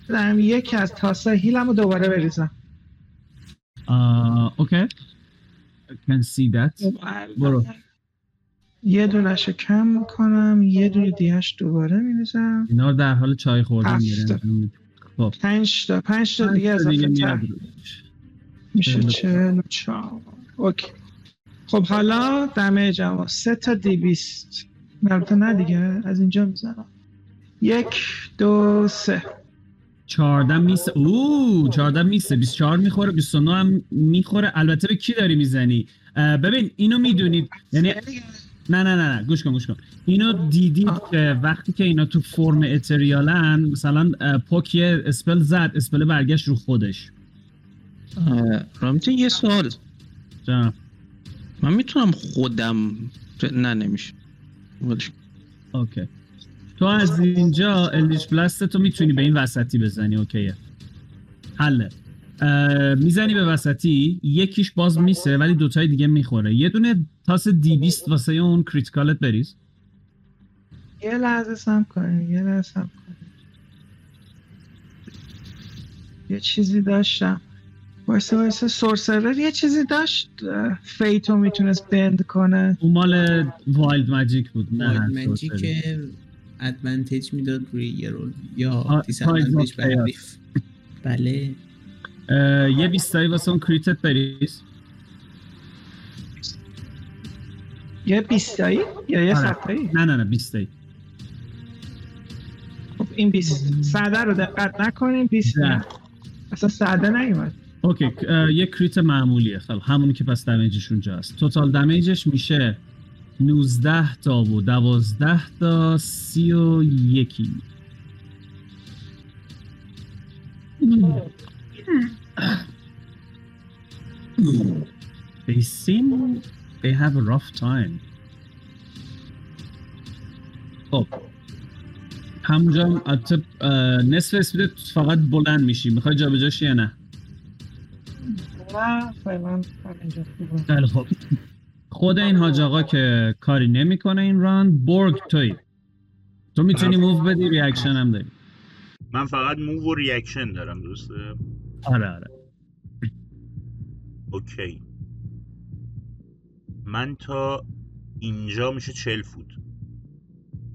بدم یکی از تاسه heal م رو دوباره بریزم. آه okay. I can see that. برو. یه دونش رو کم می‌کنم یه دونه دیگش دوباره میریزم. اینا رو در حال چای خوردن. میرن خب. پنج تا پنج تا دیگه اضافه میاد تر. میشه چهل و چهار. اوکی. خب حالا دمه جمع سه تا دی بیست البته نه دیگه از اینجا می‌زنم. یک دو سه. 14 میسه اوه 14 میسه 24 می‌خوره 29 هم می‌خوره. البته به کی داری می‌زنی؟ ببین اینو می‌دونید. یعنی نه نه نه نه. گوش کن گوش کن. اینو دیدید که وقتی که اینا تو form ethereal ن مثلا پوک یه spell زد spell برگشت رو خودش. رامتین یه سوال. جا. من می‌تونم خودم نه نمیشه. okay. تو از اینجا Eldritch Blast تو می‌تونی به این وسطی بزنی okay ه. حله. می‌زنی به وسطی یکیش باز miss ه ولی دوتای دیگه می‌خوره. یه دونه تاس D بیست واسه اون critical ت بریز. یه لحظه سم کنیم یه لحظه سم کنیم یه چیزی داشتم. وایسه وایسه سورسرر یه چیزی داشت؟ فیتو می‌تونست بند کنه. اون مال وایلد ماجیک بود نه وایلد ماجیک ادوانتیج می‌داد روی یه رول. یا آه، دیس Tides of ادوانتیج به Chaos. حریف بله یه بیستایی واسه اون کریتت بریز. یه بیستایی؟ یا یه آره. صفحه‌ای؟ نه نه نه بیستایی. خب این بیست سعده رو دقت نکنیم بیست نه. نه. اصلا سعده نیومد. اوکی یه کریت معمولیه. خب همونی که پس دمیجش اونجا هست توتال دمیجش میشه 19 تا و 12 تا 31 They seem they have a rough time. خب. همونجا هم البته نصف speed ت فقط بلند میشی. می‌خوای جابجاشی یا نه؟ نه فعلا اینجا خوبه. خیلی خب. خود این حاج آقا که کاری نمی‌کنه این ران برگ توی. تو می‌تونی move بدی reaction هم داری. من فقط move و reaction دارم درسته؟ آره آره. اوکی. من تا اینجا میشه چل فوت.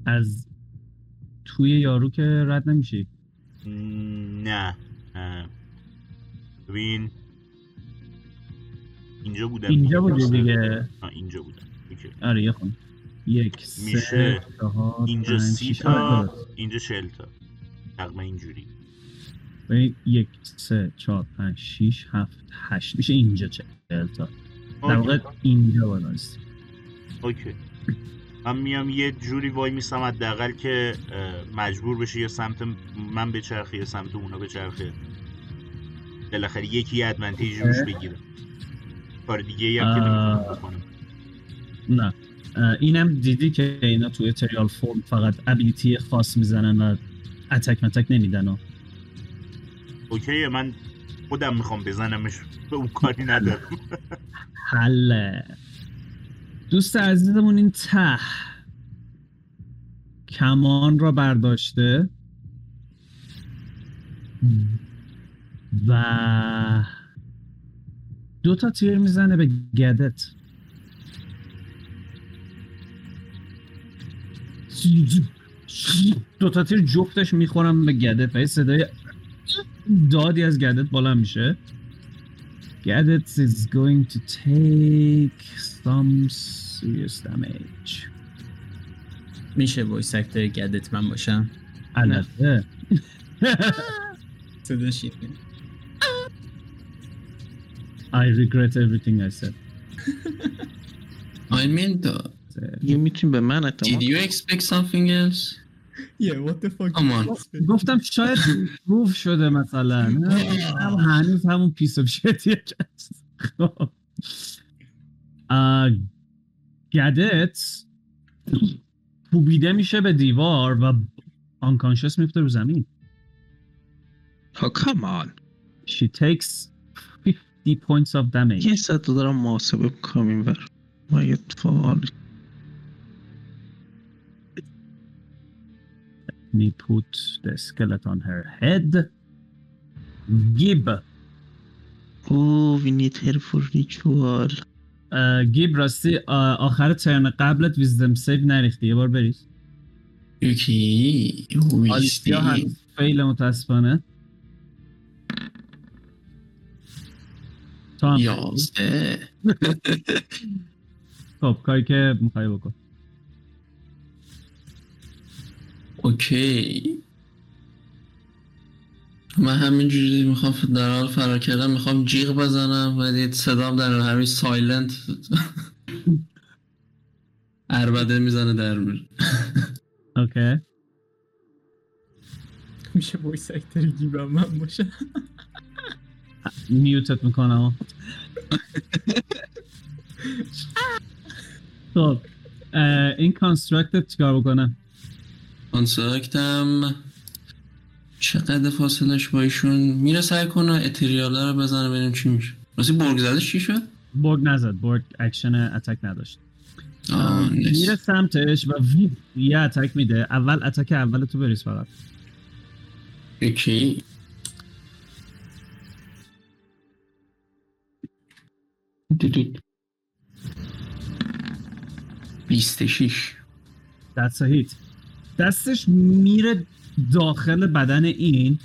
از توی یارو که رد نمیشی. نه. نه. ببین اینجا بودم اینجا درسته؟ دیگه. اینجا بودم اوکی. آره یه خون یک میشه چهار اینجا سی تا. اینجا چل تا. تقریبا اینجوری. یک سه چهار پنج شیش هفت هشت. میشه اینجا چه تا. در. واقع اینجا وایسی. okay. من میام یه جوری وای میستم حداقل که مجبور بشه یا سمت من بچرخه یا سمت اونا بچرخه. بالاخره یکی advantage روش بگیره. کار دیگه ای هم که. نمی‌تونم نه. اینم دیدی که اینا توی ethereal form فقط ability خاص می‌زنن و اتک متک نمیدن و اوکی من خودم می‌خوام بزنمش. به اون کاری ندارم. حله. دوست عزیزمون این ته کمان را برداشته. و دو تا تیر می‌زنه به گدت. دو تا تیر جفتش می‌خورم به گدت. و یه صدای دادی از گدت بالا میشه. Gadget is going to take some serious damage. میشه وایس اکتر گدت من باشم؟ البته صداش اینه. I regret everything I said. I mean, the, یه می‌تونی به من did اعتماد you expect something else? Yeah, what the fuck Come on. گفتم شاید روف شده مثلا هم هنوز همون پیس و شتیه که هست. خب. آه، گدت کوبیده میشه به دیوار و آنکانشس میفته رو زمین ها کامان She takes 50 points of damage یه صد دارم محاسبه می‌کنم این ور. ما یه اتفاق me put the skeleton on her head. گیب اوه we need her for ritual. گیب راستی آه، آخر ترن قبلت ویزدم سیو نریختی. یه بار بریز. یکی ویستی آلیسیا هنوز فیل متاسفانه. تو هم یازده. خب کاری که می‌خوای بکن. اوکی. من همینجوری می‌خوام در حال فرار کردم می‌خوام جیغ بزنم ولی صدام در همین سایلنت. عربده می‌زنه در میره. اوکی. میشه وایس اکتر گیبم من باشه. mute ت می‌کنم. خب این construct ت چیکار بکنه؟ construct م چقدر فاصلش با ایشون؟ میره سعی کنه ethereal ا رو بزنه ببینیم چی میشه. راستی برگ زدش چی شد؟ برگ نزد برگ action attack نداشت. میره سمتش و وی- یه attack میده. اول attack اول تو بریز فقط. اوکی دو- بیست شیش. دست هیت دستش میره داخل بدن این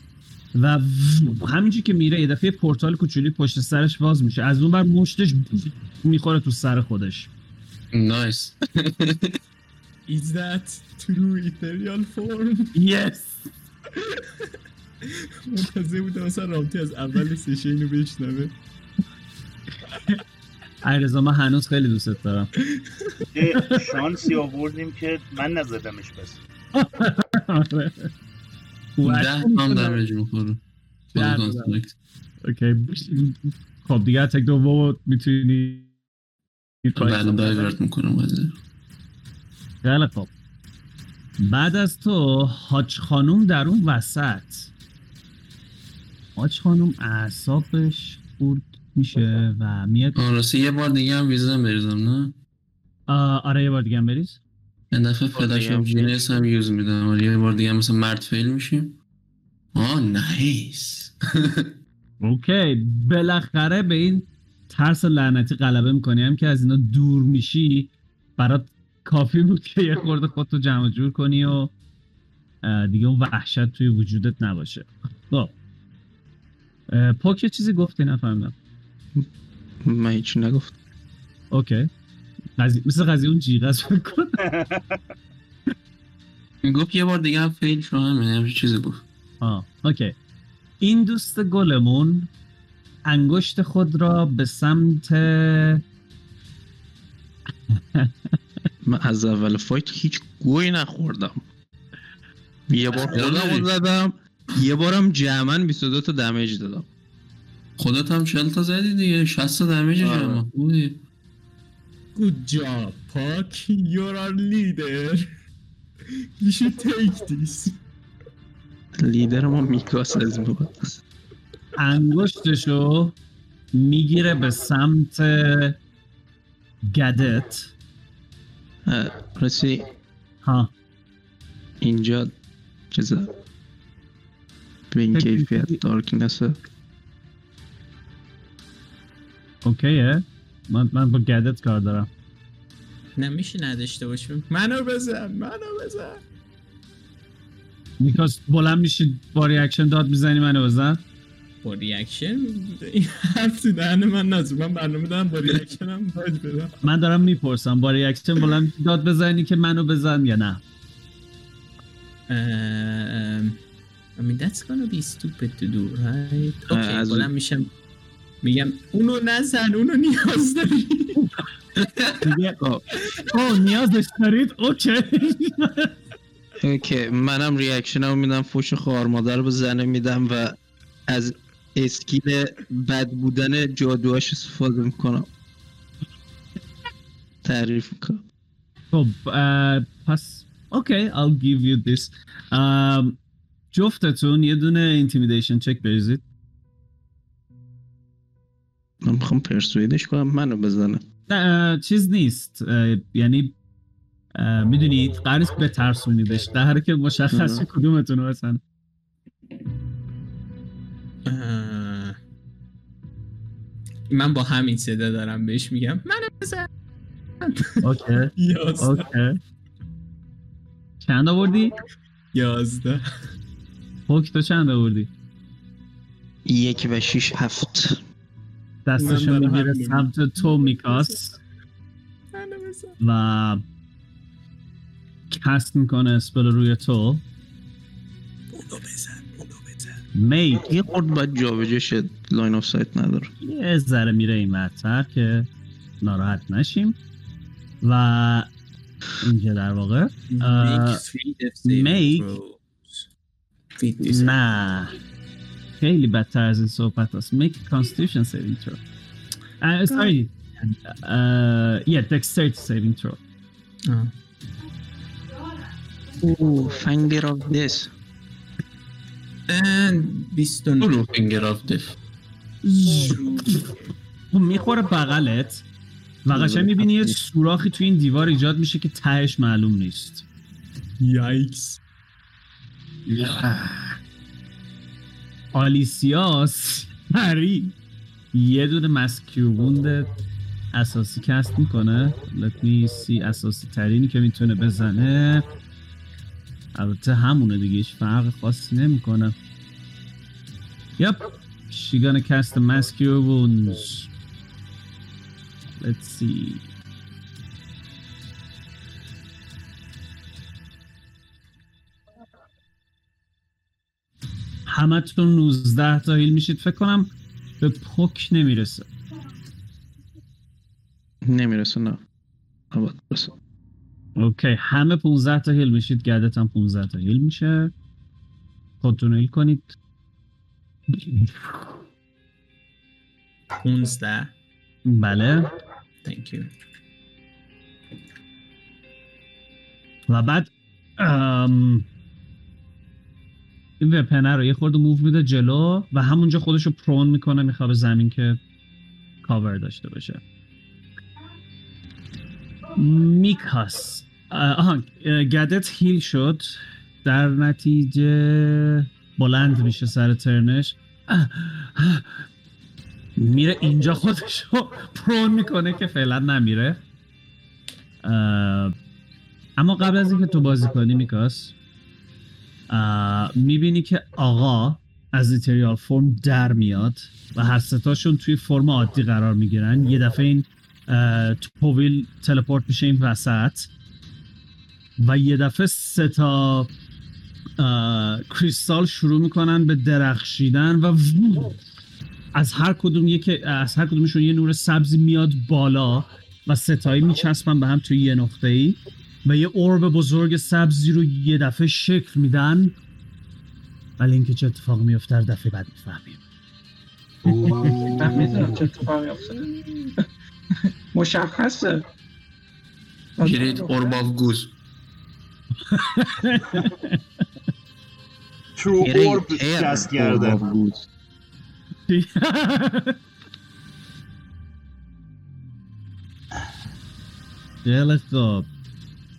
و همینجور که میره یه دفعه پورتال کوچولی پشت سرش باز میشه. از اون بر مشتش می‌خوره تو سر خودش. نایس. Is that true ethereal form? yes. منتظر بودم مثلا رامتی از اول سشن اینو بشنوه. علیرضا من هنوز خیلی دوستت دارم. یه شانسی آوردیم که من نزدمش بس آره. ده هم دمیج می‌خوره. اوکی. خب دیگه اتک دوم می‌تونی بعد divert می‌کنم قضیه خیلی خب بعد از تو حاج خانوم در اون وسط. حاج خانوم اعصابش خورد میشه و میاد. راستی یه بار دیگه هم wisdom بریزم نه؟ آه، آره یه بار دیگه هم بریز. یه دفعه flash of genius هم use میدم. آره یه بار دیگه هم مثل مرد fail میشیم. آه nice. okay بالاخره به این ترس لعنتی غلبه می‌کنی. هم که از اینا دور میشی برات کافی بود که یه خورده خودتو جمع جور کنی و دیگه اون وحشت توی وجودت نباشه. خب. یه چیزی گفتی نفهمیدم. من هیچی نگفت. اوکی. قضیه مثل قضیه اون جیغه است فکر کن گفت یه بار دیگه هم فیل شو همین چیزی گفت. آه اوکی. این دوست گلمون انگشت خود را به سمت من از اول فایت هیچ گوی نخوردم. یه بار خودم زدم یه بارم جمعا 22 تا دمیج دادم. خودت هم 40 تا زدی دیگه 60 تا دمیج آره. جمع خوبی Good job, Puck. You're our leader. You should take this. لیدر ما میکاس از بود انگشتشو می‌گیره به سمت گدت رسی ها اینجا چیزا به این کیفیت می‌کنی- دارکنس اوکیه من, من با گدت کار دارم. نمیشه نداشته باشیم منو بزن منو بزن. میکاس بلند میشی با reaction داد می‌زنی منو بزن. با reaction؟ این حرف تو دهن من نزد. من برنامه دارم با reaction هم بدم. من دارم می‌پرسم با reaction بلند میشی داد بزنی که منو بزن یا نه؟ Um, I mean that's gonna be stupid to do, right? okay از- بلند میشم. میگم اونو نزن اونو نیاز داری. دیگه اوه نیازش دارید okay. که منم reaction رو میدم فوش خوار مادر به زنه میدم و از skill بد بودن جادوهاش استفاده می‌کنم. تعریف می‌کنم. خب پس okay I'll give you this. ام، جفتتون یه دونه intimidation check بریزید. من می‌خوام persuade ش کنم منو بزنه. نه چیز نیست. یعنی می‌دونید قرار نیست بترسونیدش در حالی که مشخص. کدومتون رو من با همین صدا دارم بهش میگم. منو بزن. okay. یازده. okay. چند آوردی؟ یازده. پوک تو چند آوردی؟ یک و شیش هفت. دارم می‌گیره سمت تو میکاس. و cast می‌کنه spell روی تو. اونو بزن اونو بزن. میک یه خورد باید جابجا شد line of sight نداره. یه ذره میره این ورتر که ناراحت نشیم. و اینجا در واقع this. نه. خیلی بدتر از این صحبت هست make a constitution saving throw. Uh, sorry. uh, yeah dexterity saving throw. آه. اوه فنگر آف دس And 29 برو finger of death خب می‌خوره بغلت. و قشنگ می‌بینی یه سوراخی توی این دیوار ایجاد میشه که تهش معلوم نیست. yikes آلیسیاس. هری یه دونه mass cure wound اساسی cast می‌کنه. Let me see اساسی ترینی که می‌تونه بزنه. البته همونه دیگه هیچ فرق خاصی نمی‌کنه. یپ mass cure wounds. Let's see. همتون 19 تا هیل میشید. فکر کنم به پک نمی‌رسه. نمی‌رسه نه. نباید برسه. اوکی. همه 15 تا هیل میشید. گردت هم 15 تا هیل میشه. خودتون هیل کنید. 15 بله. Thank you. و بعد ام، این وپنه رو یه خورده موو میده جلو و همونجا خودش رو پرون می‌کنه می‌خواد زمین که کاور داشته باشه. میکاس. آها گدت هیل شد. در نتیجه بلند میشه سر ترنش. میره اینجا خودش رو پرون می‌کنه که فعلا نمیره. اما قبل از اینکه تو بازی کنی میکاس می‌بینی که آقا از ایتریال فرم در میاد و هر ستاشون توی فرم عادی قرار می‌گیرن. یه دفعه این توویل تلپورت میشه این وسط و یه دفعه سه تا کریستال شروع می‌کنن به درخشیدن و از هر کدوم یک از هر کدومشون یه نور سبزی میاد بالا و ستایی میچسبن به هم توی یه نقطه ای و یه اورب بزرگ سبزی رو یه دفعه شکل میدن. ولی اینکه چه اتفاق میفته در دفعه بعد می‌فهمیم. من می‌دونم چه اتفاقی افتاده مشخصه. گرید اورباف گوز ترو اورب of کردم goods. خیلی خوب.